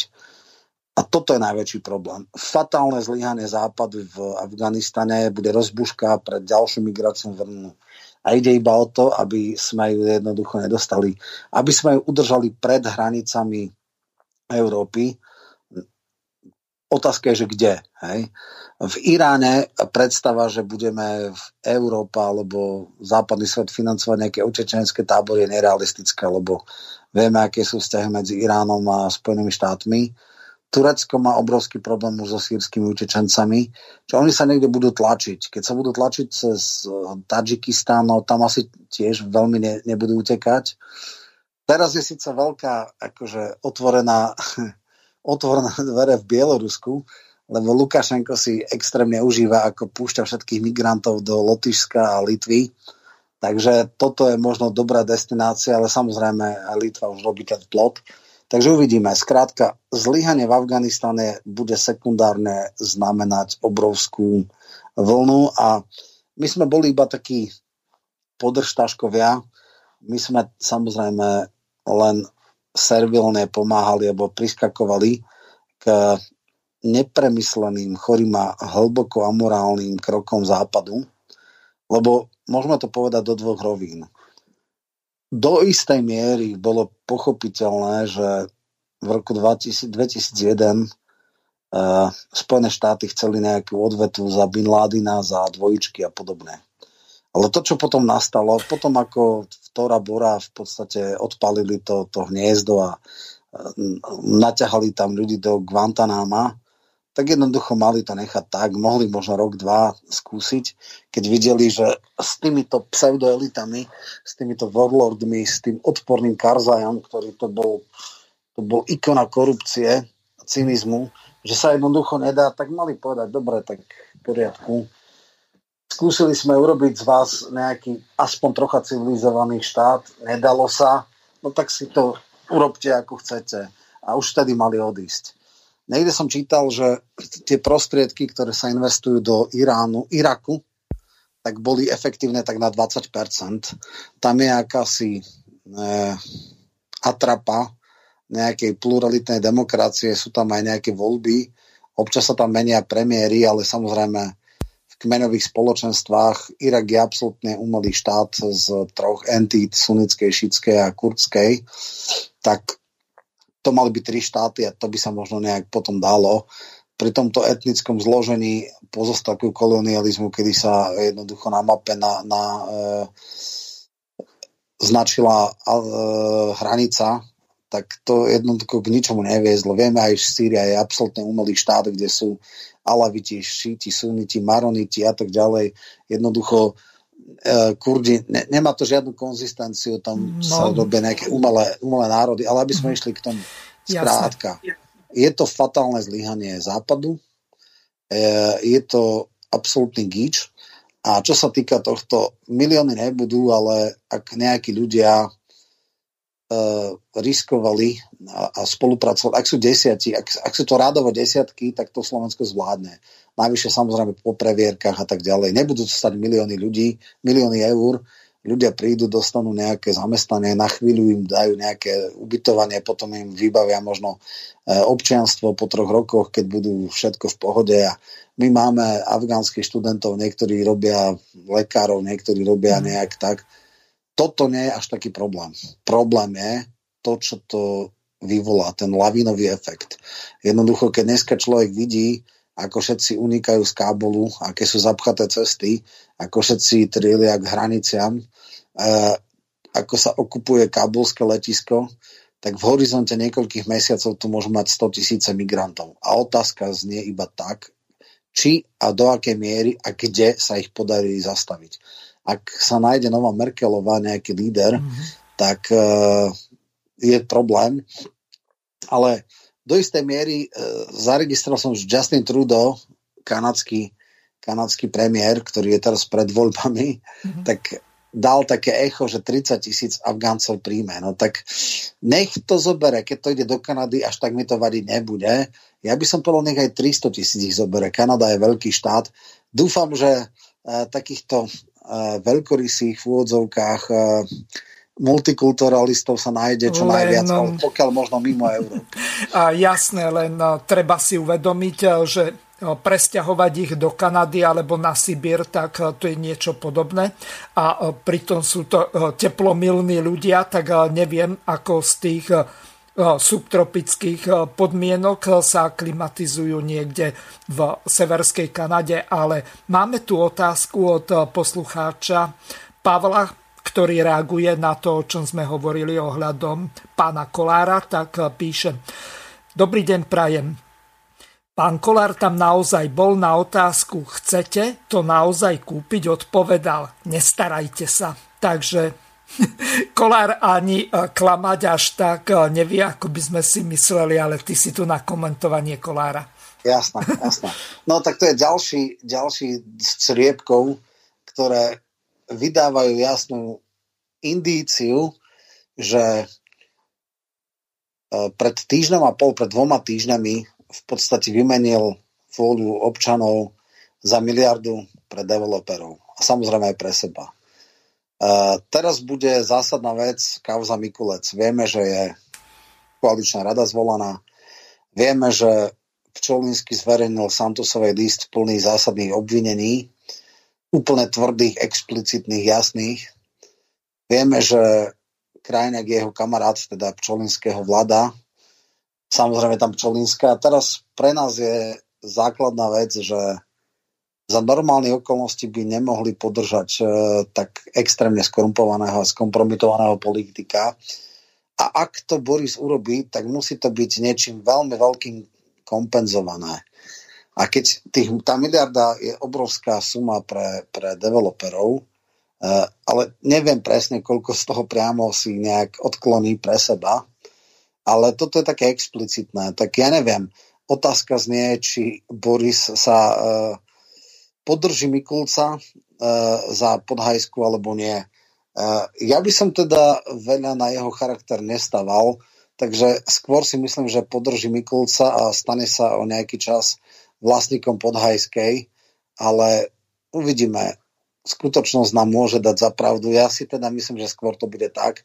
A toto je najväčší problém. Fatálne zlyhanie západu v Afganistane bude rozbuška pred ďalšiu migračnú vlnu. A ide iba o to, aby sme ju jednoducho nedostali. Aby sme ju udržali pred hranicami Európy. Otázka je, že kde. Hej? V Iráne predstava, že budeme v Európa alebo západný svet financovať nejaké utečenské tábory je nerealistická, lebo vieme, aké sú vzťahy medzi Iránom a Spojenými štátmi. Turecko má obrovský problém so sírskymi utečencami, čo oni sa niekde budú tlačiť. Keď sa budú tlačiť cez Tadžikistán, no tam asi tiež veľmi ne, nebudú utekať. Teraz je síce veľká akože otvorená, otvorená dvere v Bielorusku, lebo Lukašenko si extrémne užíva, ako púšťa všetkých migrantov do Lotyšska a Litvy. Takže toto je možno dobrá destinácia, ale samozrejme Litva už robí ten plot. Takže uvidíme. Skrátka, zlyhanie v Afganistane bude sekundárne znamenať obrovskú vlnu a my sme boli iba takí podržtaškovia. My sme samozrejme len servilne pomáhali alebo priskakovali k nepremysleným, chorým a hlboko amorálnym krokom západu, lebo môžeme to povedať do dvoch rovín. Do istej miery bolo pochopiteľné, že v roku 2000, 2001 uh, Spojené štáty chceli nejakú odvetu za Bin Ládina, za dvojičky a podobné. Ale to, čo potom nastalo, potom ako v Tora Bora v podstate odpalili to, to hniezdo a naťahali tam ľudí do Guantanama, tak jednoducho mali to nechať tak, mohli možno rok, dva skúsiť, keď videli, že s týmito pseudoelitami, s týmito warlordmi, s tým odporným Karzajom, ktorý to bol, to bol ikona korupcie a cynizmu, že sa jednoducho nedá, tak mali povedať, dobre, tak v poriadku, skúsili sme urobiť z vás nejaký aspoň trocha civilizovaný štát, nedalo sa, no tak si to urobte ako chcete. A už vtedy mali odísť. Niekde som čítal, že tie prostriedky, ktoré sa investujú do Iránu, Iraku, tak boli efektívne tak na 20%. Tam je akási e, atrapa nejakej pluralitnej demokracie, sú tam aj nejaké voľby, občas sa tam menia premiéry, ale samozrejme kmeňových spoločenstvách. Irak je absolútne umelý štát z troch entít, sunnickej, šítskej a kurdskej. Tak to mali byť tri štáty a to by sa možno nejak potom dalo. Pri tomto etnickom zložení pozostatku kolonializmu, kedy sa jednoducho na mape na, na e, značila e, hranica, tak to jednoducho k ničomu neviezlo. Vieme aj, že Sýria je absolútne umelý štát, kde sú alaviti, šíti, suniti, maroniti a tak ďalej. Jednoducho e, Kurdi, ne, nemá to žiadnu konzistenciu, tam no. sa robia nejaké umelé, umelé národy, ale aby sme mm. išli k tomu skrátka. Je to fatálne zlyhanie západu, e, je to absolútny gíč a čo sa týka tohto, milióny nebudú, ale ak nejakí ľudia riskovali a, a spolupracovali. Ak sú desiatí, ak, ak sú to rádovo desiatky, tak to Slovensko zvládne. Najvyššie samozrejme po previerkach a tak ďalej. Nebudú to stať milióny ľudí, milióny eur, ľudia prídu, dostanú nejaké zamestnanie, na chvíľu im dajú nejaké ubytovanie, potom im vybavia možno e, občianstvo po troch rokoch, keď budú všetko v pohode a my máme afgánskych študentov, niektorí robia lekárov, niektorí robia mhm. nejak tak toto nie je až taký problém. Problém je to, čo to vyvolá, ten lavinový efekt. Jednoducho, keď dneska človek vidí, ako všetci unikajú z Kábulu, aké sú zapchaté cesty, ako všetci trielia k hraniciam, eh, ako sa okupuje kábulské letisko, tak v horizonte niekoľkých mesiacov tu môžu mať 100 tisíce migrantov. A otázka znie iba tak, či a do akej miery a kde sa ich podarí zastaviť ak sa nájde nová Merkelová, nejaký líder, mm-hmm. tak uh, je problém. Ale do istej miery uh, zaregistroval som, že Justin Trudeau, kanadský, kanadský premiér, ktorý je teraz pred voľbami, mm-hmm. tak dal také echo, že 30 tisíc Afgáncov príjme. No tak nech to zobere, keď to ide do Kanady, až tak mi to vadiť nebude. Ja by som povedal, nech aj 300 tisíc ich zobere. Kanada je veľký štát. Dúfam, že takýchto veľkorysých v úvodzovkách multikulturalistov sa nájde čo len, najviac, ale pokiaľ možno mimo Európy. Jasné, len treba si uvedomiť, že presťahovať ich do Kanady alebo na Sibír, tak to je niečo podobné. A pritom sú to teplomilní ľudia, tak neviem, ako z tých subtropických podmienok sa klimatizujú niekde v severskej Kanade, ale máme tu otázku od poslucháča Pavla, ktorý reaguje na to, o čom sme hovorili ohľadom pána Kolára, tak píše Dobrý deň, prajem. Pán Kolár tam naozaj bol na otázku, chcete to naozaj kúpiť? Odpovedal, nestarajte sa. Takže Kolár ani eh, klamať až tak eh, nevie, ako by sme si mysleli, ale ty si tu na komentovanie Kolára. Jasná, jasná. No tak to je ďalší, ďalší z criepkov, ktoré vydávajú jasnú indíciu, že eh, pred týždňom a pol, pred dvoma týždňami v podstate vymenil vôľu občanov za miliardu pre developerov a samozrejme aj pre seba. Uh, teraz bude zásadná vec kauza Mikulec. Vieme, že je koaličná rada zvolaná. Vieme, že Pčolinsky zverejnil Santosovej list plný zásadných obvinení, úplne tvrdých, explicitných, jasných. Vieme, že je jeho kamarát, teda Pčolinského vláda, samozrejme tam Čolinská. A teraz pre nás je základná vec, že za normálne okolnosti by nemohli podržať e, tak extrémne skorumpovaného a skompromitovaného politika. A ak to Boris urobí, tak musí to byť niečím veľmi veľkým kompenzované. A keď tých, tá miliarda je obrovská suma pre, pre developerov, e, ale neviem presne, koľko z toho priamo si nejak odkloní pre seba, ale toto je také explicitné. Tak ja neviem, otázka znie, či Boris sa uh, podrží Mikulca uh, za podhajsku alebo nie. Uh, ja by som teda veľa na jeho charakter nestaval, takže skôr si myslím, že podrží Mikulca a stane sa o nejaký čas vlastníkom podhajskej, ale uvidíme. Skutočnosť nám môže dať za pravdu. Ja si teda myslím, že skôr to bude tak,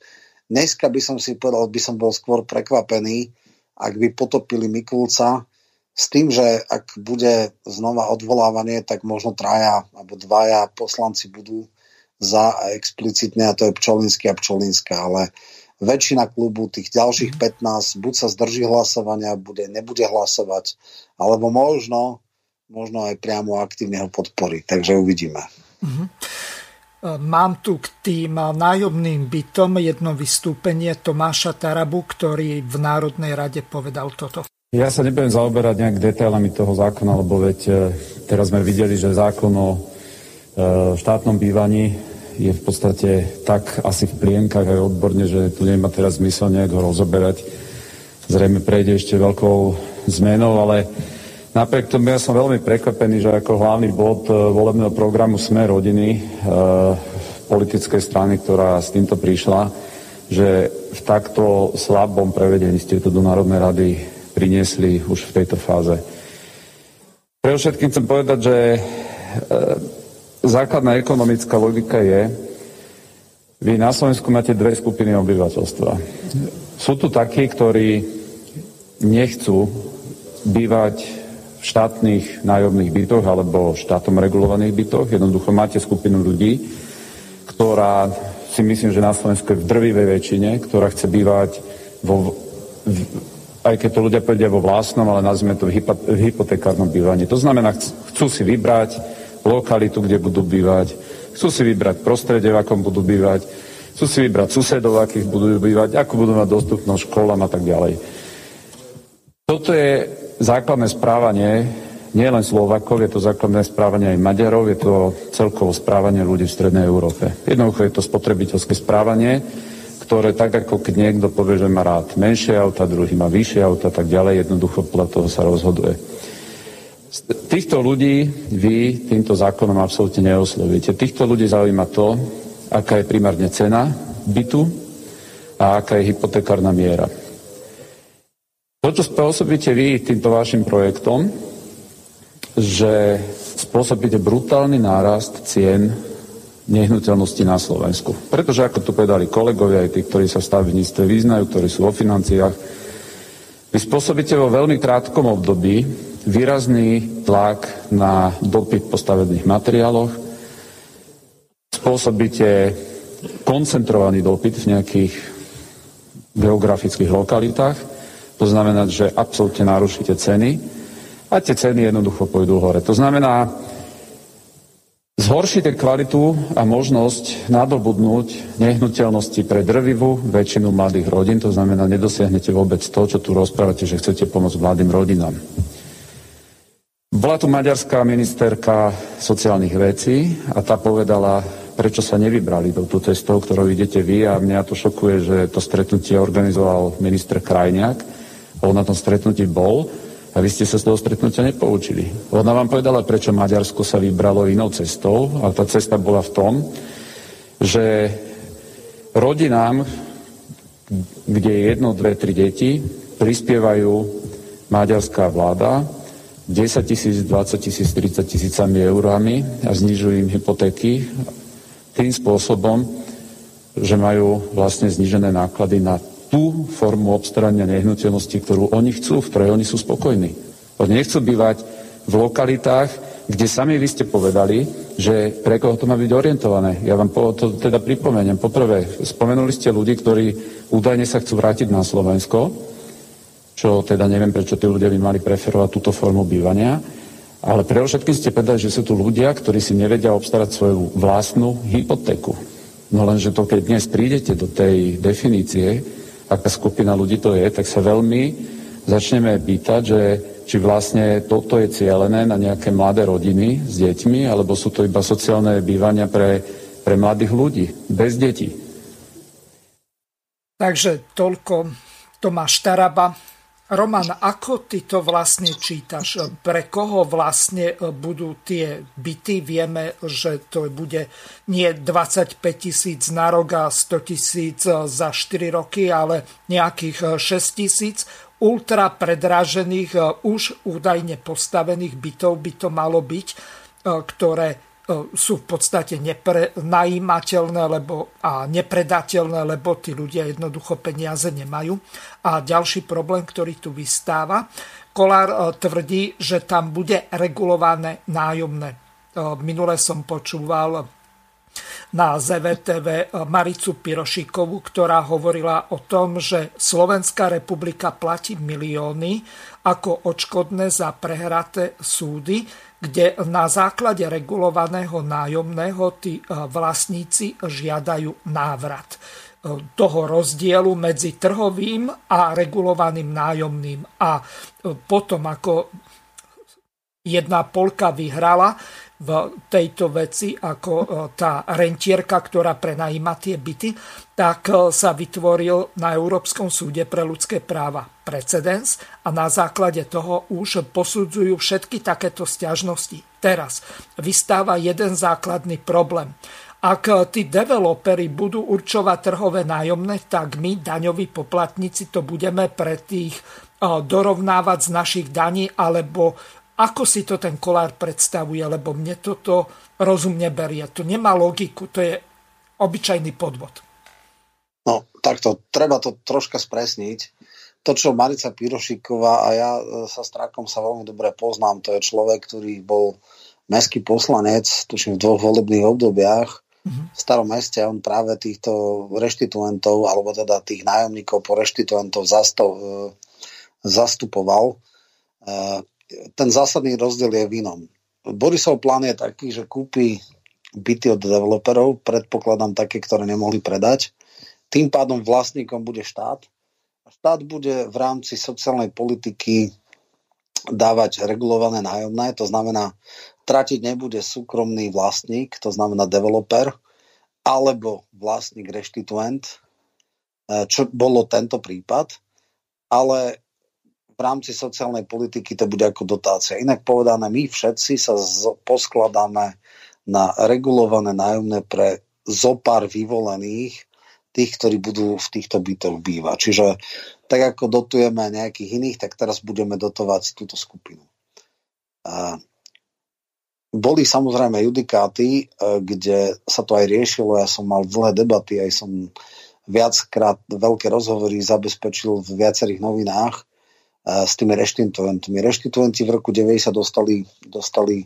Dneska by som si povedal, by som bol skôr prekvapený, ak by potopili Mikulca, s tým, že ak bude znova odvolávanie, tak možno traja alebo dvaja poslanci budú za a explicitne, a to je Pčolinsky a Pčolinská, ale väčšina klubu, tých ďalších 15, buď sa zdrží hlasovania, bude, nebude hlasovať, alebo možno, možno aj priamo aktívne ho podporí. Takže uvidíme. Mm-hmm. Mám tu k tým nájomným bytom jedno vystúpenie Tomáša Tarabu, ktorý v Národnej rade povedal toto. Ja sa nebudem zaoberať nejak detailami toho zákona, lebo veď e, teraz sme videli, že zákon o e, štátnom bývaní je v podstate tak asi v plienkach aj odborne, že tu nemá teraz zmysel nejak ho rozoberať. Zrejme prejde ešte veľkou zmenou, ale Napriek tomu ja som veľmi prekvapený, že ako hlavný bod e, volebného programu Sme rodiny, e, politickej strany, ktorá s týmto prišla, že v takto slabom prevedení ste to do Národnej rady priniesli už v tejto fáze. Pre všetkým chcem povedať, že e, základná ekonomická logika je, vy na Slovensku máte dve skupiny obyvateľstva. Sú tu takí, ktorí nechcú bývať štátnych nájomných bytoch alebo štátom regulovaných bytoch. Jednoducho máte skupinu ľudí, ktorá si myslím, že na Slovensku je v drvivej väčšine, ktorá chce bývať vo, v, aj keď to ľudia povedia vo vlastnom, ale nazvime to v, hypo, v hypotekárnom bývaní. To znamená, chcú si vybrať lokalitu, kde budú bývať, chcú si vybrať prostredie, v akom budú bývať, chcú si vybrať susedov, akých budú bývať, ako budú mať dostupnosť školám a tak ďalej. Toto je základné správanie nie len Slovakov, je to základné správanie aj Maďarov, je to celkovo správanie ľudí v Strednej Európe. Jednoducho je to spotrebiteľské správanie, ktoré tak ako keď niekto povie, že má rád menšie auta, druhý má vyššie auta, tak ďalej, jednoducho podľa toho sa rozhoduje. Týchto ľudí vy týmto zákonom absolútne neoslovíte. Týchto ľudí zaujíma to, aká je primárne cena bytu a aká je hypotekárna miera. To, čo spôsobíte vy týmto vašim projektom, že spôsobíte brutálny nárast cien nehnuteľnosti na Slovensku. Pretože, ako tu povedali kolegovia, aj tí, ktorí sa v stavebníctve vyznajú, ktorí sú vo financiách, vy spôsobíte vo veľmi krátkom období výrazný tlak na dopyt po stavebných materiáloch, spôsobíte koncentrovaný dopyt v nejakých geografických lokalitách, to znamená, že absolútne narušíte ceny a tie ceny jednoducho pôjdu hore. To znamená, Zhoršíte kvalitu a možnosť nadobudnúť nehnuteľnosti pre drvivú väčšinu mladých rodín, to znamená, nedosiahnete vôbec to, čo tu rozprávate, že chcete pomôcť mladým rodinám. Bola tu maďarská ministerka sociálnych vecí a tá povedala, prečo sa nevybrali do tú cestou, ktorou idete vy a mňa to šokuje, že to stretnutie organizoval minister Krajniak. On na tom stretnutí bol a vy ste sa z toho stretnutia nepoučili. Ona vám povedala, prečo Maďarsko sa vybralo inou cestou a tá cesta bola v tom, že rodinám, kde je jedno, dve, tri deti, prispievajú maďarská vláda 10 tisíc, 20 tisíc, 30 tisícami eurami a znižujú im hypotéky tým spôsobom, že majú vlastne znižené náklady na tú formu obstarania nehnuteľnosti, ktorú oni chcú, v ktorej oni sú spokojní. Oni nechcú bývať v lokalitách, kde sami vy ste povedali, že pre koho to má byť orientované. Ja vám to teda pripomeniem. Poprvé, spomenuli ste ľudí, ktorí údajne sa chcú vrátiť na Slovensko, čo teda neviem, prečo tí ľudia by mali preferovať túto formu bývania. Ale pre všetkým ste povedali, že sú tu ľudia, ktorí si nevedia obstarať svoju vlastnú hypotéku. No lenže to, keď dnes prídete do tej definície, aká skupina ľudí to je, tak sa veľmi začneme pýtať, že či vlastne toto je cielené na nejaké mladé rodiny s deťmi, alebo sú to iba sociálne bývania pre, pre mladých ľudí, bez detí. Takže toľko Tomáš Taraba, Roman, ako ty to vlastne čítaš? Pre koho vlastne budú tie byty? Vieme, že to bude nie 25 tisíc na rok a 100 tisíc za 4 roky, ale nejakých 6 tisíc ultra predražených, už údajne postavených bytov by to malo byť, ktoré sú v podstate neprenajímateľné lebo, a nepredateľné, lebo tí ľudia jednoducho peniaze nemajú. A ďalší problém, ktorý tu vystáva, Kolár e, tvrdí, že tam bude regulované nájomné. E, minule som počúval na ZVTV Maricu Pirošikovú, ktorá hovorila o tom, že Slovenská republika platí milióny ako odškodné za prehraté súdy, kde na základe regulovaného nájomného tí e, vlastníci žiadajú návrat e, toho rozdielu medzi trhovým a regulovaným nájomným. A e, potom, ako jedna polka vyhrala, v tejto veci ako e, tá rentierka, ktorá prenajíma tie byty, tak e, sa vytvoril na Európskom súde pre ľudské práva precedens a na základe toho už posudzujú všetky takéto stiažnosti. Teraz vystáva jeden základný problém. Ak e, tí developery budú určovať trhové nájomné, tak my, daňoví poplatníci, to budeme pre tých dorovnávať z našich daní alebo ako si to ten kolár predstavuje, lebo mne toto rozumne berie. To nemá logiku, to je obyčajný podvod. No, takto, treba to troška spresniť. To, čo Marica Pirošiková a ja e, sa s Trakom sa veľmi dobre poznám, to je človek, ktorý bol mestský poslanec, tuším v dvoch volebných obdobiach mm-hmm. v starom meste. On práve týchto reštituentov, alebo teda tých nájomníkov po reštituentov e, zastupoval. Ten zásadný rozdiel je v inom. Borisov plán je taký, že kúpi byty od developerov, predpokladám také, ktoré nemohli predať. Tým pádom vlastníkom bude štát. Štát bude v rámci sociálnej politiky dávať regulované nájomné, to znamená, tratiť nebude súkromný vlastník, to znamená developer, alebo vlastník reštituent, eh, čo bolo tento prípad, ale v rámci sociálnej politiky to bude ako dotácia. Inak povedané, my všetci sa z, poskladáme na regulované nájomné pre zopár vyvolených, tých, ktorí budú v týchto bytoch bývať. Čiže tak ako dotujeme nejakých iných, tak teraz budeme dotovať túto skupinu. A boli samozrejme judikáty, e, kde sa to aj riešilo, ja som mal dlhé debaty, aj som viackrát veľké rozhovory zabezpečil v viacerých novinách s tými reštituentmi. Reštituenti v roku 90 dostali, dostali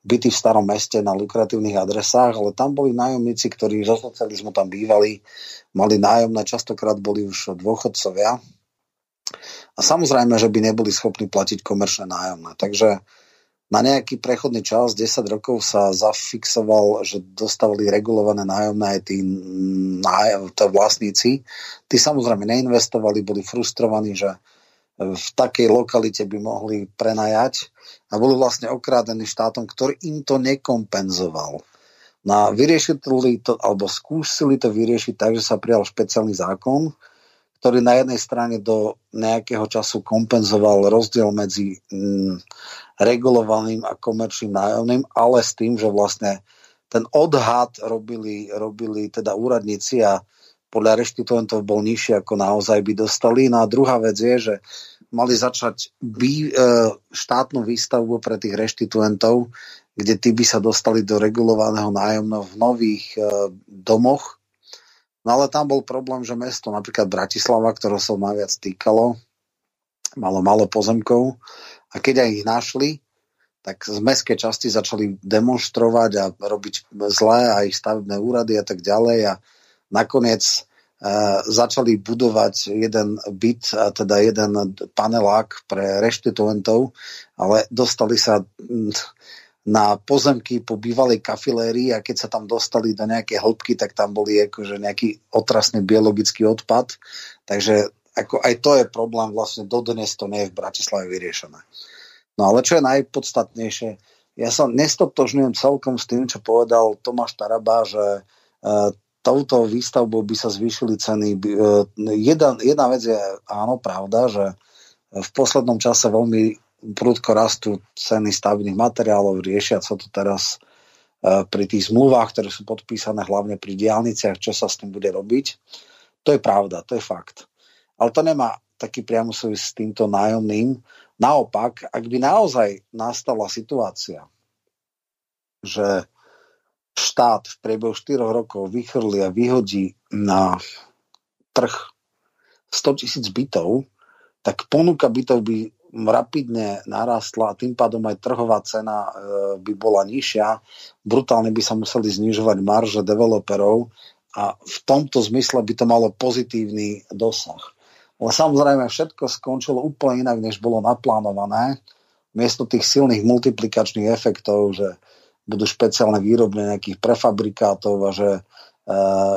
byty v starom meste na lukratívnych adresách, ale tam boli nájomníci, ktorí zo socializmu tam bývali, mali nájomné, častokrát boli už dôchodcovia. A samozrejme, že by neboli schopní platiť komerčné nájomné. Takže na nejaký prechodný čas, 10 rokov sa zafixoval, že dostávali regulované nájomné aj tí nájom, vlastníci. Tí samozrejme neinvestovali, boli frustrovaní, že v takej lokalite by mohli prenajať a boli vlastne okrádení štátom, ktorý im to nekompenzoval. No a vyriešili to, alebo skúsili to vyriešiť tak, že sa prijal špeciálny zákon, ktorý na jednej strane do nejakého času kompenzoval rozdiel medzi mm, regulovaným a komerčným nájomným, ale s tým, že vlastne ten odhad robili, robili teda úradníci a podľa reštituentov bol nižší, ako naozaj by dostali. No a druhá vec je, že mali začať by, e, štátnu výstavbu pre tých reštituentov, kde tí by sa dostali do regulovaného nájomného v nových e, domoch, No ale tam bol problém, že mesto, napríklad Bratislava, ktoré sa najviac týkalo, malo malo pozemkov. A keď aj ich našli, tak z mestskej časti začali demonstrovať a robiť zlé aj stavebné úrady a tak ďalej. A nakoniec e, začali budovať jeden byt, teda jeden panelák pre reštituentov, ale dostali sa na pozemky po bývalej kafilérii a keď sa tam dostali do nejakej hĺbky, tak tam boli akože nejaký otrasný biologický odpad. Takže ako aj to je problém, vlastne dodnes to nie je v Bratislave vyriešené. No ale čo je najpodstatnejšie, ja sa nestotožňujem celkom s tým, čo povedal Tomáš Taraba, že e, touto výstavbou by sa zvýšili ceny. E, jedna, jedna vec je áno, pravda, že v poslednom čase veľmi prudko rastú ceny stavebných materiálov, riešia sa to teraz e, pri tých zmluvách, ktoré sú podpísané hlavne pri diálniciach, čo sa s tým bude robiť. To je pravda, to je fakt. Ale to nemá taký priamo súvis s týmto nájomným. Naopak, ak by naozaj nastala situácia, že štát v priebehu 4 rokov vychrli a vyhodí na trh 100 tisíc bytov, tak ponuka bytov by rapidne narastla a tým pádom aj trhová cena e, by bola nižšia. Brutálne by sa museli znižovať marže developerov a v tomto zmysle by to malo pozitívny dosah. Ale samozrejme všetko skončilo úplne inak, než bolo naplánované. Miesto tých silných multiplikačných efektov, že budú špeciálne výrobne nejakých prefabrikátov a že e,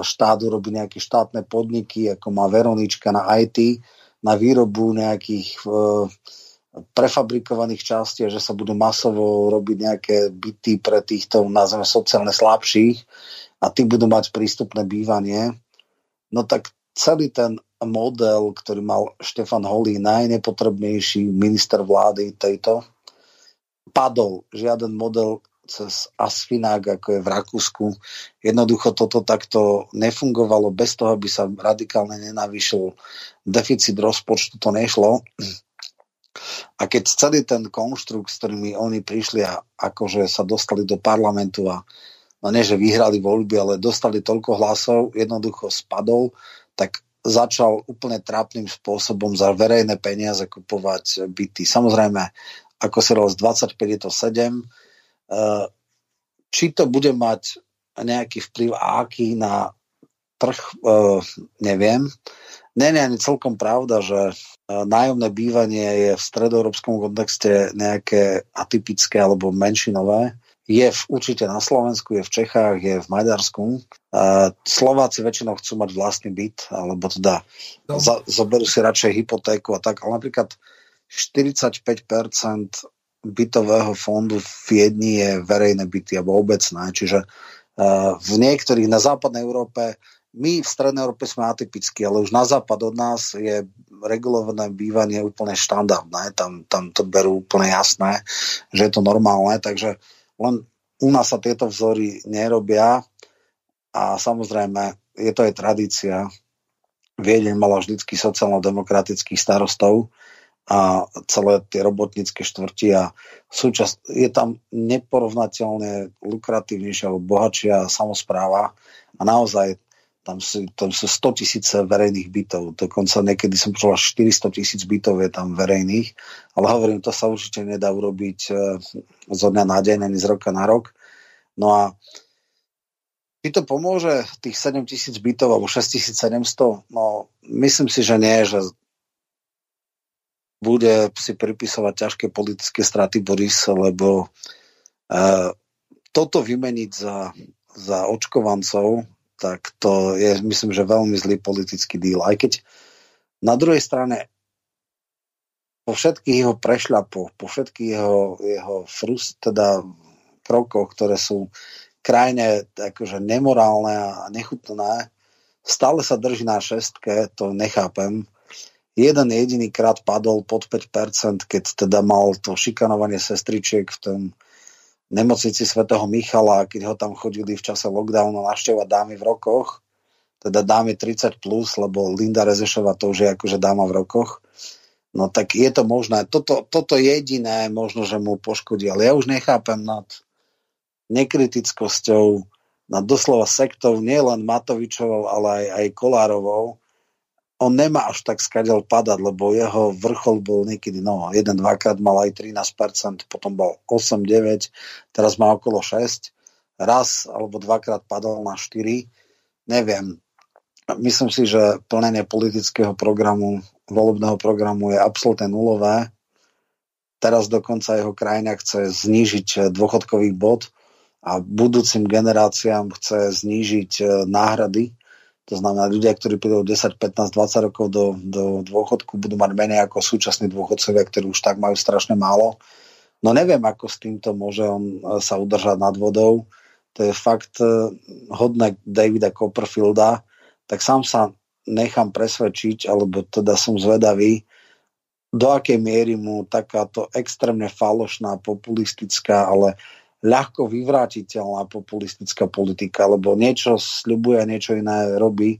štát urobí nejaké štátne podniky, ako má Veronička na IT, na výrobu nejakých e, prefabrikovaných častí že sa budú masovo robiť nejaké byty pre týchto, nazveme sociálne slabších a tí budú mať prístupné bývanie, no tak celý ten model, ktorý mal Štefan Holý, najnepotrebnejší minister vlády tejto, padol. Žiaden model cez Asfinák, ako je v Rakúsku. Jednoducho toto takto nefungovalo bez toho, aby sa radikálne nenavýšil deficit rozpočtu, to nešlo. A keď celý ten konštrukt, s ktorými oni prišli a akože sa dostali do parlamentu a no nie, že vyhrali voľby, ale dostali toľko hlasov, jednoducho spadol, tak začal úplne trápnym spôsobom za verejné peniaze kupovať byty. Samozrejme, ako si roz 25 je to 7. Eh, či to bude mať nejaký vplyv a aký na trh, eh, neviem. Je ani celkom pravda, že e, nájomné bývanie je v stredoeurópskom kontexte nejaké atypické alebo menšinové. Je v, určite na Slovensku, je v Čechách, je v Maďarsku. Slováci väčšinou chcú mať vlastný byt, alebo teda no. za, zoberú si radšej hypotéku a tak. Ale napríklad 45% bytového fondu v Viedni je verejné byty alebo obecné. Čiže e, v niektorých, na západnej Európe my v Strednej Európe sme atypickí, ale už na západ od nás je regulované bývanie úplne štandardné, tam, tam to berú úplne jasné, že je to normálne, takže len u nás sa tieto vzory nerobia a samozrejme je to aj tradícia. Viedeň mala vždycky sociálno-demokratických starostov a celé tie robotnícke štvrti a súčasť, je tam neporovnateľne lukratívnejšia alebo bohatšia samozpráva a naozaj tam sú, tam sú 100 tisíce verejných bytov, dokonca niekedy som počul až 400 tisíc bytov je tam verejných, ale hovorím, to sa určite nedá urobiť e, zo dňa na deň, ani z roka na rok. No a či to pomôže tých 7 tisíc bytov alebo 6700? No myslím si, že nie, že bude si pripisovať ťažké politické straty Boris, lebo uh, toto vymeniť za, za očkovancov, tak to je, myslím, že veľmi zlý politický díl. Aj keď na druhej strane po všetkých jeho prešľapoch, po všetkých jeho, jeho frust, teda krokoch, ktoré sú krajine akože nemorálne a nechutné, stále sa drží na šestke, to nechápem jeden jediný krát padol pod 5%, keď teda mal to šikanovanie sestričiek v tom nemocnici svätého Michala, keď ho tam chodili v čase lockdownu navštevovať dámy v rokoch, teda dámy 30+, plus, lebo Linda Rezešova to už je akože dáma v rokoch, no tak je to možné. Toto, toto jediné možno, že mu poškodí, ale ja už nechápem nad nekritickosťou, nad doslova sektou nielen Matovičovou, ale aj, aj Kolárovou, on nemá až tak skadiaľ padať, lebo jeho vrchol bol niekedy, no, jeden, dvakrát mal aj 13%, potom bol 8, 9, teraz má okolo 6, raz alebo dvakrát padol na 4, neviem. Myslím si, že plnenie politického programu, volebného programu je absolútne nulové. Teraz dokonca jeho krajina chce znížiť dôchodkový bod a budúcim generáciám chce znížiť eh, náhrady to znamená, ľudia, ktorí prídu 10, 15, 20 rokov do, do dôchodku, budú mať menej ako súčasní dôchodcovia, ktorí už tak majú strašne málo. No neviem, ako s týmto môže on e, sa udržať nad vodou. To je fakt e, hodné Davida Copperfielda. Tak sám sa nechám presvedčiť, alebo teda som zvedavý, do akej miery mu takáto extrémne falošná, populistická, ale ľahko vyvrátiteľná populistická politika, lebo niečo sľubuje a niečo iné robí, e,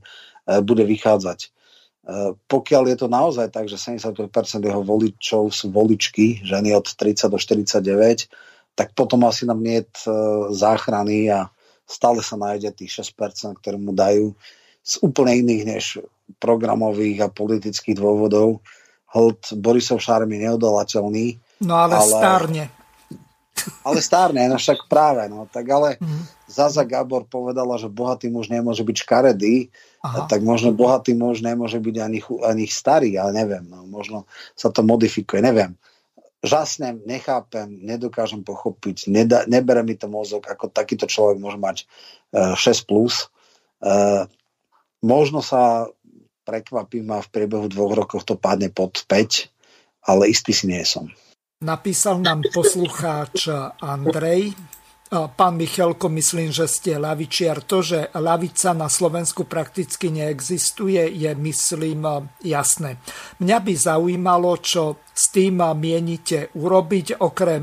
bude vychádzať. E, pokiaľ je to naozaj tak, že 75% jeho voličov sú voličky, ženy od 30 do 49, tak potom asi nám nie je záchrany a stále sa nájde tých 6%, ktoré mu dajú z úplne iných než programových a politických dôvodov. Hold Borisov šarm je neodolateľný. No ale, ale stárne ale stárne, no však práve, no. Tak ale mm. Zaza Gabor povedala, že bohatý muž nemôže byť škaredý, Aha. tak možno bohatý muž nemôže byť ani, ani starý, ale neviem, no. Možno sa to modifikuje, neviem. Žasnem, nechápem, nedokážem pochopiť, neda, nebere mi to mozog, ako takýto človek môže mať uh, e, 6+. Plus. Uh, možno sa prekvapím a v priebehu dvoch rokov to padne pod 5, ale istý si nie som. Napísal nám poslucháč Andrej. Pán Michalko, myslím, že ste lavičiar. To, že lavica na Slovensku prakticky neexistuje, je, myslím, jasné. Mňa by zaujímalo, čo s tým mienite urobiť, okrem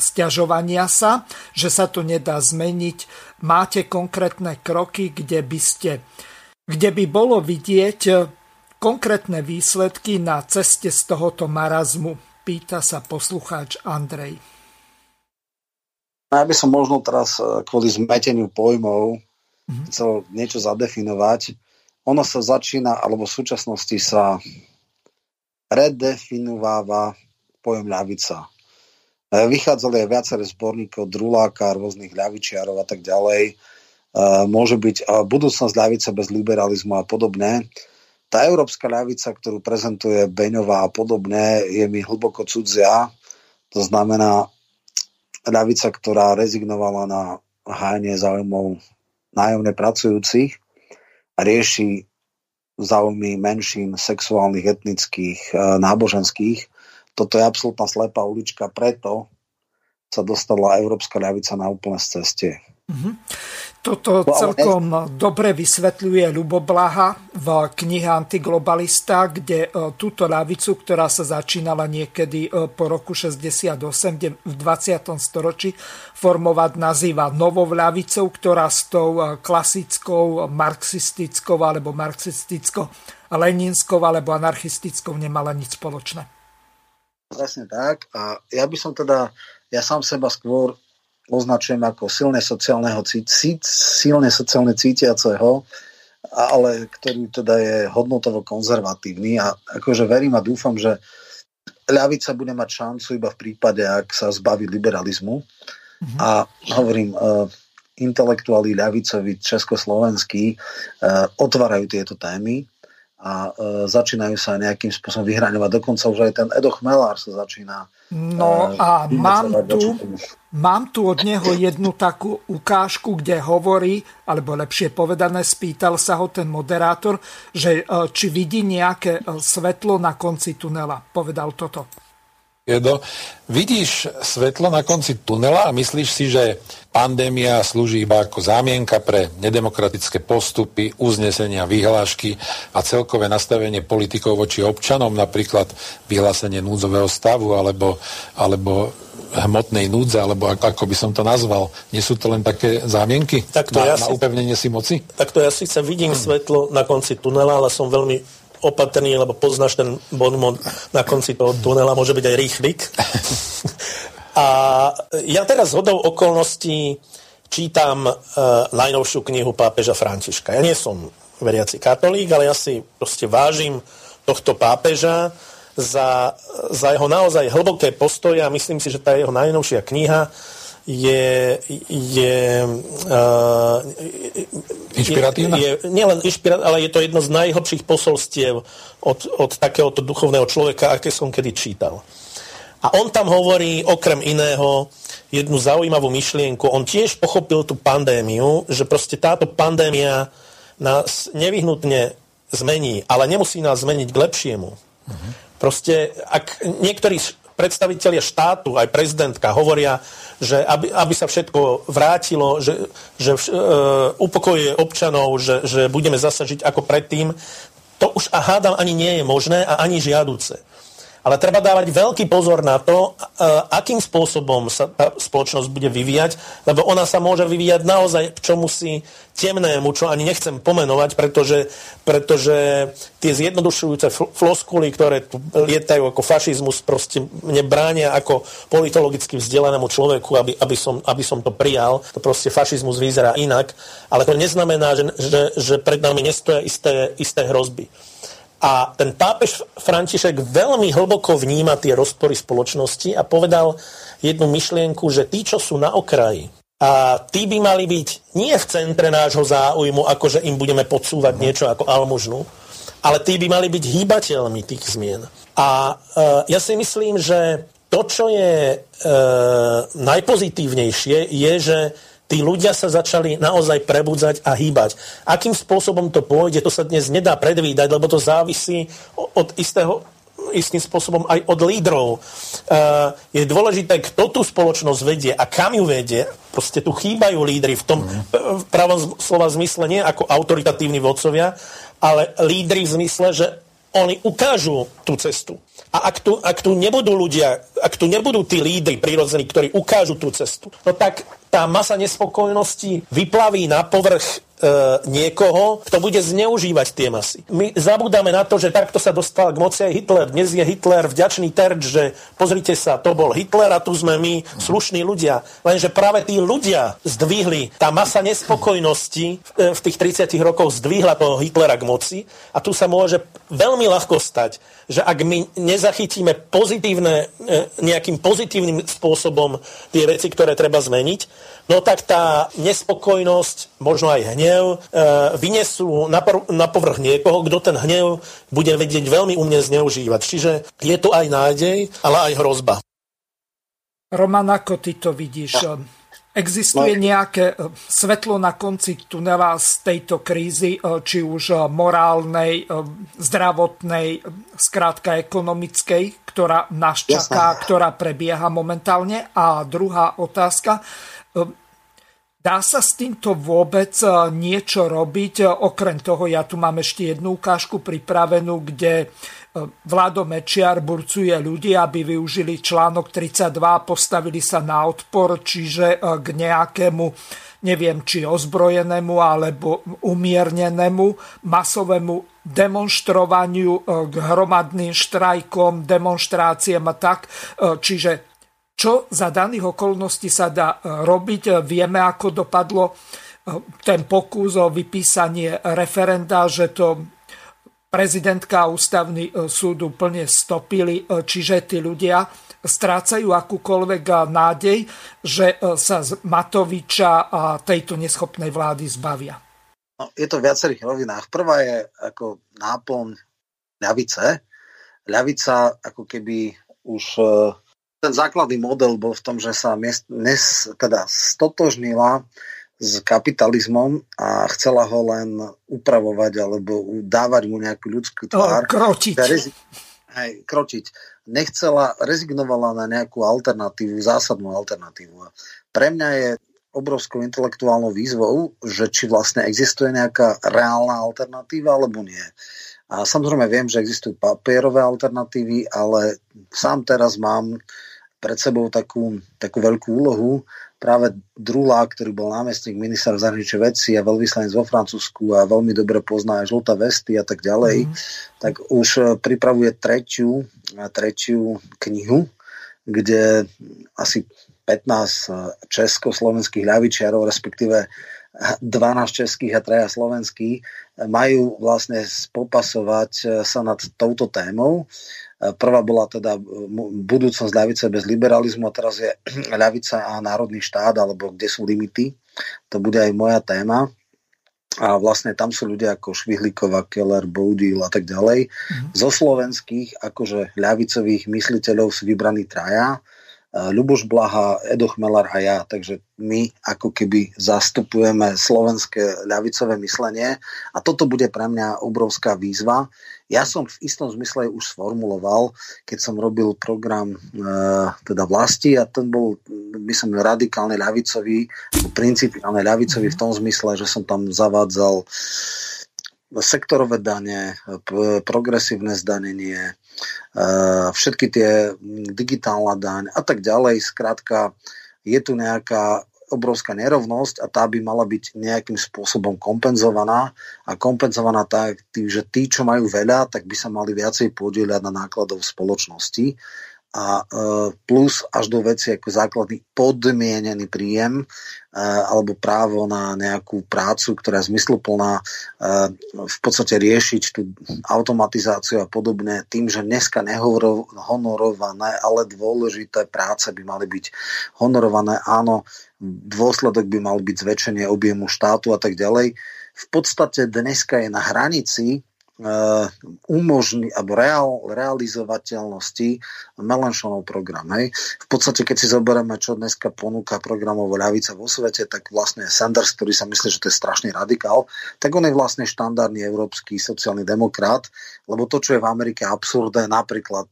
stiažovania sa, že sa to nedá zmeniť. Máte konkrétne kroky, kde by ste kde by bolo vidieť konkrétne výsledky na ceste z tohoto marazmu. Pýta sa poslucháč Andrej. Ja by som možno teraz e, kvôli zmeteniu pojmov mm-hmm. chcel niečo zadefinovať. Ono sa začína, alebo v súčasnosti sa redefinováva pojem ľavica. E, vychádzali aj viaceré zborníkov, Druláka, rôznych ľavičiarov a tak ďalej. E, môže byť budúcnosť ľavice bez liberalizmu a podobne tá európska ľavica, ktorú prezentuje Beňová a podobne, je mi hlboko cudzia. To znamená ľavica, ktorá rezignovala na hájenie záujmov nájomne pracujúcich a rieši záujmy menšín sexuálnych, etnických, e, náboženských. Toto je absolútna slepá ulička, preto sa dostala európska ľavica na úplné ceste. Mm-hmm. Toto celkom dobre vysvetľuje Ľubo Blaha v knihe Antiglobalista, kde e, túto ľavicu, ktorá sa začínala niekedy e, po roku 68 v 20. storočí formovať, nazýva novou ľavicou, ktorá s tou e, klasickou marxistickou alebo marxistickou leninskou alebo anarchistickou nemala nič spoločné. Presne tak. A ja by som teda, ja sám seba skôr označujem ako silne, sociálneho, silne sociálne cítiaceho, ale ktorý teda je hodnotovo konzervatívny a akože verím a dúfam, že ľavica bude mať šancu iba v prípade, ak sa zbaví liberalizmu. Mm-hmm. A hovorím, uh, intelektuáli ľavicovi československí uh, otvárajú tieto témy a uh, začínajú sa nejakým spôsobom vyhraňovať. Dokonca už aj ten Edo Chmelár sa začína No a mám tu, mám tu od neho jednu takú ukážku, kde hovorí, alebo lepšie povedané, spýtal sa ho ten moderátor, že či vidí nejaké svetlo na konci tunela. Povedal toto. Edo, vidíš svetlo na konci tunela a myslíš si, že pandémia slúži iba ako zámienka pre nedemokratické postupy, uznesenia, vyhlášky a celkové nastavenie politikov voči občanom, napríklad vyhlásenie núdzového stavu alebo, alebo hmotnej núdze, alebo ako, ako by som to nazval. Nie sú to len také zámienky tak to na, ja si, na upevnenie si moci? Tak to ja síce vidím hmm. svetlo na konci tunela, ale som veľmi opatrný, lebo poznáš ten bonmon na konci toho tunela, môže byť aj rýchlik. A ja teraz hodou okolností čítam uh, najnovšiu knihu pápeža Františka. Ja nie som veriaci katolík, ale ja si proste vážim tohto pápeža za, za jeho naozaj hlboké postoje a myslím si, že tá jeho najnovšia kniha je, je, uh, inšpiratívna? Je, je, nielen inšpiratívna, ale je to jedno z najhlbších posolstiev od, od takéhoto duchovného človeka, aké som kedy čítal. A on tam hovorí okrem iného jednu zaujímavú myšlienku. On tiež pochopil tú pandémiu, že proste táto pandémia nás nevyhnutne zmení, ale nemusí nás zmeniť k lepšiemu. Uh-huh. Proste, ak niektorí predstavitelia štátu, aj prezidentka hovoria, že aby, aby sa všetko vrátilo, že, že uh, upokojuje občanov, že, že budeme zasa žiť ako predtým, to už a hádam ani nie je možné a ani žiaduce. Ale treba dávať veľký pozor na to, akým spôsobom sa tá spoločnosť bude vyvíjať, lebo ona sa môže vyvíjať naozaj k čomu si temnému, čo ani nechcem pomenovať, pretože, pretože tie zjednodušujúce floskuly, ktoré tu lietajú ako fašizmus, proste mne bránia ako politologicky vzdelanému človeku, aby, aby, som, aby som to prijal. To proste fašizmus vyzerá inak, ale to neznamená, že, že, že pred nami nestoja isté, isté hrozby. A ten pápež František veľmi hlboko vníma tie rozpory spoločnosti a povedal jednu myšlienku, že tí, čo sú na okraji, a tí by mali byť nie v centre nášho záujmu, ako že im budeme podsúvať niečo ako almužnu, ale tí by mali byť hýbateľmi tých zmien. A e, ja si myslím, že to, čo je e, najpozitívnejšie, je, že tí ľudia sa začali naozaj prebudzať a hýbať. Akým spôsobom to pôjde, to sa dnes nedá predvídať, lebo to závisí od istého istým spôsobom aj od lídrov. Uh, je dôležité, kto tú spoločnosť vedie a kam ju vedie. Proste tu chýbajú lídry v tom mm. v pravom slova zmysle, nie ako autoritatívni vodcovia, ale lídry v zmysle, že oni ukážu tú cestu. A ak tu, ak tu nebudú ľudia, ak tu nebudú tí lídry prirodzení, ktorí ukážu tú cestu, no tak tá masa nespokojnosti vyplaví na povrch niekoho, kto bude zneužívať tie masy. My zabudáme na to, že takto sa dostal k moci aj Hitler. Dnes je Hitler vďačný terč, že pozrite sa, to bol Hitler a tu sme my, slušní ľudia. Lenže práve tí ľudia zdvihli, tá masa nespokojnosti v, e, v tých 30 rokoch zdvihla toho Hitlera k moci a tu sa môže veľmi ľahko stať, že ak my nezachytíme pozitívne, e, nejakým pozitívnym spôsobom tie veci, ktoré treba zmeniť, no tak tá nespokojnosť, možno aj hnev, e, vynesú na, povrch niekoho, kto ten hnev bude vedieť veľmi umne zneužívať. Čiže je tu aj nádej, ale aj hrozba. Roman, ako ty to vidíš? Existuje no. nejaké e, svetlo na konci tunela z tejto krízy, e, či už morálnej, zdravotnej, skrátka ekonomickej, ktorá nás čaká, Jasne. ktorá prebieha momentálne? A druhá otázka, Dá sa s týmto vôbec e, niečo robiť? Okrem toho, ja tu mám ešte jednu ukážku pripravenú, kde e, Vlado Mečiar burcuje ľudí, aby využili článok 32 a postavili sa na odpor, čiže e, k nejakému neviem, či ozbrojenému alebo umiernenému masovému demonstrovaniu k hromadným štrajkom, demonstráciám a tak. Čiže čo za daných okolností sa dá e, robiť. Vieme, ako dopadlo e, ten pokus o vypísanie referenda, že to prezidentka a ústavný e, súd úplne stopili, čiže tí ľudia strácajú akúkoľvek nádej, že sa z Matoviča a tejto neschopnej vlády zbavia. No, je to v viacerých rovinách. Prvá je ako náplň ľavice. Ľavica ako keby už ten základný model bol v tom, že sa dnes teda stotožnila s kapitalizmom a chcela ho len upravovať alebo dávať mu nejakú ľudskú tvár. kročiť. Rezi- hej, kročiť. Nechcela, rezignovala na nejakú alternatívu, zásadnú alternatívu. pre mňa je obrovskou intelektuálnou výzvou, že či vlastne existuje nejaká reálna alternatíva alebo nie. A samozrejme viem, že existujú papierové alternatívy, ale sám teraz mám pred sebou takú, takú veľkú úlohu. Práve Drula, ktorý bol námestník ministra zahraničnej veci a veľvyslanec vo Francúzsku a veľmi dobre pozná aj žltá vesty a tak ďalej, mm. tak už e, pripravuje tretiu, e, tretiu knihu, kde asi 15 e, československých ľavičiarov, respektíve 12 českých a traja slovenských, majú vlastne spopasovať sa nad touto témou. Prvá bola teda budúcnosť ľavice bez liberalizmu a teraz je ľavica a národný štát, alebo kde sú limity. To bude aj moja téma. A vlastne tam sú ľudia ako Švihlíková, Keller, Boudil a tak ďalej. Mm-hmm. Zo slovenských, akože ľavicových mysliteľov sú vybraní traja. Ľuboš Blaha, Edo Chmelar a ja. Takže my ako keby zastupujeme slovenské ľavicové myslenie a toto bude pre mňa obrovská výzva. Ja som v istom zmysle už sformuloval, keď som robil program e, teda vlasti a ten bol, myslím, radikálne ľavicový, principiálne ľavicový v tom zmysle, že som tam zavádzal sektorové dane, progresívne zdanenie, všetky tie digitálna daň a tak ďalej. Skrátka, je tu nejaká obrovská nerovnosť a tá by mala byť nejakým spôsobom kompenzovaná a kompenzovaná tak, že tí, čo majú veľa, tak by sa mali viacej podieľať na nákladov spoločnosti a e, plus až do veci ako základný podmienený príjem e, alebo právo na nejakú prácu, ktorá je zmysluplná, e, v podstate riešiť tú automatizáciu a podobne tým, že dneska nehonorované, ale dôležité práce by mali byť honorované. Áno, dôsledok by mal byť zväčšenie objemu štátu a tak ďalej. V podstate dneska je na hranici umožní, alebo reál, realizovateľnosti Melanchonov program. Hej. V podstate, keď si zoberieme, čo dneska ponúka programovo ľavica vo svete, tak vlastne Sanders, ktorý sa myslí, že to je strašný radikál, tak on je vlastne štandardný európsky sociálny demokrat, lebo to, čo je v Amerike absurdné, napríklad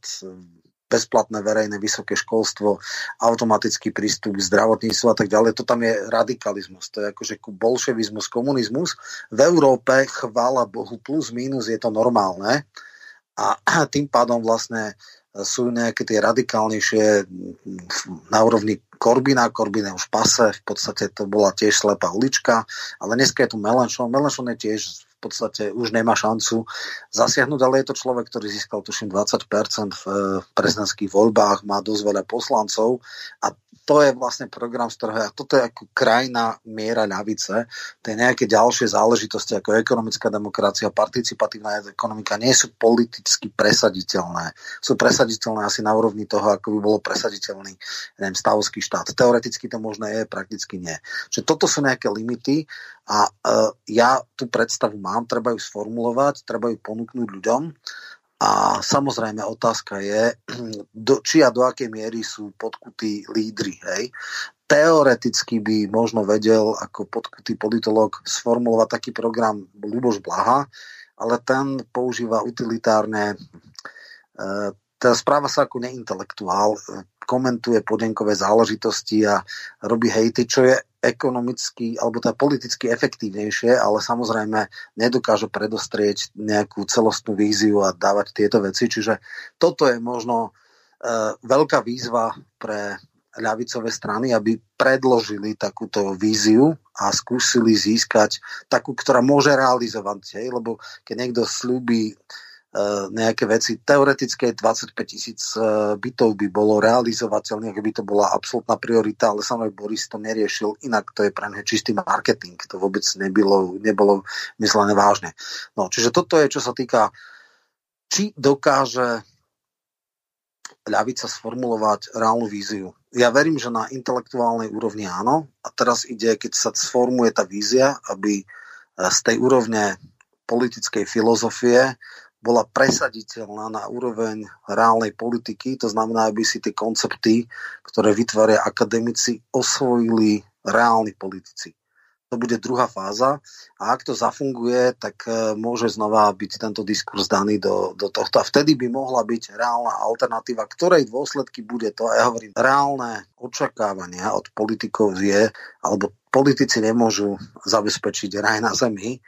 bezplatné verejné vysoké školstvo, automatický prístup k zdravotníctvu a tak ďalej. To tam je radikalizmus. To je akože bolševizmus, komunizmus. V Európe, chvála Bohu, plus minus je to normálne. A tým pádom vlastne sú nejaké tie radikálnejšie na úrovni Korbina. Korbina už pase, v podstate to bola tiež slepá ulička, ale dneska je tu Melanchon. Melanchon je tiež podstate už nemá šancu zasiahnuť, ale je to človek, ktorý získal tuším 20% v eh, prezidentských voľbách, má dosť veľa poslancov a to je vlastne program, z ktorého, a toto je ako krajná miera ľavice, tie nejaké ďalšie záležitosti ako ekonomická demokracia, participatívna ekonomika nie sú politicky presaditeľné. Sú presaditeľné asi na úrovni toho, ako by bolo presaditeľný neviem, stavovský štát. Teoreticky to možné je, prakticky nie. Čiže toto sú nejaké limity a uh, ja tú predstavu mám, treba ju sformulovať, treba ju ponúknuť ľuďom a samozrejme otázka je, do, či a do akej miery sú podkutí lídry. Hej. Teoreticky by možno vedel ako podkutý politolog sformulovať taký program Luboš Blaha, ale ten používa utilitárne, e, teda správa sa ako neintelektuál, komentuje podenkové záležitosti a robí hejty, čo je ekonomicky alebo teda politicky efektívnejšie, ale samozrejme nedokáže predostrieť nejakú celostnú víziu a dávať tieto veci. Čiže toto je možno e, veľká výzva pre ľavicové strany, aby predložili takúto víziu a skúsili získať takú, ktorá môže realizovať. Hej? Lebo keď niekto slúbi nejaké veci. Teoretické 25 tisíc eh, bytov by bolo realizovateľné, ak by to bola absolútna priorita, ale samotný Boris to neriešil, inak to je pre mňa čistý marketing. To vôbec nebolo, nebolo myslené vážne. No, čiže toto je, čo sa týka, či dokáže ľavica sformulovať reálnu víziu. Ja verím, že na intelektuálnej úrovni áno. A teraz ide, keď sa sformuje tá vízia, aby eh, z tej úrovne politickej filozofie bola presaditeľná na úroveň reálnej politiky, to znamená, aby si tie koncepty, ktoré vytvária akademici, osvojili reálni politici. To bude druhá fáza a ak to zafunguje, tak e, môže znova byť tento diskurs daný do, do tohto a vtedy by mohla byť reálna alternatíva, ktorej dôsledky bude to, a ja hovorím, reálne očakávania od politikov je, alebo politici nemôžu zabezpečiť raj na zemi,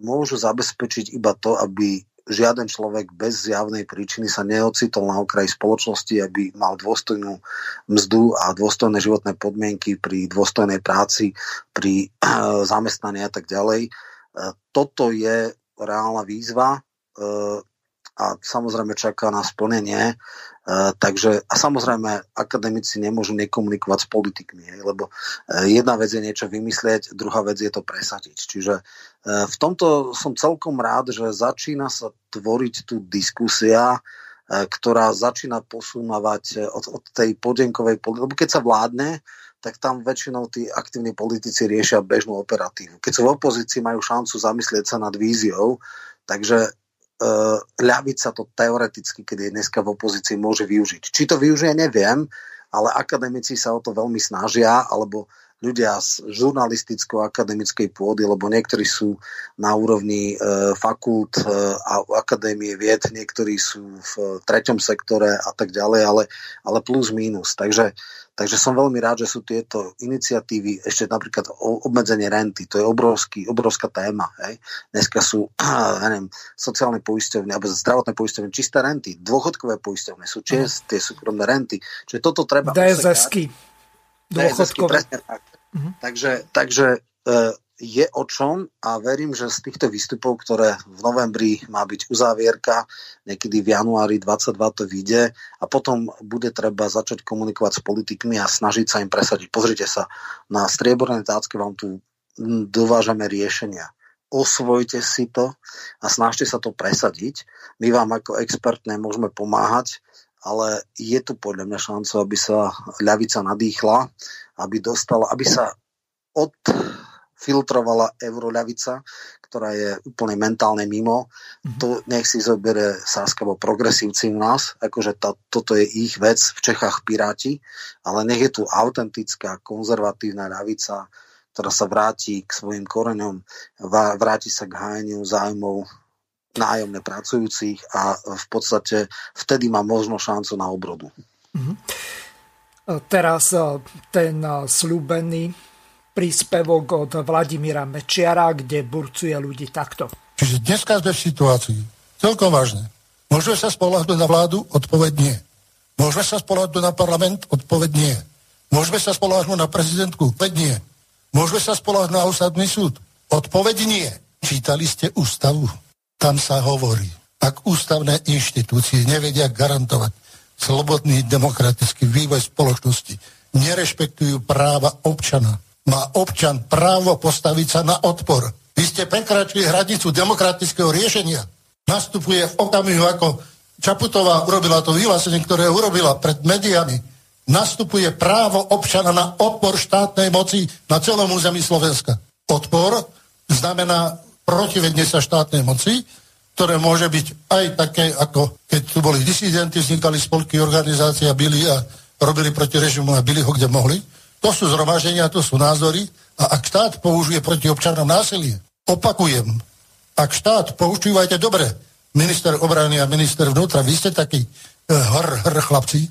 môžu zabezpečiť iba to, aby žiaden človek bez zjavnej príčiny sa neocitol na okraji spoločnosti, aby mal dôstojnú mzdu a dôstojné životné podmienky pri dôstojnej práci, pri zamestnaní a tak ďalej. E, toto je reálna výzva e, a samozrejme čaká na splnenie Eh, takže a samozrejme akademici nemôžu nekomunikovať s politikmi, hej, lebo eh, jedna vec je niečo vymyslieť, druhá vec je to presadiť. Čiže eh, v tomto som celkom rád, že začína sa tvoriť tu diskusia, ktorá začína posúnavať od, od tej podenkovej politiky. Lebo keď sa vládne, tak tam väčšinou tí aktívni politici riešia bežnú operatívu. Keď sú v opozícii, majú šancu zamyslieť sa nad víziou, takže uh, ľavica to teoreticky, keď je dneska v opozícii, môže využiť. Či to využije, neviem, ale akademici sa o to veľmi snažia, alebo ľudia z žurnalisticko-akademickej pôdy, lebo niektorí sú na úrovni e, fakult e, a akadémie vied, niektorí sú v treťom sektore a tak ďalej, ale, ale plus minus. Takže Takže som veľmi rád, že sú tieto iniciatívy, ešte napríklad obmedzenie renty, to je obrovský, obrovská téma. Hej. Dneska sú, ja neviem, sociálne poisťovne, alebo zdravotné poisťovne, čisté renty, dôchodkové poisťovne sú čist, tie súkromné renty. Čiže toto treba... DSS-ky. Dôchodkové. DSS-ky, tak. Uh-huh. Takže, takže e, je o čom a verím, že z týchto výstupov, ktoré v novembri má byť uzávierka, niekedy v januári 22 to vyjde a potom bude treba začať komunikovať s politikmi a snažiť sa im presadiť. Pozrite sa, na striebornej tácke vám tu dovážame riešenia. Osvojte si to a snažte sa to presadiť. My vám ako expertné môžeme pomáhať, ale je tu podľa mňa šanca, aby sa ľavica nadýchla, aby dostala, aby sa od filtrovala euroľavica, ktorá je úplne mentálne mimo. Mm-hmm. To nech si zobere Sáska alebo progresívci u nás, akože tá, toto je ich vec, v Čechách Piráti, ale nech je tu autentická, konzervatívna ľavica, ktorá sa vráti k svojim koreňom, vráti sa k hájeniu zájmov nájomne pracujúcich a v podstate vtedy má možno šancu na obrodu. Mm-hmm. Teraz eh, ten slúbený príspevok od Vladimíra Mečiara, kde burcuje ľudí takto. Čiže dneska sme v situácii celkom vážne. Môžeme sa spolahnuť na vládu? Odpoveď nie. Môžeme sa spolahnuť na parlament? Odpoveď nie. Môžeme sa spolahnuť na prezidentku? Odpoveď nie. Môžeme sa spolahnuť na ústavný súd? Odpoveď nie. Čítali ste ústavu? Tam sa hovorí, ak ústavné inštitúcie nevedia garantovať slobodný demokratický vývoj spoločnosti, nerešpektujú práva občana, má občan právo postaviť sa na odpor. Vy ste prekračili hranicu demokratického riešenia. Nastupuje v okamihu, ako Čaputová urobila to vyhlásenie, ktoré urobila pred médiami. Nastupuje právo občana na odpor štátnej moci na celom území Slovenska. Odpor znamená protivedne sa štátnej moci, ktoré môže byť aj také, ako keď tu boli disidenti, vznikali spolky, organizácie a byli a robili proti režimu a byli ho kde mohli to sú zhromaždenia, to sú názory. A ak štát použije proti občanom násilie, opakujem, ak štát, používajte dobre, minister obrany a minister vnútra, vy ste takí e, hr, hr chlapci,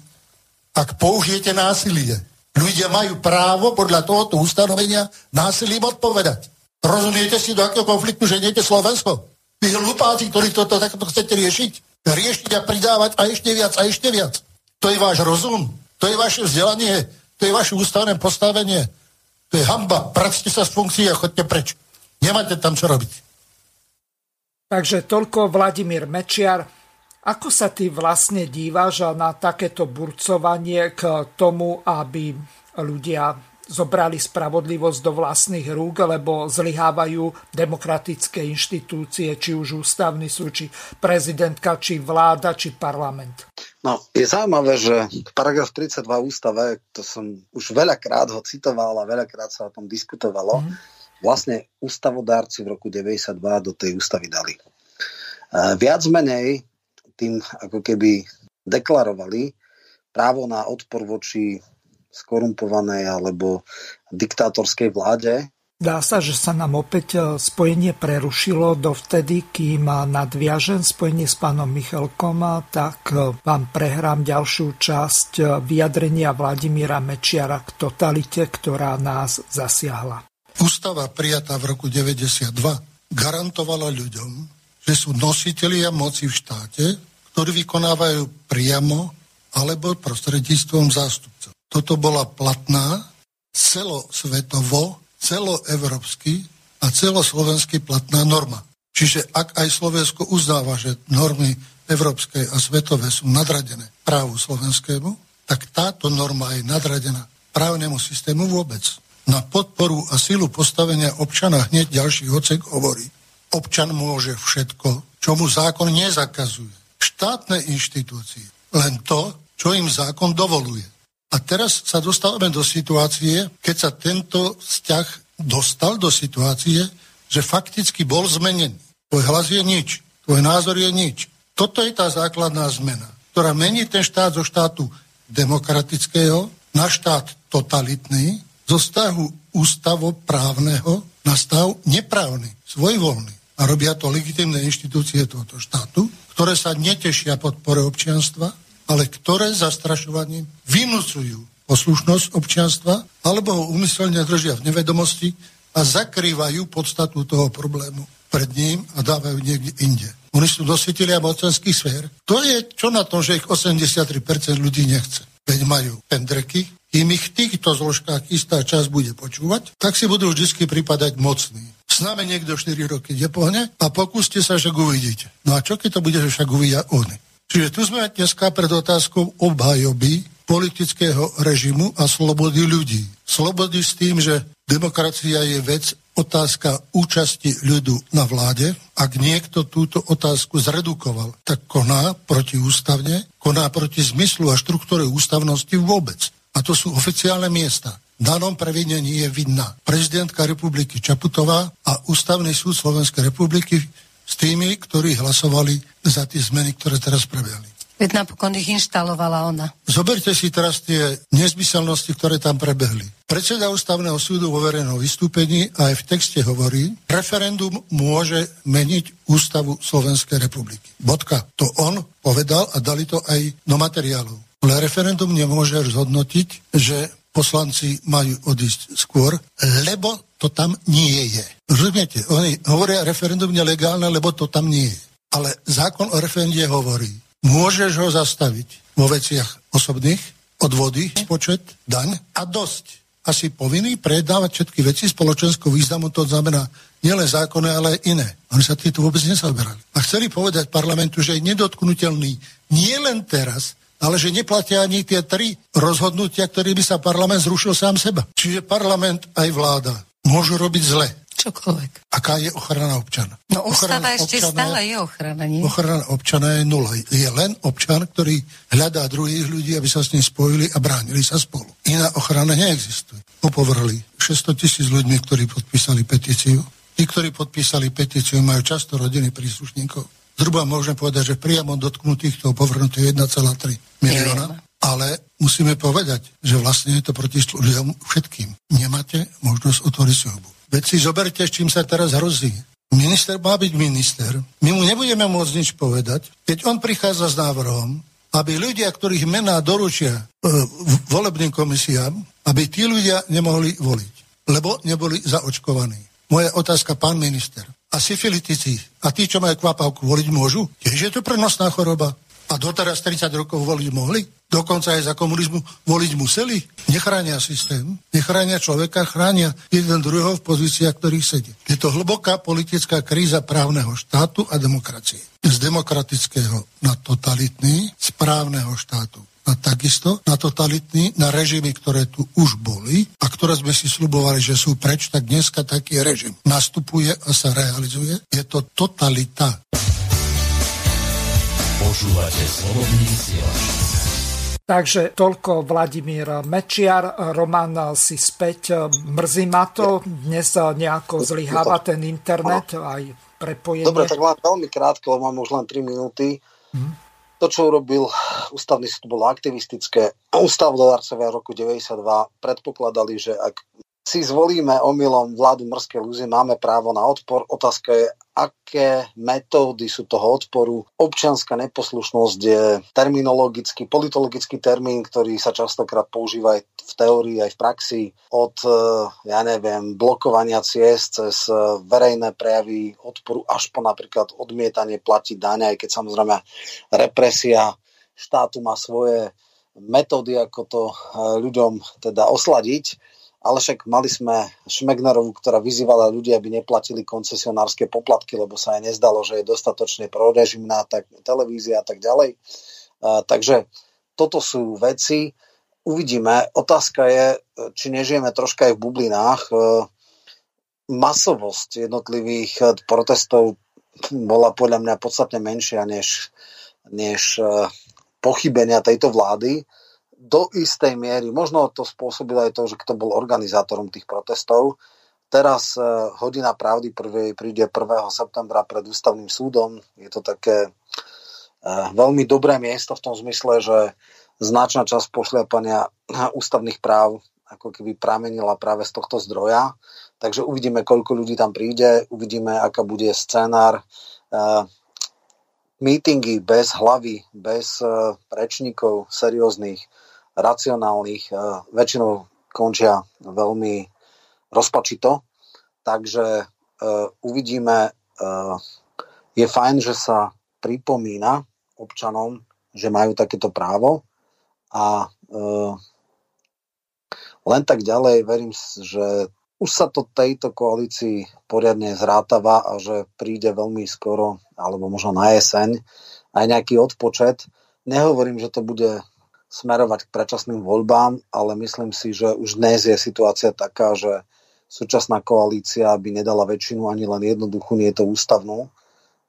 ak použijete násilie Ľudia majú právo podľa tohoto ustanovenia násilím odpovedať. Rozumiete si, do akého konfliktu že ženiete Slovensko? Vy hlupáci, ktorí toto takto chcete riešiť? Riešiť a pridávať a ešte viac a ešte viac. To je váš rozum, to je vaše vzdelanie, to je vaše ústavné postavenie. To je hamba. Practe sa z funkcie a chodte preč. Nemáte tam čo robiť. Takže toľko Vladimír Mečiar. Ako sa ty vlastne díváš na takéto burcovanie k tomu, aby ľudia zobrali spravodlivosť do vlastných rúk, lebo zlyhávajú demokratické inštitúcie, či už ústavný súd, či prezidentka, či vláda, či parlament? No, je zaujímavé, že paragraf 32 ústave, to som už veľakrát ho citoval a veľakrát sa o tom diskutovalo, mm. vlastne ústavodárci v roku 92 do tej ústavy dali. E, viac menej tým ako keby deklarovali právo na odpor voči skorumpovanej alebo diktátorskej vláde. Dá sa, že sa nám opäť e, spojenie prerušilo dovtedy, kým nadviažem spojenie s pánom Michalkom, tak e, vám prehrám ďalšiu časť e, vyjadrenia Vladimíra Mečiara k totalite, ktorá nás zasiahla. Ústava prijatá v roku 92 garantovala ľuďom, že sú nositelia moci v štáte, ktorí vykonávajú priamo alebo prostredníctvom zástupcov. Toto bola platná celosvetovo, celoevropsky a celoslovensky platná norma. Čiže ak aj Slovensko uznáva, že normy európske a svetové sú nadradené právu slovenskému, tak táto norma je nadradená právnemu systému vôbec. Na podporu a silu postavenia občana hneď ďalší ocek hovorí, občan môže všetko, čo mu zákon nezakazuje. Štátne inštitúcie len to, čo im zákon dovoluje. A teraz sa dostávame do situácie, keď sa tento vzťah dostal do situácie, že fakticky bol zmenený. Tvoj hlas je nič, tvoj názor je nič. Toto je tá základná zmena, ktorá mení ten štát zo štátu demokratického na štát totalitný, zo vzťahu ústavoprávneho na stav neprávny, svojvoľný a robia to legitimné inštitúcie tohoto štátu, ktoré sa netešia podpore občianstva, ale ktoré zastrašovaním vynúcujú poslušnosť občianstva alebo ho umyselne držia v nevedomosti a zakrývajú podstatu toho problému pred ním a dávajú niekde inde. Oni sú nositeľia mocenských sfér. To je čo na tom, že ich 83% ľudí nechce. Veď majú pendreky, kým ich v týchto zložkách istá časť bude počúvať, tak si budú vždy pripadať mocní. S nami niekto 4 roky nepohne a pokúste sa, však uvidíte. No a čo keď to bude, že však uvidia oni? Čiže tu sme dneska pred otázkou obhajoby politického režimu a slobody ľudí. Slobody s tým, že demokracia je vec, otázka účasti ľudu na vláde. Ak niekto túto otázku zredukoval, tak koná protiústavne, koná proti zmyslu a štruktúre ústavnosti vôbec. A to sú oficiálne miesta danom previnení je vinná prezidentka republiky Čaputová a Ústavný súd Slovenskej republiky s tými, ktorí hlasovali za tie zmeny, ktoré teraz prebehli. Veď napokon ich inštalovala ona. Zoberte si teraz tie nezmyselnosti, ktoré tam prebehli. Predseda ústavného súdu vo verejnom vystúpení aj v texte hovorí, referendum môže meniť ústavu Slovenskej republiky. Bodka. To on povedal a dali to aj do materiálov. Ale referendum nemôže zhodnotiť, že poslanci majú odísť skôr, lebo to tam nie je. Rozumiete? Oni hovoria, referendum je legálne, lebo to tam nie je. Ale zákon o referende hovorí, môžeš ho zastaviť vo veciach osobných, odvody, počet, daň a dosť. Asi povinný predávať všetky veci spoločenskou významu, to znamená nielen zákonné, ale aj iné. Oni sa týmto vôbec nezaoberali. A chceli povedať parlamentu, že je nedotknutelný nie len teraz, ale že neplatia ani tie tri rozhodnutia, ktorými sa parlament zrušil sám seba. Čiže parlament aj vláda môžu robiť zle. Čokoľvek. Aká je ochrana občana? No ústava ešte občana, stále je ochrana, nie? Ochrana občana je nula. Je len občan, ktorý hľadá druhých ľudí, aby sa s ním spojili a bránili sa spolu. Iná ochrana neexistuje. Opovrhli 600 tisíc ľuďmi, ktorí podpísali petíciu. Tí, ktorí podpísali petíciu, majú často rodiny príslušníkov Zhruba môžeme povedať, že priamo dotknutých toho povrhnutých 1,3 milióna. Ale musíme povedať, že vlastne je to proti ľuďom všetkým. Nemáte možnosť otvoriť si hubu. Veď si zoberte, s čím sa teraz hrozí. Minister má byť minister. My mu nebudeme môcť nič povedať, keď on prichádza s návrhom, aby ľudia, ktorých mená doručia e, volebným komisiám, aby tí ľudia nemohli voliť, lebo neboli zaočkovaní. Moja otázka, pán minister. A syfilitici a tí, čo majú kvapavku, voliť môžu? Tiež je to prenosná choroba. A doteraz 30 rokov voliť mohli? Dokonca aj za komunizmu voliť museli? Nechránia systém, nechránia človeka, chránia jeden druhého v pozíciách, ktorých sedí. Je to hlboká politická kríza právneho štátu a demokracie. Z demokratického na totalitný, z právneho štátu a takisto na totalitný, na režimy, ktoré tu už boli a ktoré sme si slubovali, že sú preč, tak dneska taký režim nastupuje a sa realizuje. Je to totalita. Počúvate slobodný Takže toľko Vladimír Mečiar. Roman si späť. Mrzí ma to. Dnes nejako zlyháva ten internet aj prepojenie. Dobre, tak len veľmi krátko, mám už len 3 minúty. Hmm. To, čo urobil ústavný súd, bolo aktivistické. Ústavodárcovia v roku 92 predpokladali, že ak si zvolíme omylom vládu Mrskej lúzy, máme právo na odpor. Otázka je, aké metódy sú toho odporu. Občianská neposlušnosť je terminologický, politologický termín, ktorý sa častokrát používa aj v teórii, aj v praxi. Od, eh, ja neviem, blokovania ciest cez eh, verejné prejavy odporu až po napríklad odmietanie platiť dáne, aj keď samozrejme represia štátu má svoje metódy, ako to eh, ľuďom teda osladiť ale však mali sme Šmegnerovu, ktorá vyzývala ľudí, aby neplatili koncesionárske poplatky, lebo sa aj nezdalo, že je dostatočne prorežimná tak, televízia a tak ďalej. A, takže toto sú veci. Uvidíme. Otázka je, či nežijeme troška aj v bublinách. E, masovosť jednotlivých protestov bola podľa mňa podstatne menšia než, než e, pochybenia tejto vlády do istej miery, možno to spôsobilo aj to, že kto bol organizátorom tých protestov. Teraz eh, hodina pravdy prvej príde 1. septembra pred ústavným súdom. Je to také eh, veľmi dobré miesto v tom zmysle, že značná časť pošliapania ústavných práv ako keby pramenila práve z tohto zdroja. Takže uvidíme, koľko ľudí tam príde, uvidíme, aká bude scenár. Uh, mítingy bez hlavy, bez uh, rečníkov serióznych, racionálnych e, väčšinou končia veľmi rozpačito. Takže e, uvidíme, e, je fajn, že sa pripomína občanom, že majú takéto právo a len tak ďalej verím, že už sa to tejto koalícii poriadne zrátava a že príde veľmi skoro, alebo možno na jeseň, aj nejaký odpočet. Nehovorím, že to bude smerovať k predčasným voľbám, ale myslím si, že už dnes je situácia taká, že súčasná koalícia by nedala väčšinu ani len jednoduchú, nie je to ústavnú.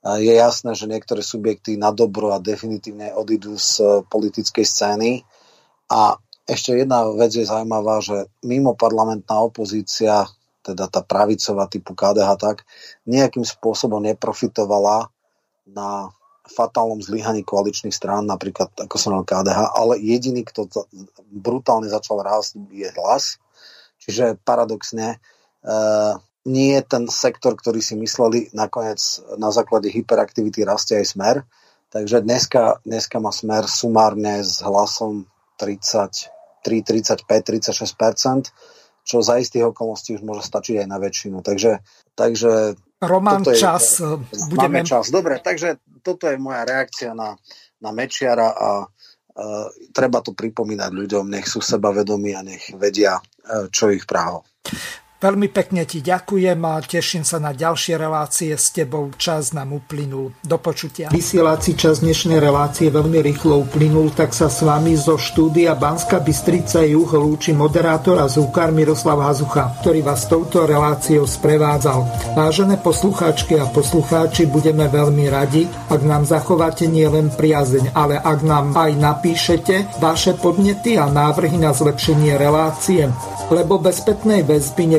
Je jasné, že niektoré subjekty na dobro a definitívne odídu z politickej scény. A ešte jedna vec je zaujímavá, že mimo parlamentná opozícia, teda tá pravicová typu KDH, tak nejakým spôsobom neprofitovala na fatálnom zlyhaní koaličných strán, napríklad ako som mal KDH, ale jediný, kto brutálne začal rásť, je hlas. Čiže paradoxne, uh, nie je ten sektor, ktorý si mysleli, nakoniec na základe hyperaktivity rastie aj smer. Takže dneska, dneska má smer sumárne s hlasom 33, 35, 36% čo za istých okolností už môže stačiť aj na väčšinu. Takže, takže Roman, je, čas. Budeme... Máme čas. Dobre, takže toto je moja reakcia na, na Mečiara a uh, treba to pripomínať ľuďom, nech sú sebavedomí a nech vedia, uh, čo ich právo. Veľmi pekne ti ďakujem a teším sa na ďalšie relácie s tebou. Čas nám uplynul. Do počutia. Vysielací čas dnešnej relácie veľmi rýchlo uplynul, tak sa s vami zo štúdia Banska Bystrica Juh lúči moderátor a zúkar Miroslav Hazucha, ktorý vás touto reláciou sprevádzal. Vážené poslucháčky a poslucháči, budeme veľmi radi, ak nám zachováte nielen priazeň, ale ak nám aj napíšete vaše podnety a návrhy na zlepšenie relácie, lebo bez spätnej väzby